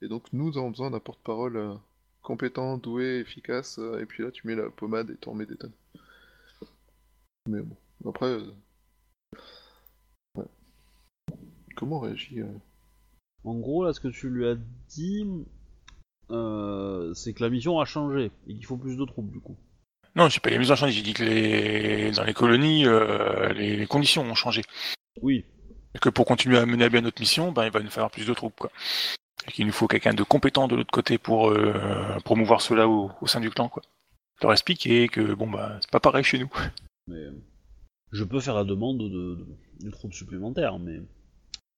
et donc nous avons besoin d'un porte-parole compétent, doué, efficace, et puis là, tu mets la pommade et t'en mets des tonnes. Mais bon, après... ouais. Comment on réagit En gros, là, ce que tu lui as dit, euh, c'est que la mission a changé et qu'il faut plus de troupes, du coup. Non, j'ai pas les mises en change, j'ai dit que les dans les colonies euh, les, les conditions ont changé. Oui, Et que pour continuer à mener à bien notre mission, ben il va nous falloir plus de troupes quoi. Et qu'il nous faut quelqu'un de compétent de l'autre côté pour euh, promouvoir cela au, au sein du clan quoi. Leur expliquer que bon bah c'est pas pareil chez nous. mais je peux faire la demande de, de, de troupes supplémentaires, mais,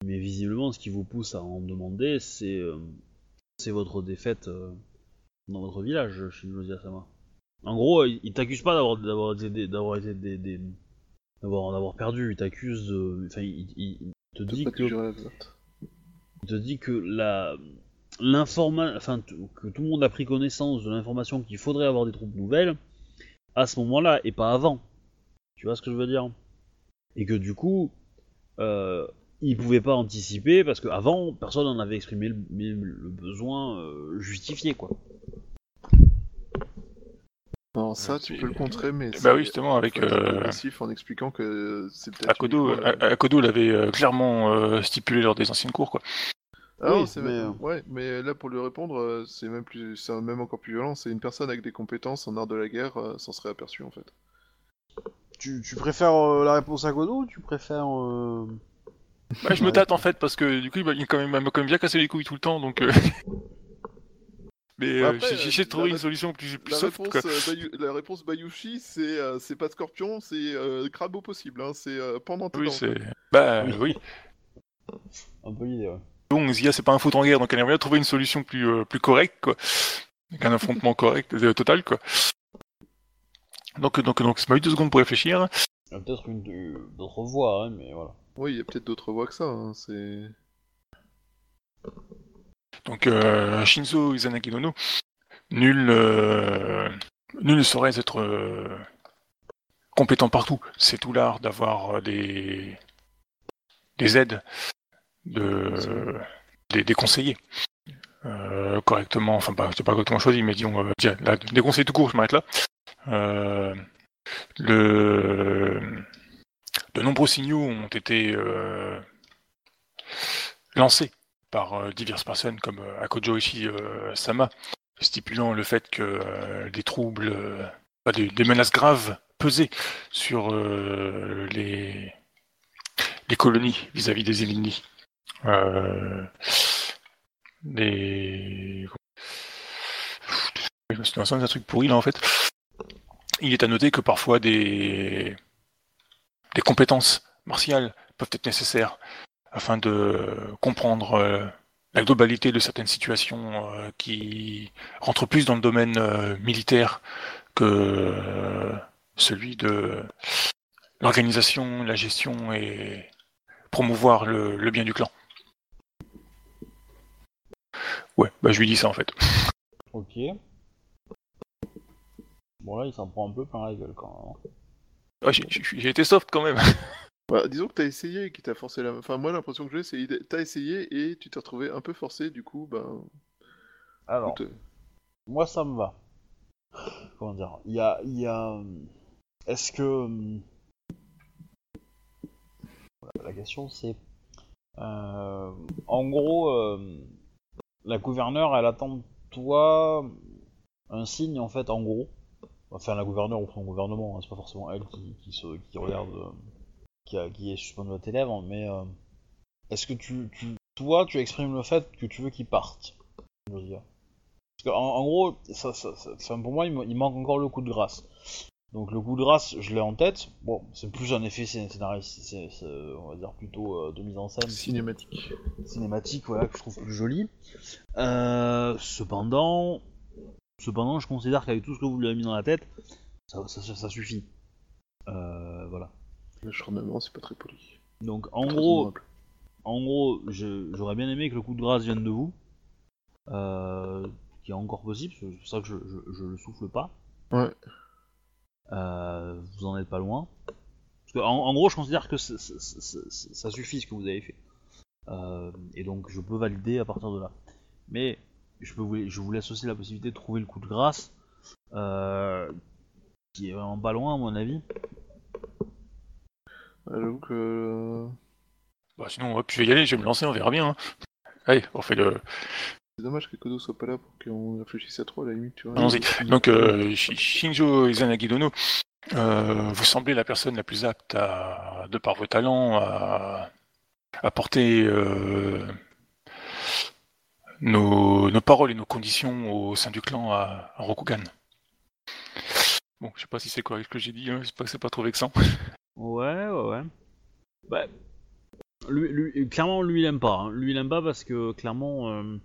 mais visiblement, ce qui vous pousse à en demander, c'est c'est votre défaite euh, dans votre village, Shinji Asama. En gros, il, il t'accuse pas d'avoir d'avoir été des- d'avoir été des, des- d'avoir d'avoir perdu, il t'accuse de enfin il, il- il te dit que il te dit que la l'informa enfin t- que tout le monde a pris connaissance de l'information qu'il faudrait avoir des troupes nouvelles à ce moment-là et pas avant. Tu vois ce que je veux dire? Et que du coup euh, il pouvait pas anticiper parce qu'avant personne n'en avait exprimé le, besoin euh, justifié quoi. Non, ça, tu peux le contrer, mais Bah c'est- oui, justement, avec, euh, en expliquant que c'est peut-être. Akodo, l'avait euh, clairement euh, stipulé lors des anciennes cours, quoi. Ah Oui, c'est mais, ouais, mais là pour lui répondre, c'est même plus, c'est même encore plus violent. C'est une personne avec des compétences en art de la guerre, s'en serait aperçu en fait. Tu, tu préfères euh, la réponse à Kodo ou tu préfères euh, Ouais, je me tâte en fait, parce que du coup, il m'a quand même, m'a quand même bien cassé les couilles tout le temps, donc. euh, [LAUGHS] Mais euh, Après, j'ai- essayé de trouver la- une solution plus, plus La soft, réponse, quoi. euh, Bayu- la réponse Bayushi, c'est euh, c'est pas scorpion, c'est euh, crabe au possible. Hein, c'est euh, pendant tes Oui, c'est. Bah Oui. un peu l'idée ouais. Donc Zia, c'est pas un foot en guerre, donc elle aimerait bien trouver une solution plus, euh, plus correcte, quoi. Avec un affrontement correct, euh, total, quoi. Donc, donc, donc, ça m'a eu deux secondes pour réfléchir. Il y a peut-être une euh, d'autres voies hein, mais voilà. Oui, il y a peut-être d'autres voies que ça. Hein, c'est. Donc, euh, Shinzo Izanagi no no, nul, nul ne saurait être euh, compétent partout. C'est tout l'art d'avoir euh, des, des aides, de, des, des conseillers. correctement, enfin pas, pas correctement choisi, mais disons, tiens, des conseillers tout court, je m'arrête là. Le, de nombreux signaux ont été euh, lancés par euh, diverses personnes comme euh, Akojo Ishi euh, Sama, stipulant le fait que des troubles, des, menaces graves pesaient sur les, colonies vis-à-vis des lancé dans un truc pourri là en fait. Il est à noter que parfois des, des compétences martiales peuvent être nécessaires afin de comprendre euh, la globalité de certaines situations euh, qui rentrent plus dans le domaine euh, militaire que celui de l'organisation, la gestion et promouvoir le, bien du clan. Ouais, bah je lui dis ça en fait. Ok. Bon là il s'en prend un peu plein la gueule quand même. Ouais, j'ai- été soft quand même. [LAUGHS] Bah, disons que t'as essayé et qu'il t'a forcé la. Enfin, moi, l'impression que j'ai, c'est que t'as essayé et tu t'es retrouvé un peu forcé, du coup, ben. Alors, écoute, euh, moi ça me va. Comment dire Il y a, il y a... Est-ce que... hum, La question c'est... euh, en gros, euh, la gouverneure, elle attend de toi un signe en fait, en gros. Enfin, la gouverneure ou son gouvernement, hein, c'est pas forcément elle qui, qui, se, qui regarde, euh, qui, a- qui est suspendue à tes lèvres, mais euh, est-ce que tu, tu, toi, tu exprimes le fait que tu veux qu'il parte je veux dire Parce qu'en en gros, ça, ça, ça- enfin, pour moi, il, manque encore le coup de grâce. Donc le coup de grâce, je l'ai en tête. Bon, c'est plus un effet scén- scénariste, c'est, c'est, on va dire plutôt euh, de mise en scène cinématique. cinématique, voilà, que je trouve plus jolie. Euh, cependant, cependant, je considère qu'avec tout ce que vous lui avez mis dans la tête, ça, ça, ça- ça suffit. Euh, voilà. C'est pas très poli. Donc en Très gros, honorable. en gros, je- j'aurais bien aimé que le coup de grâce vienne de vous, euh, qui est encore possible, c'est pour ça que je, je, je le souffle pas. Ouais. Euh, vous en êtes pas loin. Parce que, en, en gros, je considère que ça suffit ce que vous avez fait. Euh, et donc, je peux valider à partir de là. Mais je, peux vous, je vous laisse aussi la possibilité de trouver le coup de grâce, euh, qui est vraiment pas loin à mon avis. J'avoue que. Bah sinon, hop, je vais y aller, je vais me lancer, on verra bien. hein. Allez, on fait le. C'est dommage que Kodo soit pas là pour qu'on réfléchisse à trop, à la limite, tu vois. Allons-y. Donc, euh, Shi- Shinjo Izanagi Dono, euh, vous semblez la personne la plus apte à, de par vos talents, à, à porter euh, nos, nos paroles et nos conditions au sein du clan à, Rokugan. Bon, je sais pas si c'est correct ce que j'ai dit, hein, j'espère que c'est pas trop vexant. Ouais, ouais, ouais. Bah, lui, lui- clairement, lui, il aime pas. hein. Lui, il aime pas parce que, clairement, euh,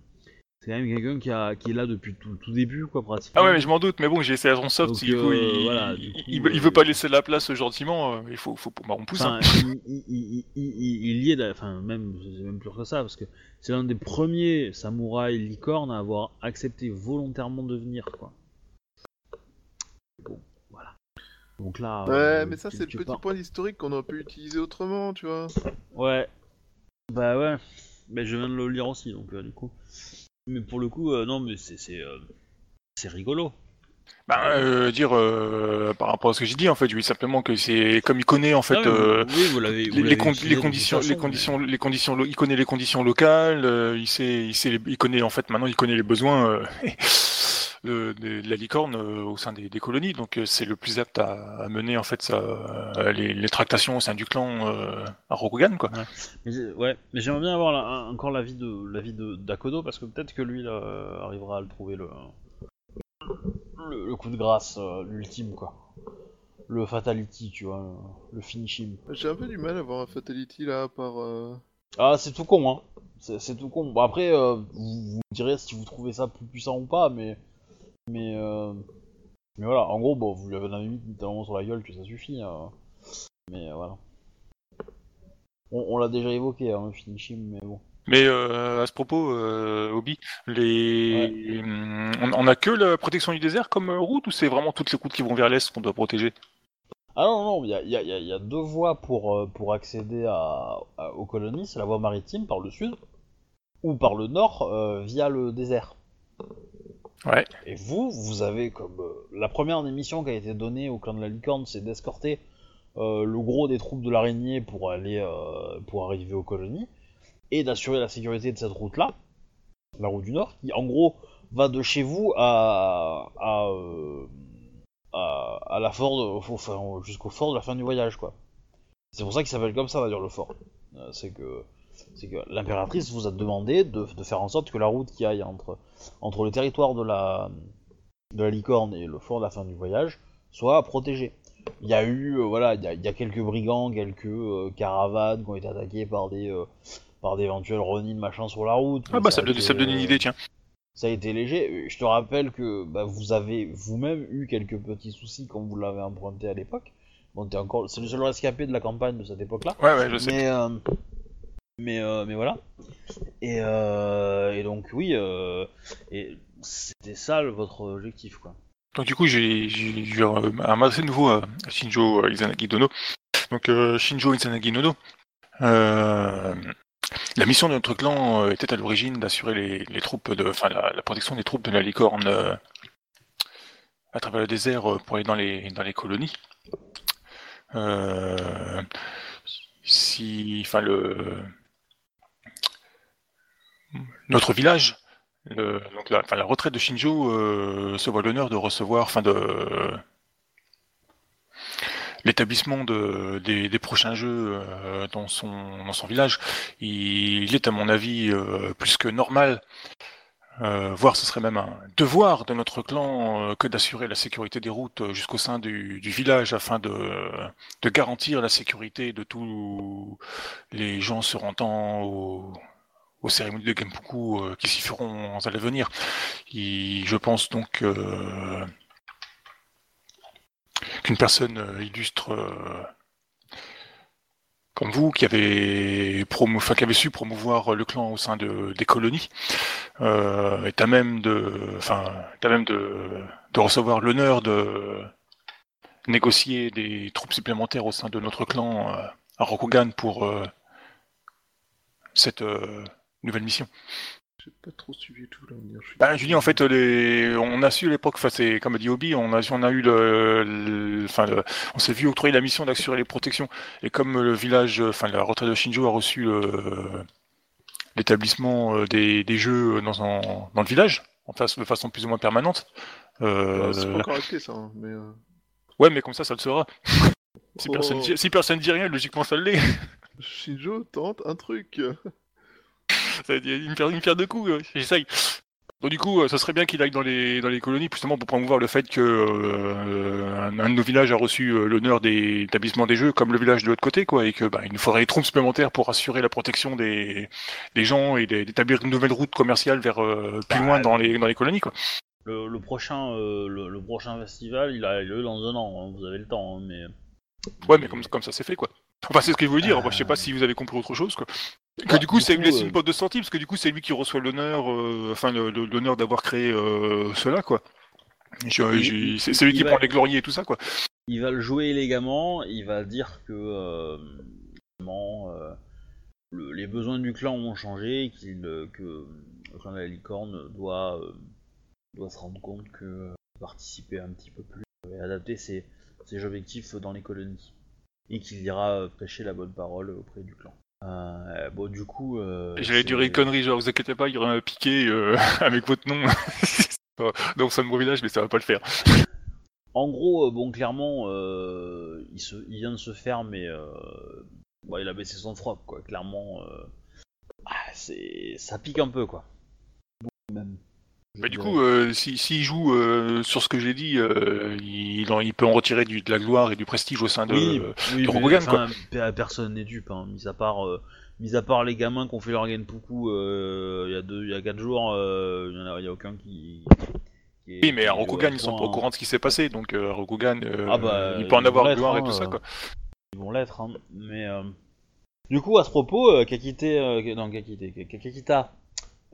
C'est quand même quelqu'un qui, a, qui est là depuis tout, tout début, quoi, pratiquement. Ah ouais, mais je m'en doute, mais bon, j'ai essayé à son soft, Donc, du coup, euh, il, voilà, du il- coup, il, il euh, veut pas laisser la place gentiment, euh, il faut, faut, bah, on pousse. Hein. il, y est, enfin, même, c'est même plus que ça, parce que c'est l'un des premiers samouraïs licornes à avoir accepté volontairement de venir, quoi. Bon, voilà. Donc là. Ouais, euh, mais ça, c'est le petit point d'historique qu'on aurait pu utiliser autrement, tu vois. Ouais. Bah ouais. Mais je viens de le lire aussi, donc euh, du coup. Mais pour le coup, euh, non, mais c'est c'est euh, c'est rigolo. Bah, euh, dire euh, par rapport à ce que j'ai dit, en fait, oui, simplement que c'est comme il connaît en fait Ah, euh, oui, vous l'avez. vous les, l'avez les con- utilisé les de toute conditions, les façon, conditions, les conditions, lo- il connaît les conditions locales, euh, il sait, il sait, les- il connaît en fait maintenant, il connaît les besoins euh, [LAUGHS] de, de- de la licorne euh, au sein des, des colonies, donc euh, c'est le plus apte à, à mener en fait ça, euh, les, les tractations au sein du clan euh, à Rokugan, quoi. Mais ouais, mais j'aimerais bien avoir la- un- encore l'avis de l'avis de d'Akodo parce que peut-être que lui là, arrivera à le trouver le le, le coup de grâce, euh, l'ultime quoi. Le fatality, tu vois, le, le finishing. J'ai un peu du mal à voir un Fatality là, par. euh, Ah, c'est tout con, hein. C'est c'est tout con. Bon, après, euh, vous, vous me direz si vous trouvez ça plus puissant ou pas, mais. Mais. euh, Mais voilà, en gros, bon, vous lui avez un mis littéralement sur la gueule, que ça suffit. euh. Mais euh, voilà. On, on l'a déjà évoqué, hein, le finishing, mais bon. Mais euh, à ce propos, euh, Obi, les... hum, on, on a que la protection du désert comme euh, route ou c'est vraiment toutes les routes qui vont vers l'est qu'on doit protéger? Ah non, non, il y a, y y deux voies pour, euh, pour accéder à, à- aux colonies. C'est la voie maritime par le sud, ou par le nord euh, via le désert. Et vous, vous avez comme euh, la première émission qui a été donnée au clan de la licorne, c'est d'escorter euh, le gros des troupes de l'araignée pour aller euh, pour arriver aux colonies et d'assurer la sécurité de cette route-là, la route du nord, qui en gros va de chez vous à à, à, la fort, enfin, jusqu'au fort de la fin du voyage, quoi. C'est pour ça qu'il s'appelle comme ça d'ailleurs le fort. C'est que c'est que l'impératrice vous a demandé de, de faire en sorte que la route qui aille entre entre le territoire de la, de la licorne et le fort de la fin du voyage soit protégé. Il y a eu, euh, voilà, il y a, il y a quelques brigands, quelques euh, caravanes qui ont été attaquées par des, euh, par d'éventuels Ronin machin sur la route. Ah bah ça ça a me été, ça me donne une euh, idée, tiens. Ça a été léger. Je te rappelle que bah, vous avez vous-même eu quelques petits soucis quand vous l'avez emprunté à l'époque. Bon, t'es encore, c'est le seul rescapé de la campagne de cette époque-là. Ouais, ouais, je sais. Mais, euh, mais, euh, mais voilà. Et, euh, et donc, oui, euh, et c'était ça votre objectif, quoi. Donc du coup, j'ai euh, m'adresser de nouveau Shinjo Izanagi Dono. Donc Shinjo Izanagi Dono, la mission de notre clan était à l'origine d'assurer les, les troupes de, enfin la, protection des troupes de la licorne à travers le désert pour aller dans les dans les colonies. Si, enfin le notre village donc la, enfin, la retraite de Shinjo euh, se voit l'honneur de recevoir, enfin de l'établissement de, des, des prochains jeux euh, dans son dans son village. Il est à mon avis euh, plus que normal, euh, voire ce serait même un devoir de notre clan euh, que d'assurer la sécurité des routes euh, jusqu'au sein du, du village afin de, de garantir la sécurité de tous les gens se rendant au, aux cérémonies de Genpuku euh, qui s'y feront à l'avenir. Je pense donc euh, qu'une personne euh, illustre comme vous, qui avait, enfin, qui avait su promouvoir le clan au sein de, des colonies, est à même de, enfin, est à même de, de recevoir l'honneur de négocier des troupes supplémentaires au sein de notre clan à Rokugan pour cette nouvelle mission. J'ai pas trop suivi tout là. je suis- Bah, je dis en fait, les... on a su à l'époque, enfin c'est comme a dit Obi, on a, on a eu le, le- enfin le- on s'est vu octroyer la mission d'assurer les protections. Et comme le village, enfin la retraite de Shinjo a reçu le- l'établissement euh, des, des jeux dans, un, dans le village, en face, de façon plus ou moins permanente. euh, Bah, c'est pas encore acté ça, hein, mais. euh, Ouais, mais comme ça, ça le sera. [LAUGHS] Si Oh. personne, dit- si personne dit rien, logiquement ça l'est. Shinjo tente un truc. Ça veut dire une pierre, de coups, j'essaye. Donc du coup, euh, ça serait bien qu'il aille dans les dans les colonies, justement pour promouvoir le fait que euh, un, un de nos villages a reçu euh, l'honneur des établissements des jeux, comme le village de l'autre côté, quoi, et que bah, il nous faudrait des troupes supplémentaires pour assurer la protection des des gens et d'établir une nouvelle route commerciale vers euh, plus Bah, loin dans les dans les colonies, quoi. Le, le prochain, le, le prochain festival, il a lieu dans un an. hein, vous avez le temps, hein, mais. Ouais, mais comme comme ça c'est fait, quoi. Enfin, c'est ce que je voulais dire. Moi, je sais pas si vous avez compris autre chose, quoi. Que du coup, ça lui laisse euh, une porte de sortie, parce que du coup, c'est lui qui reçoit l'honneur, euh, enfin l'honneur d'avoir créé euh, cela, quoi. C'est c'est lui qui va- prend les glories et tout ça, quoi. il va le jouer élégamment, il va dire que euh, le- les besoins du clan ont changé, qu'il, que le clan de la licorne doit, doit se rendre compte que participer un petit peu plus et adapter ses, ses objectifs dans les colonies. Et qu'il ira prêcher la bonne parole auprès du clan. Euh, bon, du coup. euh, J'allais dire une connerie, genre, vous inquiétez pas, il y aura un piqué euh, [LAUGHS] avec votre nom [LAUGHS] dans son nouveau village, mais ça va pas le faire. En gros, euh, bon, clairement, euh, il, se, il vient de se faire, mais euh, bon, il a baissé son froc, quoi. Clairement, euh, ah, c'est, ça pique un peu, quoi. Du coup, euh, si- s'il joue euh, sur ce que j'ai dit, euh, il, peut en retirer du, de la gloire et du prestige au sein de. oui, de enfin, personne n'est dupe, hein, mis à part, mis à part les gamins qui ont fait leur Genpuku il y a deux, il y a quatre jours, il y en a, il y a aucun qui. Oui, mais à Rokugan, ils sont pas au courant de ce qui s'est passé, donc euh, Rokugan, euh, Ah bah, il peut en avoir gloire et l'être, tout ça, hein, quoi. Ils vont l'être, hein. Mais euh, du coup, à ce propos, Kakite, non Kakite, Kakita,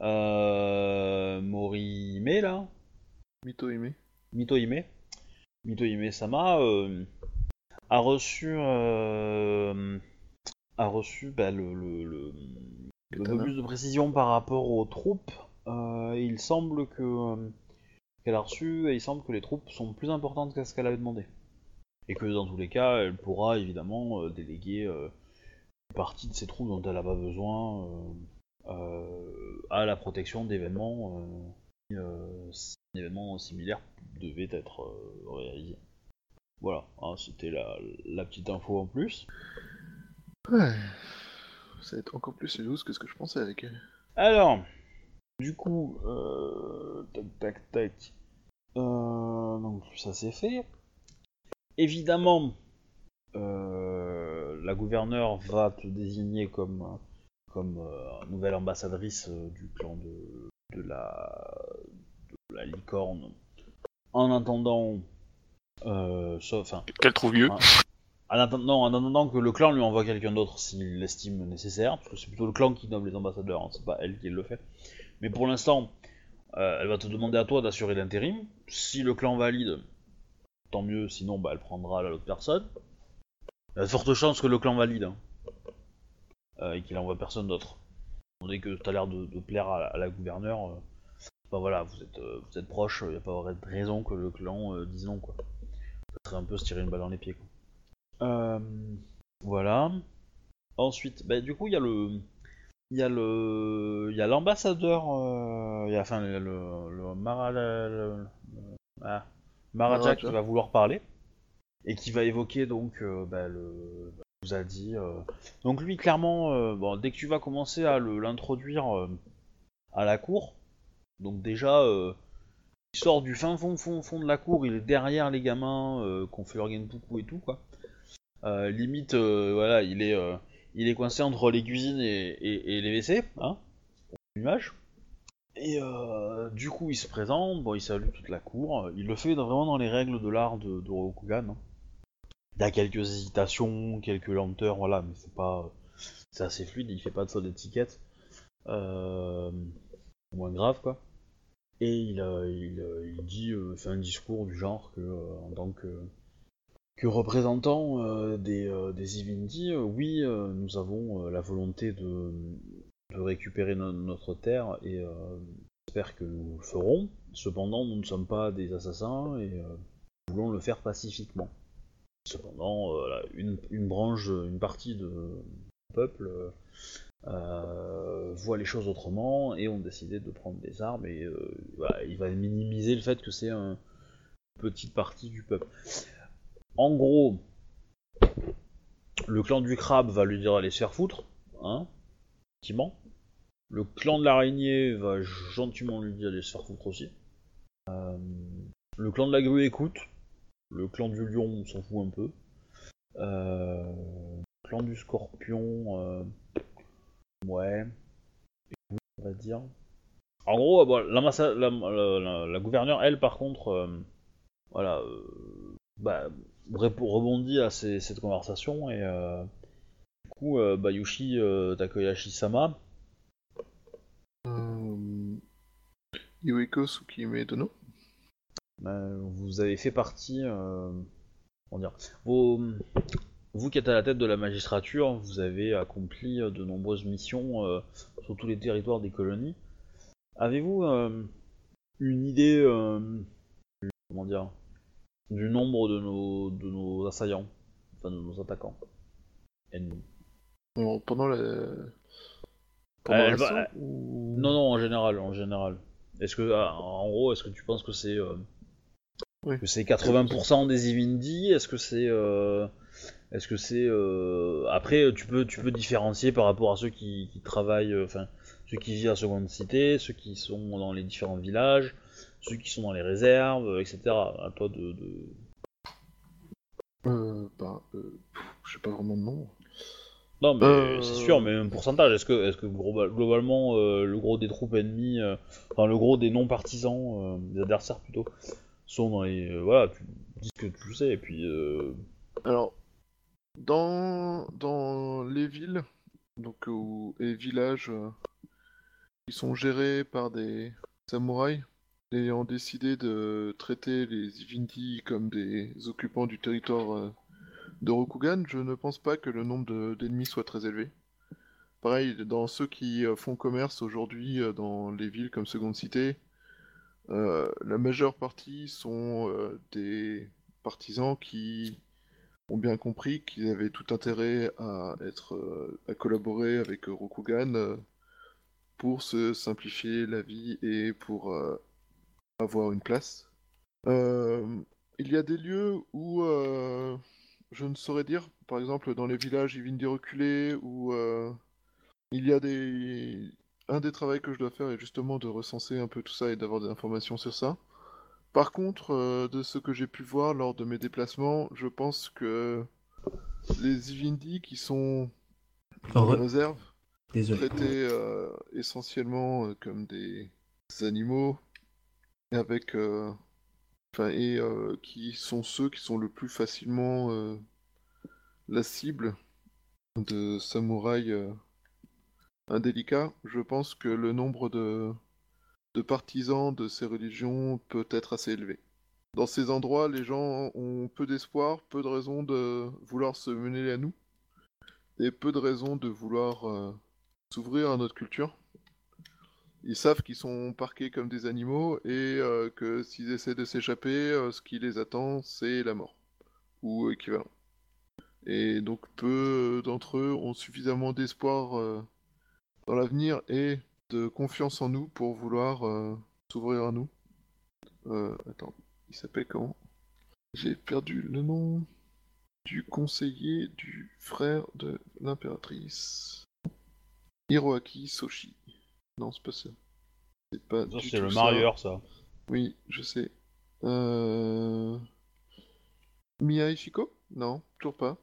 euh, Morihime là, Mito aimé. Mitohime, Mitohime Sama euh, a reçu, euh, a reçu bah, le, le, le, le plus de précision par rapport aux troupes. Euh, il semble que qu'elle a reçu, et il semble que les troupes sont plus importantes que ce qu'elle avait demandé. Et que dans tous les cas, elle pourra évidemment déléguer une partie de ces troupes dont elle n'a pas besoin à la protection d'événements euh, si, euh, si un événement similaire devait être euh, réalisé. Voilà, hein, c'était la, la petite info en plus. Ouais. Ça va être encore plus loose que ce que je pensais avec elle. Alors, du coup, euh, tac tac tac. Euh, donc ça c'est fait. Évidemment, euh, la gouverneure va te désigner comme comme euh, nouvelle ambassadrice euh, du clan de, de la de la licorne. En attendant, euh, sauf, enfin, Qu'elle trouve mieux. En attendant, en attendant que le clan lui envoie quelqu'un d'autre s'il l'estime nécessaire, parce que c'est plutôt le clan qui nomme les ambassadeurs, hein, c'est pas elle qui le fait. Mais pour l'instant, euh, elle va te demander à toi d'assurer l'intérim. Si le clan valide, tant mieux, sinon bah, elle prendra l'autre personne. Il y a de fortes chances que le clan valide hein, et qu'il envoie personne d'autre. On dit que tu as l'air de, de plaire à la, à la gouverneure. euh, bah voilà, vous êtes, euh, vous êtes proches, il n'y a pas de raison que le clan euh, dise non quoi. Ça serait un peu se tirer une balle dans les pieds quoi. Euh, voilà. Ensuite, bah, du coup, il y a le, il y a le, il y a l'ambassadeur, euh, il y a enfin le, le, le Mara- le- le- ah, Maharaja. qui va vouloir parler et qui va évoquer donc euh, bah, le, a dit. euh, Donc lui, clairement, euh, dès que tu vas commencer à l'introduire euh, à la cour, donc déjà. il sort du fin fond, fond, fond de la cour, il est derrière les gamins qu'on fait leur genpuku et tout quoi. Limite, voilà, il est, il est coincé entre les cuisines et, les WC, hein, pour l'image. Et du coup, il se présente, bon, il salue toute la cour. Il le fait vraiment dans les règles de l'art de, de Rokugan. hein. Il a quelques hésitations, quelques lenteurs, voilà, mais c'est pas, c'est assez fluide. Il fait pas de saut d'étiquette, euh, moins grave quoi. Et il, euh, il, euh, il dit, fait un discours du genre que, en tant que, que représentant des, des oui, nous avons la volonté de, de récupérer no- notre terre et j'espère que nous le ferons. Cependant, nous ne sommes pas des assassins et nous voulons le faire pacifiquement. Cependant, euh, une, branche, une partie de peuple euh, voit les choses autrement et ont décidé de prendre des armes et euh, il va minimiser le fait que c'est un- une petite partie du peuple. En gros, le clan du crabe va lui dire d'aller se faire foutre, hein. Le clan de l'araignée va gentiment lui dire d'aller se faire foutre aussi. Le clan de la grue écoute. Le clan du lion on s'en fout un peu. Euh, clan du scorpion, euh, ouais. On va dire. En gros, l'ambassa- la, gouverneure, elle, par contre, euh, voilà, bah, rebondit à cette conversation et du coup, Bayushi Takoyashi-sama, Euh... Iweko Tsukime Dono. Bah, vous avez fait partie, euh, comment dire, vos, vous qui êtes à la tête de la magistrature, vous avez accompli euh, de nombreuses missions euh, sur tous les territoires des colonies. Avez-vous euh, une idée, euh, du- comment dire, du nombre de nos, de nos assaillants, enfin de nos attaquants ennemis? Pendant la. Pendant Elle ou- Non, non, en général, en général. Est-ce que, ah, en gros, est-ce que tu penses que c'est Oui. que c'est 80% des Ivindi Est-ce que c'est euh, est-ce que c'est euh, après tu peux tu peux différencier par rapport à ceux qui, qui travaillent, euh, enfin ceux qui vivent à seconde cité, ceux qui sont dans les différents villages, ceux qui sont dans les réserves, etc. À toi de, de- Euh, bah, euh, je sais pas vraiment de nom. Non, mais c'est sûr, mais un pourcentage. Est-ce que, est-ce que global- globalement, le gros des troupes ennemies, enfin le gros des non-partisans, euh, des adversaires plutôt, sont dans les. euh, voilà, tu dis ce que tu sais, et puis. euh, Alors, dans, dans les villes donc, ou- et villages euh, qui sont gérés par des samouraïs, ayant décidé de traiter les Ivindi comme des occupants du territoire euh, de Rokugan, je ne pense pas que le nombre de- d'ennemis soit très élevé. Pareil, dans ceux qui euh, font commerce aujourd'hui euh, dans les villes comme Seconde Cité, euh, la majeure partie sont euh, des partisans qui ont bien compris qu'ils avaient tout intérêt à être euh, à collaborer avec euh, Rokugan euh, pour se simplifier la vie et pour euh, avoir une place. Euh, il y a des lieux où euh, je ne saurais dire, par exemple dans les villages Ivindi reculés, où euh, il y a des... Un des travaux que je dois faire est justement de recenser un peu tout ça et d'avoir des informations sur ça. Par contre, euh, de ce que j'ai pu voir lors de mes déplacements, je pense que les Ivindi qui sont dans les réserves, Désolé. traités euh, essentiellement euh, comme des animaux, et avec, euh, enfin, et qui sont ceux qui sont le plus facilement la cible de samouraïs indélicats. Je pense que le nombre de, partisans de ces religions peut être assez élevé. Dans ces endroits, les gens ont peu d'espoir, peu de raisons de vouloir se mener à nous, et peu de raisons de vouloir euh, s'ouvrir à notre culture. Ils savent qu'ils sont parqués comme des animaux et euh, que s'ils essaient de s'échapper, euh, ce qui les attend, c'est la mort, ou équivalent. Et donc peu d'entre eux ont suffisamment d'espoir dans l'avenir et de confiance en nous pour vouloir euh, s'ouvrir à nous. Euh, attends, il s'appelle comment? J'ai perdu le nom du conseiller du frère de l'impératrice. Hiroaki Soshi. Non, c'est pas ça. C'est pas Ça, du c'est tout le marieur, ça. Oui, je sais. Euh... Mia Ishiko Non, toujours pas.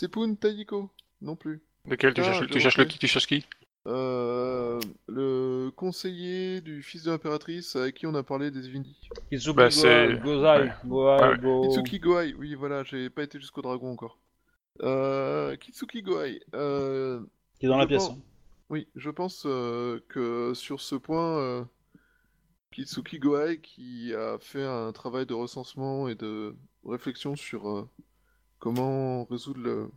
Sepun Taiko? Non plus. Lequel? Tu Ah, cherches, je tu cherches le qui? Tu cherches qui? Euh, le conseiller du fils de l'impératrice avec qui on a parlé des Vindi. Kitsuki Bah, Go- c'est- Gozai, ouais. Goai, Ouais. Go- Kitsuki Goai, oui, voilà, j'ai pas été jusqu'au dragon encore. Euh, Kitsuki Goai. Euh, qui est dans la je pièce. pense-. Oui, je pense euh, que sur ce point, euh, Kitsuki Goai, qui a fait un travail de recensement et de réflexion sur euh, comment résoudre le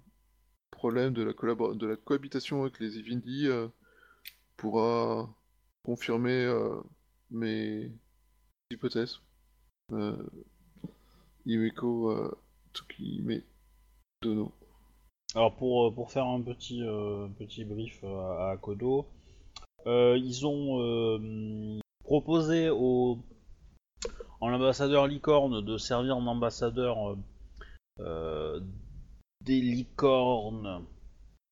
problème de la, collabor- de la cohabitation avec les Ivindi, euh, pourra confirmer euh, mes hypothèses. Euh, Iweko euh, Tsukime Dono. Alors pour, euh, pour faire un petit, petit brief à, Kodo, ils ont proposé au en ambassadeur licorne de servir en ambassadeur des licornes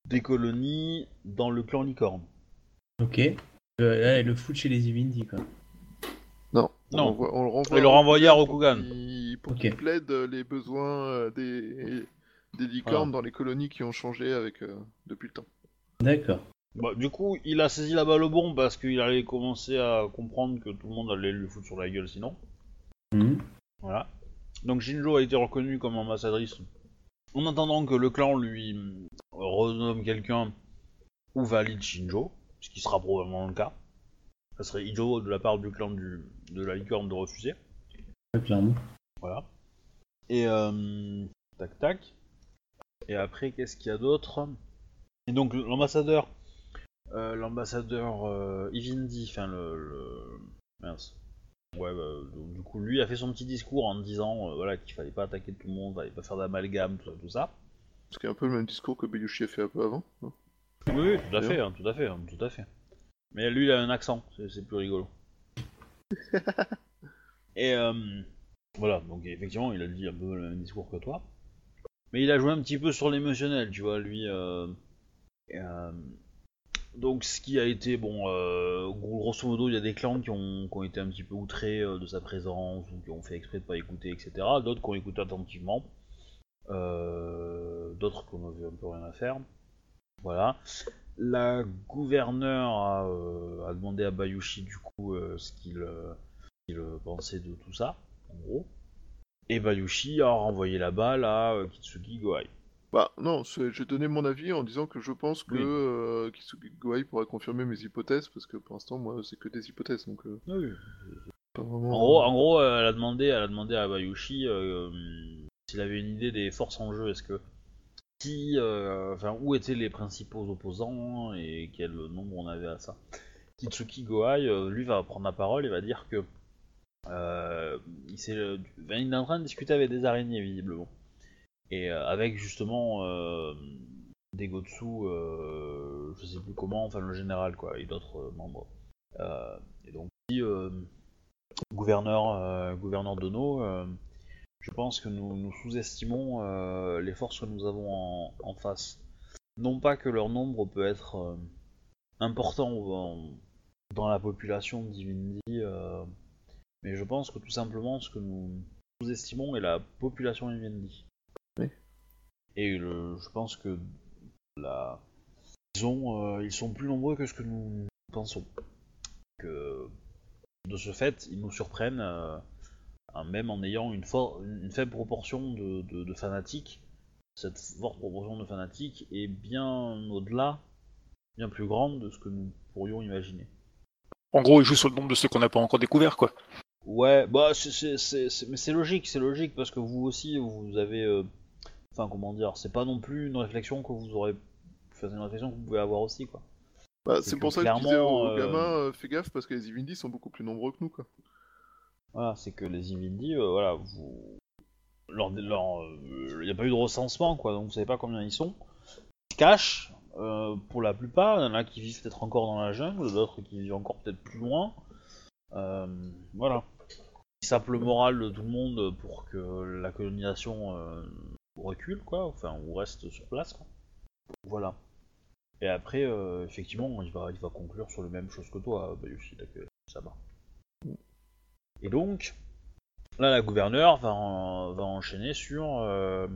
des colonies dans le clan licorne. Ok. Euh, là, le foot chez les Ivindi, quoi. Non. On, Non. renvoie- on le renvoie Et le renvoyer à pour Rokugan. qu'il- Pour qu'il plaide les besoins euh, des, des licornes Voilà. dans les colonies qui ont changé avec euh, depuis le temps. D'accord. Bah, du coup, il a saisi la balle au bon parce qu'il allait commencer à comprendre que tout le monde allait lui foutre sur la gueule sinon. Mhm. Voilà. Donc Shinjo a été reconnu comme ambassadrice en attendant que le clan lui mm, renomme quelqu'un ou valide Shinjo, ce qui sera probablement le cas. Ça serait idiot de la part du clan du, de la licorne de refuser. Clairement. Voilà. Et euh, tac tac. Et après, qu'est-ce qu'il y a d'autre? Et donc l'ambassadeur, euh, l'ambassadeur euh, Ivindi, enfin le, le- mince. Ouais, bah, donc, du coup, lui a fait son petit discours en disant euh, voilà qu'il fallait pas attaquer tout le monde, fallait pas faire d'amalgame, tout ça, tout ça. Ce qui est un peu le même discours que Bayushi a fait un peu avant. Oui, oui, tout à fait, hein, tout à fait, hein, tout à fait. Mais lui, il a un accent, c'est c'est plus rigolo. [LAUGHS] Et euh, voilà, donc effectivement, il a dit un peu le même discours que toi. Mais il a joué un petit peu sur l'émotionnel, tu vois, lui. euh, euh, donc, ce qui a été, bon, euh, gros- grosso modo, il y a des clans qui ont, été un petit peu outrés euh, de sa présence, ou qui ont fait exprès de pas écouter, etc. D'autres qui ont écouté attentivement. Euh, D'autres qui en avaient un peu rien à faire. Voilà. La gouverneure a, demandé à Bayushi du coup ce qu'il pensait de tout ça, en gros. Et Bayushi a renvoyé la balle à Kitsugi Gohai. Bah non, j'ai donné mon avis en disant que je pense que Oui. euh, Kitsugi Gohai pourrait confirmer mes hypothèses, parce que pour l'instant, moi, c'est que des hypothèses, donc euh, pas En gros, en gros euh, elle, a demandé, elle a demandé à Bayushi euh, s'il avait une idée des forces en jeu. Est-ce que qui, euh, enfin, où étaient les principaux opposants et quel nombre on avait à ça? Kitsuki Gohai, euh, lui, va prendre la parole et va dire que euh, il, euh, enfin, il est en train de discuter avec des araignées visiblement et euh, avec justement euh, des Gotsu, euh, je sais plus comment, enfin le général quoi, et d'autres membres. Et donc, si, gouverneur, gouverneur Dono, je pense que nous, sous-estimons les forces que nous avons en, face. Non pas que leur nombre peut être important dans la population d'Ivindi, euh, mais je pense que tout simplement ce que nous sous-estimons est la population d'Ivindi. Et le- je pense que la... ils, ont, euh, ils sont plus nombreux que ce que nous pensons. Que de ce fait, ils nous surprennent, euh, même en ayant une, faible proportion de, de- de fanatiques. Cette forte proportion de fanatiques est bien au-delà, bien plus grande de ce que nous pourrions imaginer. En gros, il joue sur le nombre de ceux qu'on n'a pas encore découvert, quoi. Ouais, bah, c'est- mais c'est logique, c'est logique parce que vous aussi, vous avez, euh, enfin, comment dire, c'est pas non plus une réflexion que vous aurez, enfin, c'est une réflexion que vous pouvez avoir aussi, quoi. Bah, c'est pour ça que je disais aux euh, gamins, euh, fais gaffe, parce que les Ivindi sont beaucoup plus nombreux que nous, quoi. Voilà, c'est que les Invindi, euh, voilà, vous. Leur, leur, euh, a pas eu de recensement, quoi, donc vous savez pas combien ils sont. Ils se cachent, euh, pour la plupart, il y en a qui vivent peut-être encore dans la jungle, d'autres qui vivent encore peut-être plus loin. Euh, voilà. Ils sapent le moral de tout le monde pour que la colonisation euh, recule, quoi, enfin, ou reste sur place, quoi. Voilà. Et après, euh, effectivement, il va, va conclure sur les mêmes choses que toi, Bayushi Takesama. Et donc, là, la gouverneure va, va enchaîner sur euh,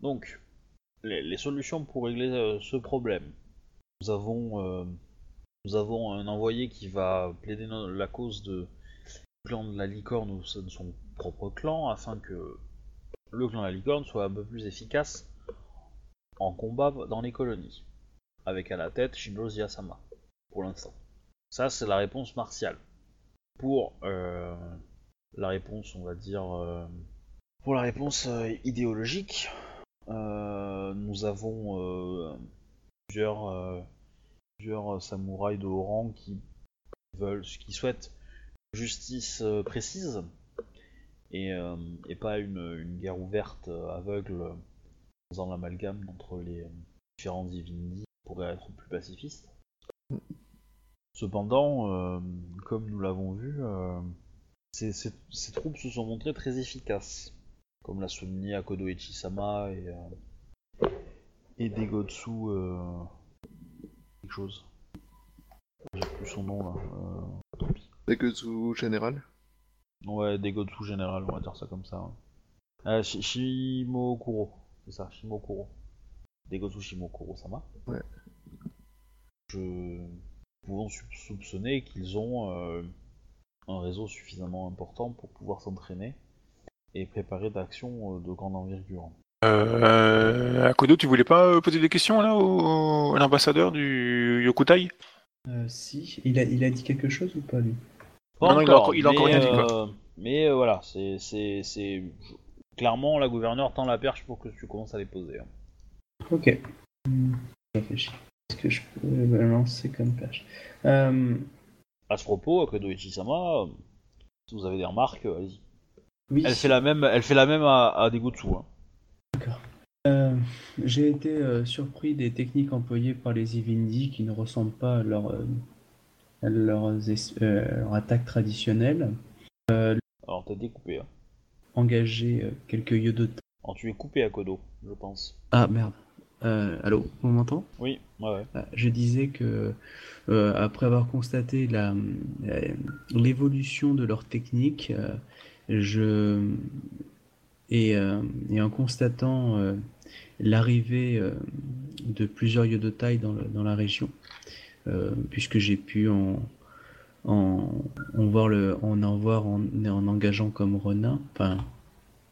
donc les, solutions pour régler euh, ce problème. Nous avons, nous avons un envoyé qui va plaider la cause de clan de la licorne ou de son propre clan afin que le clan de la licorne soit un peu plus efficace en combat dans les colonies. Avec à la tête Shinjo Ziyasama, pour l'instant. Ça, c'est la réponse martiale pour euh, la réponse, on va dire, euh, pour la réponse euh, idéologique, nous avons plusieurs, samouraïs de haut rang qui veulent, qui souhaitent justice précise et, euh, et pas une, guerre ouverte euh, aveugle euh, faisant l'amalgame entre les euh, différents divinités pourrait être plus pacifiste. Cependant, euh, comme nous l'avons vu, euh, ces, troupes se sont montrées très efficaces, comme l'a souligné Akodo Ichisama et, euh, et Degotsu euh, quelque chose. son nom là. Euh, Deketsu général. Ouais, Degotsu général, on va dire ça comme ça. ouais. Euh, Shi- Shimokuro, c'est ça, Shimokuro. Degotsu Shimokuro, ça va? Ouais. Je... Pouvons sou- soupçonner qu'ils ont euh, un réseau suffisamment important pour pouvoir s'entraîner et préparer d'actions euh, de grande envergure. Euh, Akodo, tu voulais pas poser des questions là au, à l'ambassadeur du Yokutai? Euh, si, il a, il a dit quelque chose ou pas lui? Pas Non, non, il a encore- il a encore mais, rien dit, quoi. euh, mais euh, voilà, c'est. Clairement, la gouverneure tend la perche pour que tu commences à les poser. hein. Ok. Réfléchis. Est-ce que je peux me lancer comme perche? Euh, À ce propos, Akodo Ichisama, euh, si vous avez des remarques, euh, allez-y. Oui. Elle fait la même, elle fait la même à, à Degotsu. Hein. Euh, J'ai été euh, surpris des techniques employées par les Ivindi qui ne ressemblent pas à leur, euh, leurs euh, leur attaque traditionnelle. Alors t'as découpé. Hein. Engager euh, quelques Yodota. Alors tu es coupé à Kodo, je pense. Ah merde. Euh, allô, on m'entend? Oui, ouais, ouais. Je disais que euh, après avoir constaté la- l'évolution de leur technique, euh, je et, euh, et en constatant euh, l'arrivée euh, de plusieurs yodotai dans, le- dans la région, euh, puisque j'ai pu en, en, en voir en en engageant comme Ronin, enfin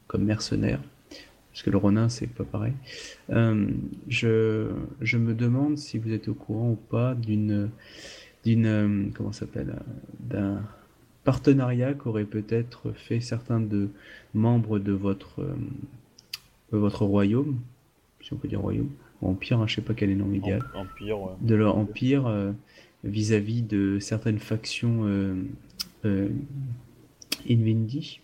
comme mercenaire, parce que le Ronin c'est pas pareil. Euh, je, je me demande si vous êtes au courant ou pas d'une d'une euh, comment s'appelle euh, d'un partenariat qu'auraient peut-être fait certains de membres de votre euh, de votre royaume, si on peut dire royaume, ou empire, hein, je sais pas quel est le nom idéal, Em- Empire, ouais. de leur empire euh, vis-à-vis de certaines factions euh, euh, Invindi,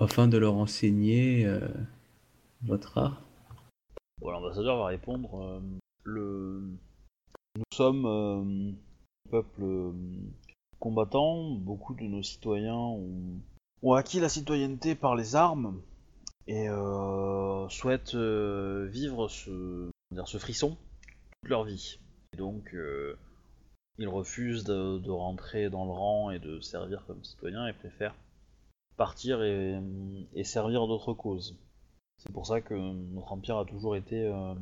afin de leur enseigner euh, votre art. Bon, l'ambassadeur va répondre. le... Nous sommes un peuple combattant. Beaucoup de nos citoyens ont, ont acquis la citoyenneté par les armes et euh, souhaitent euh, vivre ce, dire, ce frisson toute leur vie. Et donc, euh, ils refusent de, rentrer dans le rang et de servir comme citoyens et préfèrent partir et, servir d'autres causes. C'est pour ça que notre empire a toujours été euh,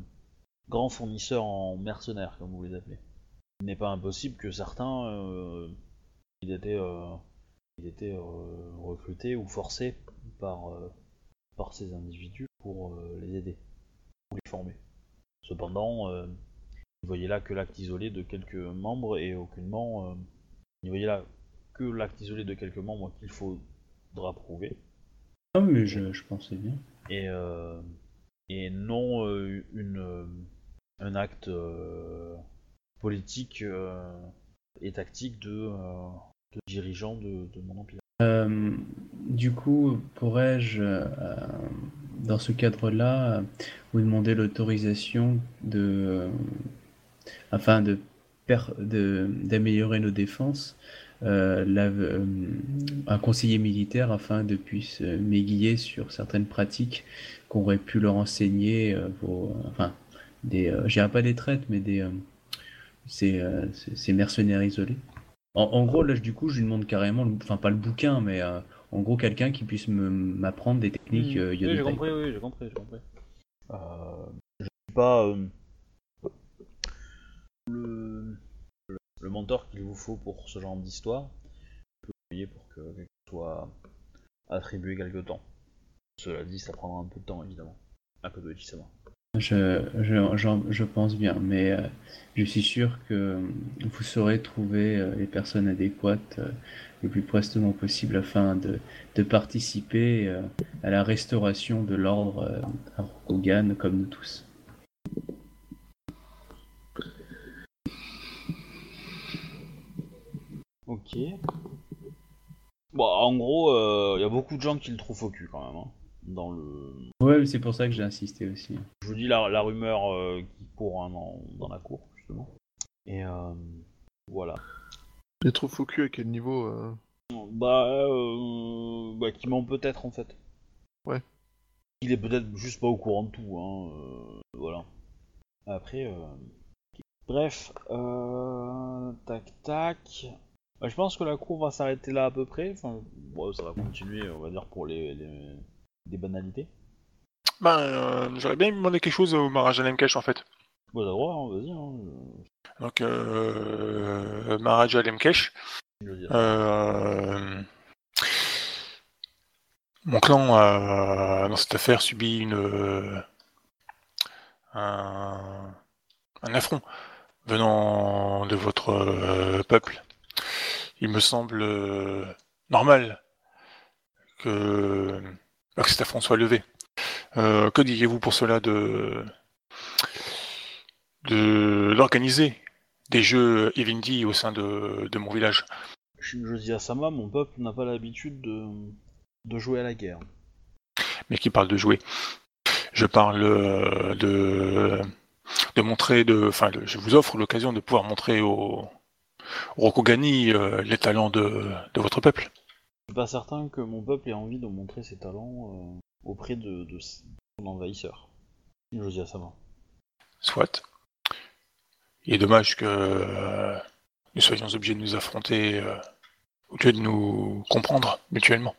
grand fournisseur en mercenaires, comme vous les appelez. Il n'est pas impossible que certains euh, il était, euh, recrutés ou forcés par, ces individus pour les aider, ou les former. Cependant, euh, il voyait là que l'acte isolé de quelques membres et aucunement, euh, il voyait là que l'acte isolé de quelques membres qu'il faudra prouver Ah mais je, je pensais bien. et, euh, et non euh, une, euh, un acte euh, politique et tactique de, de dirigeant de, de mon empire. Du coup, pourrais-je, dans ce cadre-là, vous demander l'autorisation de, euh, afin de d'améliorer nos défenses, euh, euh, un conseiller militaire afin de puisse euh, m'aiguiller sur certaines pratiques qu'auraient pu leur enseigner vos, enfin, des, pas des traites, mais des, ces, ces- mercenaires isolés. En, gros, là, du coup, je lui demande carrément, enfin pas le bouquin, mais en gros quelqu'un qui puisse m'apprendre des techniques euh, oui, j'ai compris, oui, j'ai compris, j'ai compris. Euh, je suis pas euh, le, le, le mentor qu'il vous faut pour ce genre d'histoire. Je peux vous payer pour que quelque soit attribué quelque temps. Cela dit, ça prendra un peu de temps, évidemment. Un peu de Je, je, je pense bien, mais euh, je suis sûr que vous saurez trouver euh, les personnes adéquates euh, le plus prestement possible afin de, participer à la restauration de l'ordre à Rokugan comme nous tous. Ok. Bon, en gros, il y a beaucoup de gens qui le trouvent au cul quand même. hein, dans le. Ouais, mais c'est pour ça que j'ai insisté aussi. Je vous dis la, la rumeur euh, qui court hein, dans, dans la cour, justement. Et euh, voilà. Mais trop faux cul à quel niveau euh, Bah, euh, bah, qui ment peut-être en fait. Ouais. Il est peut-être juste pas au courant de tout, hein. euh, voilà. Après, euh... bref, euh... tac, tac. Bah, je pense que la cour va s'arrêter là à peu près. Enfin, bon, ça va continuer, on va dire, pour les, les- des banalités. Ben, euh, j'aurais bien demandé quelque chose au Maharaja Lemkesh en fait. Bon, t'as le droit, hein, vas-y. Hein. Donc, euh, Maharaja Lemkesh, je veux dire. euh, mon clan a, dans cette affaire, subi une, euh, un, un affront venant de votre euh, peuple. Il me semble euh, normal que, bah, que cet affront soit levé. Euh, que diriez-vous pour cela de de d'organiser des jeux Evindy au sein de, de mon village? Je, dis à Sama, mon peuple n'a pas l'habitude de, de jouer à la guerre. mais qui parle de jouer? Je parle euh, de de montrer de enfin de- je vous offre l'occasion de pouvoir montrer au, au Rokugani euh, les talents de, de votre peuple. Je suis pas certain que mon peuple ait envie de montrer ses talents euh, auprès de, de son envahisseur. Je dis à Sama. Soit. Il est dommage que euh, nous soyons obligés de nous affronter euh, au lieu de nous comprendre mutuellement.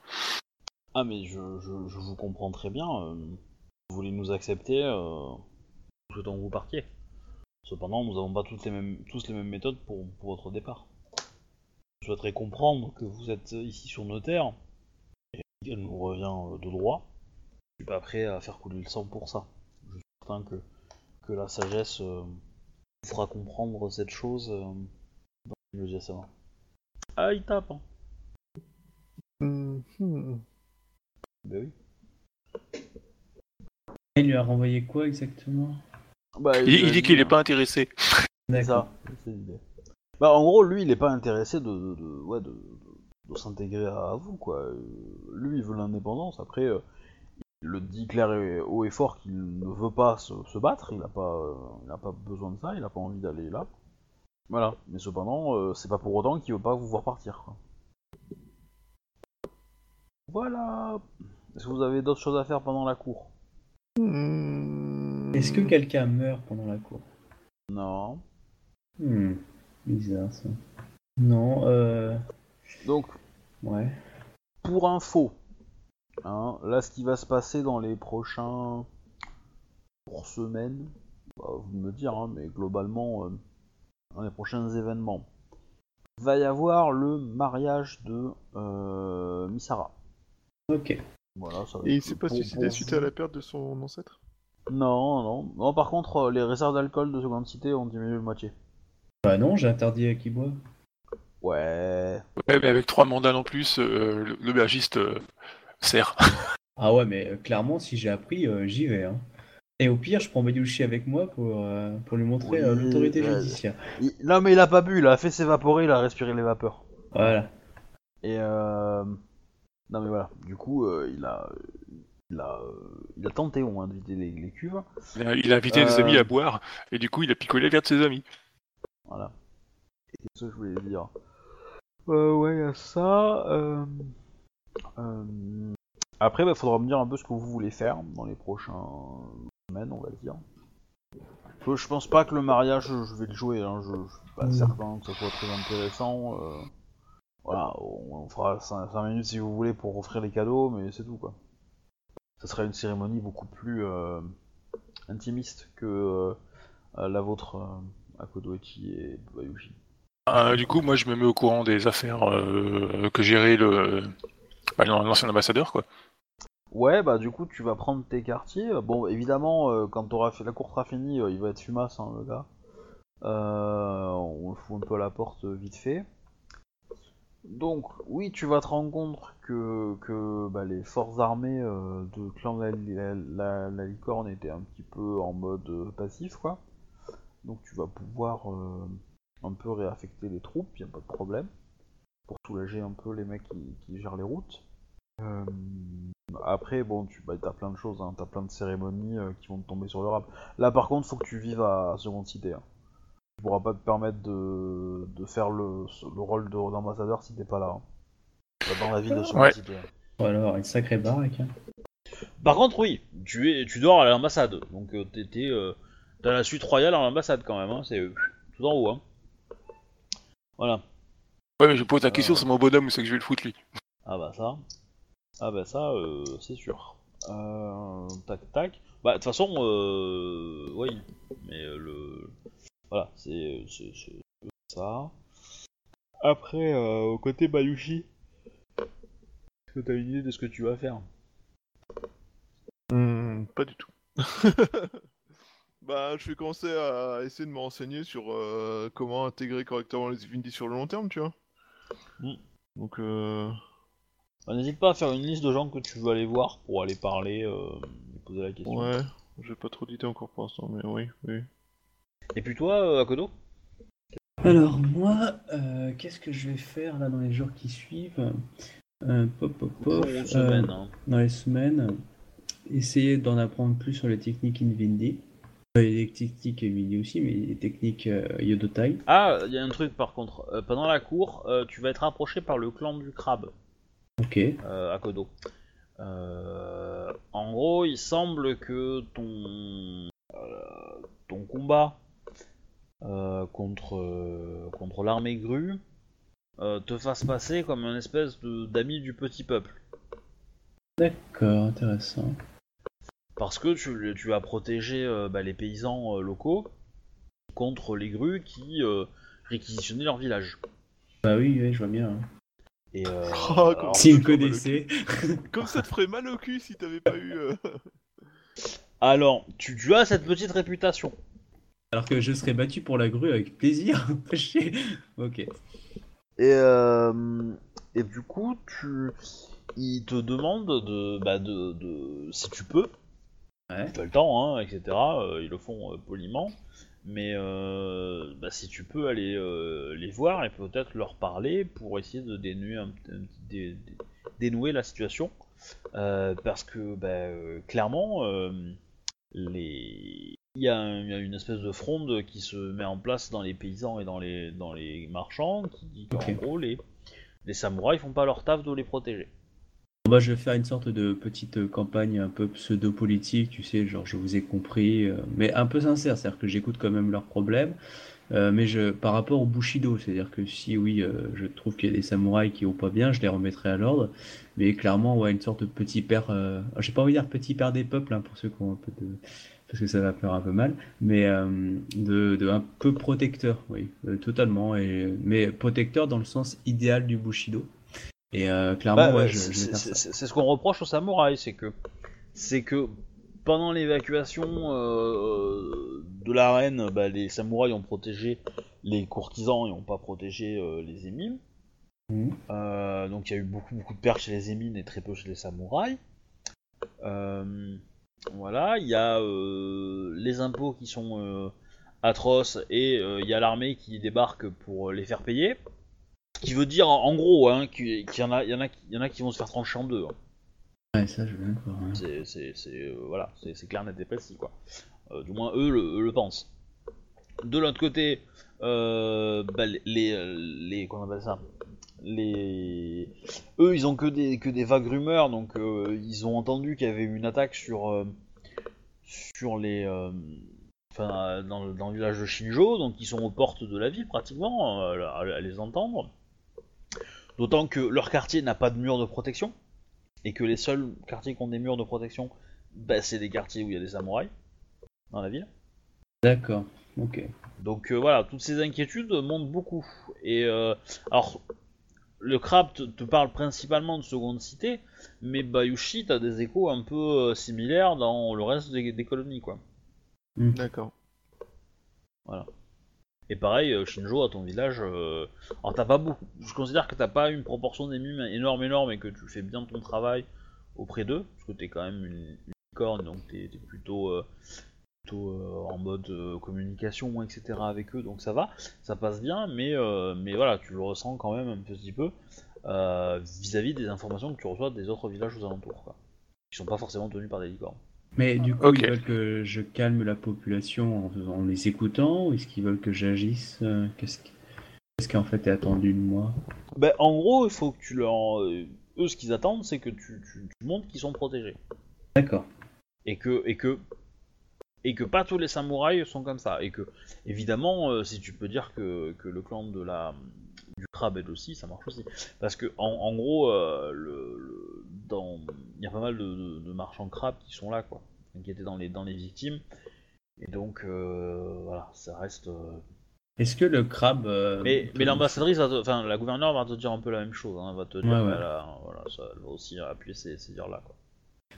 Ah mais je, je, je vous comprends très bien. vous voulez nous accepter, souhaitons que vous partiez. Cependant, nous n'avons pas toutes les mêmes, tous les mêmes méthodes pour, pour votre départ. Je souhaiterais comprendre que vous êtes ici sur nos terres, et qu'elle nous revient euh, de droit. Je suis pas prêt à faire couler le sang pour ça. Je suis certain que, que la sagesse euh, vous fera comprendre cette chose. Euh, dans le Jasama. Ah, il tape, hein. Hum, hum. Ben oui. Il lui a renvoyé quoi exactement? Bah, Il, dit qu'il n'est pas intéressé. C'est ça, c'est l'idée. Bah en gros, lui, il est pas intéressé de, de, de- ouais, de, de- de s'intégrer à, vous, quoi. Euh, Lui, il veut l'indépendance. Après, euh, il le dit clair et haut et fort qu'il ne veut pas se, se battre. Il a pas, euh, il a pas besoin de ça. Il a pas envie d'aller là. Voilà. Mais cependant, euh, c'est pas pour autant qu'il veut pas vous voir partir, quoi. Voilà. Est-ce que vous avez d'autres choses à faire pendant la cour? Hum. Est-ce que quelqu'un meurt pendant la cour? Non. Hmm, bizarre ça. Non, euh. Donc, Ouais. pour info, hein, là ce qui va se passer dans les prochains pour semaines, bah, vous me dire, hein, mais globalement euh, dans les prochains événements, va y avoir le mariage de euh, Misara. Ok. Voilà, ça va Et il s'est pas suicidé suite à la perte de son ancêtre? Non, non, non. Par contre, euh, les réserves d'alcool de seconde cité ont diminué de moitié. Bah non, j'ai interdit à qui boit. Ouais. Ouais, mais avec trois mandats en plus, euh, le- l'aubergiste euh, sert. [LAUGHS] Ah ouais, mais euh, clairement, si j'ai appris, euh, j'y vais. Hein. Et au pire, je prends Bayushi avec moi pour, euh, pour lui montrer euh, Oui, l'autorité ouais. judiciaire. Il- Non, mais il a pas bu, il a fait s'évaporer, il a respiré les vapeurs. Voilà. Et euh... non mais voilà, du coup euh, il a il a il a tenté au moins de vider les, les cuves. Il a, il a invité des amis à boire, et du coup, il a picolé verre de ses amis. Voilà. Et qu'est-ce que je voulais dire euh, Ouais, il y a ça. Euh... euh, Après, il faudra me dire un peu ce que vous voulez faire dans les prochaines semaines, on va dire. Que Je pense pas que le mariage, je vais le jouer. Hein. Je, je suis pas Mm. certain que ça soit très intéressant. euh. Voilà, on, on fera 5, minutes si vous voulez pour offrir les cadeaux, mais c'est tout quoi. Ça sera une cérémonie beaucoup plus euh, intimiste que euh, la vôtre euh, à Kodoichi et Bayushi. Euh, du coup, moi, je me mets au courant des affaires euh, que gérait le bah, l'ancien ambassadeur, quoi. Ouais, bah du coup, tu vas prendre tes quartiers. Bon, évidemment, euh, quand t'auras fait la cour sera finie, euh, il va être fumasse, hein, le gars. Euh, on le fout un peu à la porte euh, vite fait. Donc, oui, tu vas te rendre compte que, que bah, les forces armées euh, de clan la, la, la- la licorne étaient un petit peu en mode euh, passif, quoi. Donc, tu vas pouvoir euh, un peu réaffecter les troupes, y a pas de problème. Pour soulager un peu les mecs qui, qui gèrent les routes. Euh, après, bon, tu bah, as plein de choses, hein, t'as plein de cérémonies euh, qui vont te tomber sur le rap. Là, par contre, faut que tu vives à, à Seconde Cité. Hein. Tu pourras pas te permettre de, de faire le, le rôle de- d'ambassadeur si t'es pas là. hein. Pas Dans la ville de Seconde Ouais. Cité. hein. Bon, alors, une sacrée baraque. Hein. Par contre, oui, tu, es, tu dors à l'ambassade. Donc, euh, t'étais, euh, t'as la suite royale à l'ambassade quand même. Hein, c'est euh, tout en haut. Hein. Voilà. Ouais, mais je pose la question Euh. sur mon bonhomme, où c'est que je vais le foutre lui? Ah bah ça. Ah bah ça, euh, c'est sûr. Euh, tac tac. Bah de toute façon, euh, oui. Mais euh, le... Voilà, c'est c'est- c'est ça. Après, euh, au côté Bayushi, est-ce que t'as une idée de ce que tu vas faire? Hmm, pas du tout. [LAUGHS] bah, je vais commencer à essayer de me renseigner sur euh, comment intégrer correctement les Divinity sur le long terme, tu vois. Hmm. Donc, euh... Bah, N'hésite pas à faire une liste de gens que tu veux aller voir pour aller parler euh, et poser la question. ouais, j'ai pas trop d'idées encore pour l'instant, mais oui, oui. Et puis toi, euh, Akodo? Alors moi, euh, qu'est-ce que je vais faire là dans les jours qui suivent? Euh, pop, pop, pop, euh, semaine, hein. Dans les semaines, essayer d'en apprendre plus sur les techniques Invindi. Les techniques Invindi aussi, mais les techniques euh, Yodotai. Ah, il y a un truc par contre. Euh, pendant la cour, euh, tu vas être approché par le clan du crabe. Ok. euh, à Kodo. En gros, il semble que ton ton combat contre contre l'armée grue te fasse passer comme un espèce d'ami du petit peuple, D'accord, intéressant. Parce que tu, tu as protégé euh, bah, les paysans euh, locaux contre les grues qui euh, réquisitionnaient leur village. Bah oui, oui, je vois bien. hein. Et euh, Oh, [LAUGHS] alors, comment- S'il me toujours mal au connaissait. [LAUGHS] Comme ça te ferait mal au cul si t'avais pas eu. euh, alors, tu, tu as cette petite réputation. Alors que je serais battu pour la grue avec plaisir. [LAUGHS] Ok. Et, euh, et du coup, tu, il te demande de, bah de, de- si tu peux, Ouais. tu as le temps, hein, etc. euh, ils le font euh, poliment, mais euh, bah, si tu peux aller les voir et peut-être leur parler pour essayer de dénouer, un, dé- dé- dénouer la situation, parce que bah, clairement, les... il, y a une espèce de fronde qui se met en place dans les paysans et dans les, dans les marchands qui dit qu'en gros les, les samouraïs font pas leur taf de les protéger. Je vais faire une sorte de petite euh, campagne un peu pseudo-politique, tu sais, genre je vous ai compris, euh, mais un peu sincère, c'est-à-dire que j'écoute quand même leurs problèmes, euh, mais je, par rapport au Bushido, c'est-à-dire que si oui, je trouve qu'il y a des samouraïs qui vont pas bien, je les remettrai à l'ordre, mais clairement, ouais, une sorte de petit père, j'ai pas envie de dire petit père des peuples, hein, pour ceux qui ont un peu de... parce que ça va faire un peu mal, mais de, un peu protecteur, oui, totalement, mais protecteur dans le sens idéal du Bushido. Et euh, clairement, Bah, ouais, je, je c'est ce qu'on reproche aux samouraïs, c'est que c'est que pendant l'évacuation euh, de l'arène, bah, les samouraïs ont protégé les courtisans et ont pas protégé euh, les émines. Mhm. Euh, donc il y a eu beaucoup beaucoup de pertes chez les émines et très peu chez les samouraïs. Voilà, il y a les impôts qui sont atroces et il y a l'armée qui débarque pour les faire payer. Ce qui veut dire en, gros hein, qu'il y, en a, il y, en a, qui- il y en a qui vont se faire trancher en deux. hein. Ouais, ça, je veux bien. C'est, euh, voilà, c'est, clair, net et précis, quoi. Euh, du moins, eux le, eux le pensent. De l'autre côté, euh, bah, les, les, les- comment on appelle ça? Les, eux, ils ont que des, que des vagues rumeurs, donc euh, ils ont entendu qu'il y avait eu une attaque sur, euh, sur les, euh, enfin, dans, le- dans le village de Shinjo, donc ils sont aux portes de la ville pratiquement, à, à les entendre. D'autant que leur quartier n'a pas de mur de protection et que les seuls quartiers qui ont des murs de protection, bah, c'est des quartiers où il y a des samouraïs dans la ville. D'accord, ok. Donc euh, voilà, toutes ces inquiétudes montent beaucoup. Et euh, alors, le crabe te, te parle principalement de seconde cité, mais Bayushi, t'as des échos un peu euh, similaires dans le reste des, des colonies, quoi. D'accord. Et pareil, euh, Shinjo, à ton village, euh, alors t'as pas beaucoup. Je considère que t'as pas une proportion d'émumes énorme, énorme, et que tu fais bien ton travail auprès d'eux, parce que t'es quand même une, une licorne, donc t'es t'es plutôt, euh, en mode communication, etc. avec eux, donc ça va, ça passe bien, mais, voilà, tu le ressens quand même un petit peu vis-à-vis des informations que tu reçois des autres villages aux alentours, quoi. Qui sont pas forcément tenus par des licornes. Mais du coup, ils veulent que je calme la population en, les écoutant ou est-ce qu'ils veulent que j'agisse euh, Qu'est-ce qui, en fait est attendu de moi? Ben, en gros, il faut que tu leur. eux, ce qu'ils attendent, c'est que tu, tu, tu montres qu'ils sont protégés. D'accord. et que et que et que pas tous les samouraïs sont comme ça et que évidemment euh, si tu peux dire que, que le clan de la du crabe elle aussi, ça marche aussi. Parce que en, en gros, euh, le- dans, il y a pas mal de, de- de marchands crabes qui sont là, quoi, qui étaient dans les dans les victimes. Et donc euh, voilà, ça reste. euh, Est-ce que le crabe. euh, Mais, l'ambassadrice, te- enfin la gouverneure va te dire un peu la même chose. Hein, elle va te dire, Ouais, ouais. qu'elle a- voilà, ça, elle va aussi appuyer ces, ces dires-là, quoi.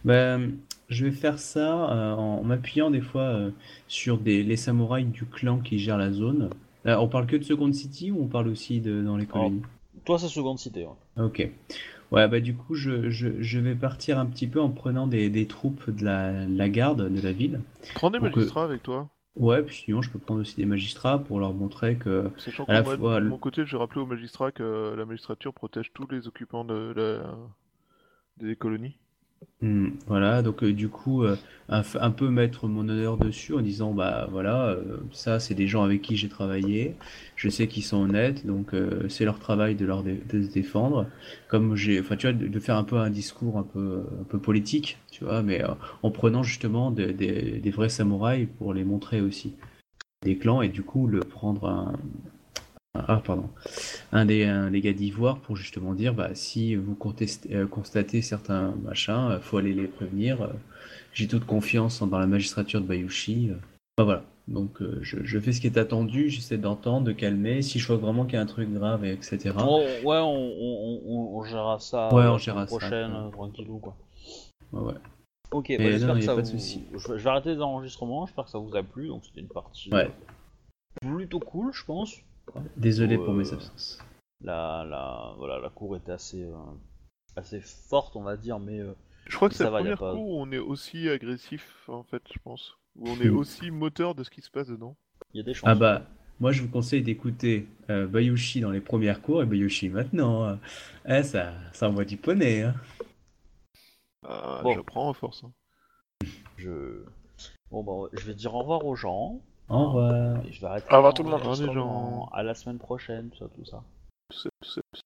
Ben, je vais faire ça en m'appuyant des fois sur des, les samouraïs du clan qui gèrent la zone. Là, on parle que de Second City ou on parle aussi de dans les colonies? Toi, c'est seconde cité. ouais. Ok. Ouais, bah du coup, je, je, je vais partir un petit peu en prenant des, des troupes de la, la garde de la ville. Prends des magistrats avec toi. Ouais, puis sinon, je peux prendre aussi des magistrats pour leur montrer que. Sachant à la que moi, fois, de mon côté, j'ai rappelé aux magistrats que la magistrature protège tous les occupants de la... des colonies. Hmm, voilà, donc euh, du coup, euh, un, peu mettre mon honneur dessus en disant, bah voilà, euh, ça, c'est des gens avec qui j'ai travaillé, je sais qu'ils sont honnêtes, donc c'est leur travail de, leur de se défendre. Comme j'ai, enfin, tu vois, de, de faire un peu un discours un peu, un peu politique, tu vois, mais en prenant justement des- des vrais samouraïs pour les montrer aussi. Des clans, et du coup, le prendre un. Ah, pardon. Un des, un gars d'Ivoire pour justement dire bah, si vous contestez- euh, constatez certains machins, euh, faut aller les prévenir. euh, J'ai toute confiance dans la magistrature de Bayushi. euh. Bah, voilà. Donc je, je fais ce qui est attendu, j'essaie d'entendre, de calmer. Si je vois vraiment qu'il y a un truc grave, et etc. Bon, ouais, on, on, on, on gérera ça Ouais, on la gérera ça, prochaine, euh, tranquillou, quoi. Ouais, ouais. Ok, Mais bah, j'espère que ça pas de vous... souci. Je, vais- je vais arrêter les enregistrements, j'espère que ça vous a plu, donc c'était une partie Ouais. plutôt cool, je pense. Désolé pour mes euh, absences. La, la, voilà, la cour était assez, euh, assez forte, on va dire, mais euh, Je crois que Ça c'est la va, y a première pas- cour où on est aussi agressif, en fait, je pense. Où on est [LAUGHS] aussi moteur de ce qui se passe dedans. il y a des chances. Ah bah, moi je vous conseille d'écouter euh, Bayushi dans les premières cours et Bayushi maintenant. euh. Eh, ça, ça envoie du poney. Hein. Ah, Bon. J'apprends à force. hein. Je... Bon, bah, je vais dire au revoir aux gens. Au revoir. Et je vais arrêter Au revoir tout le monde. À la semaine prochaine, tout ça, tout ça. Tout ça- tout ça-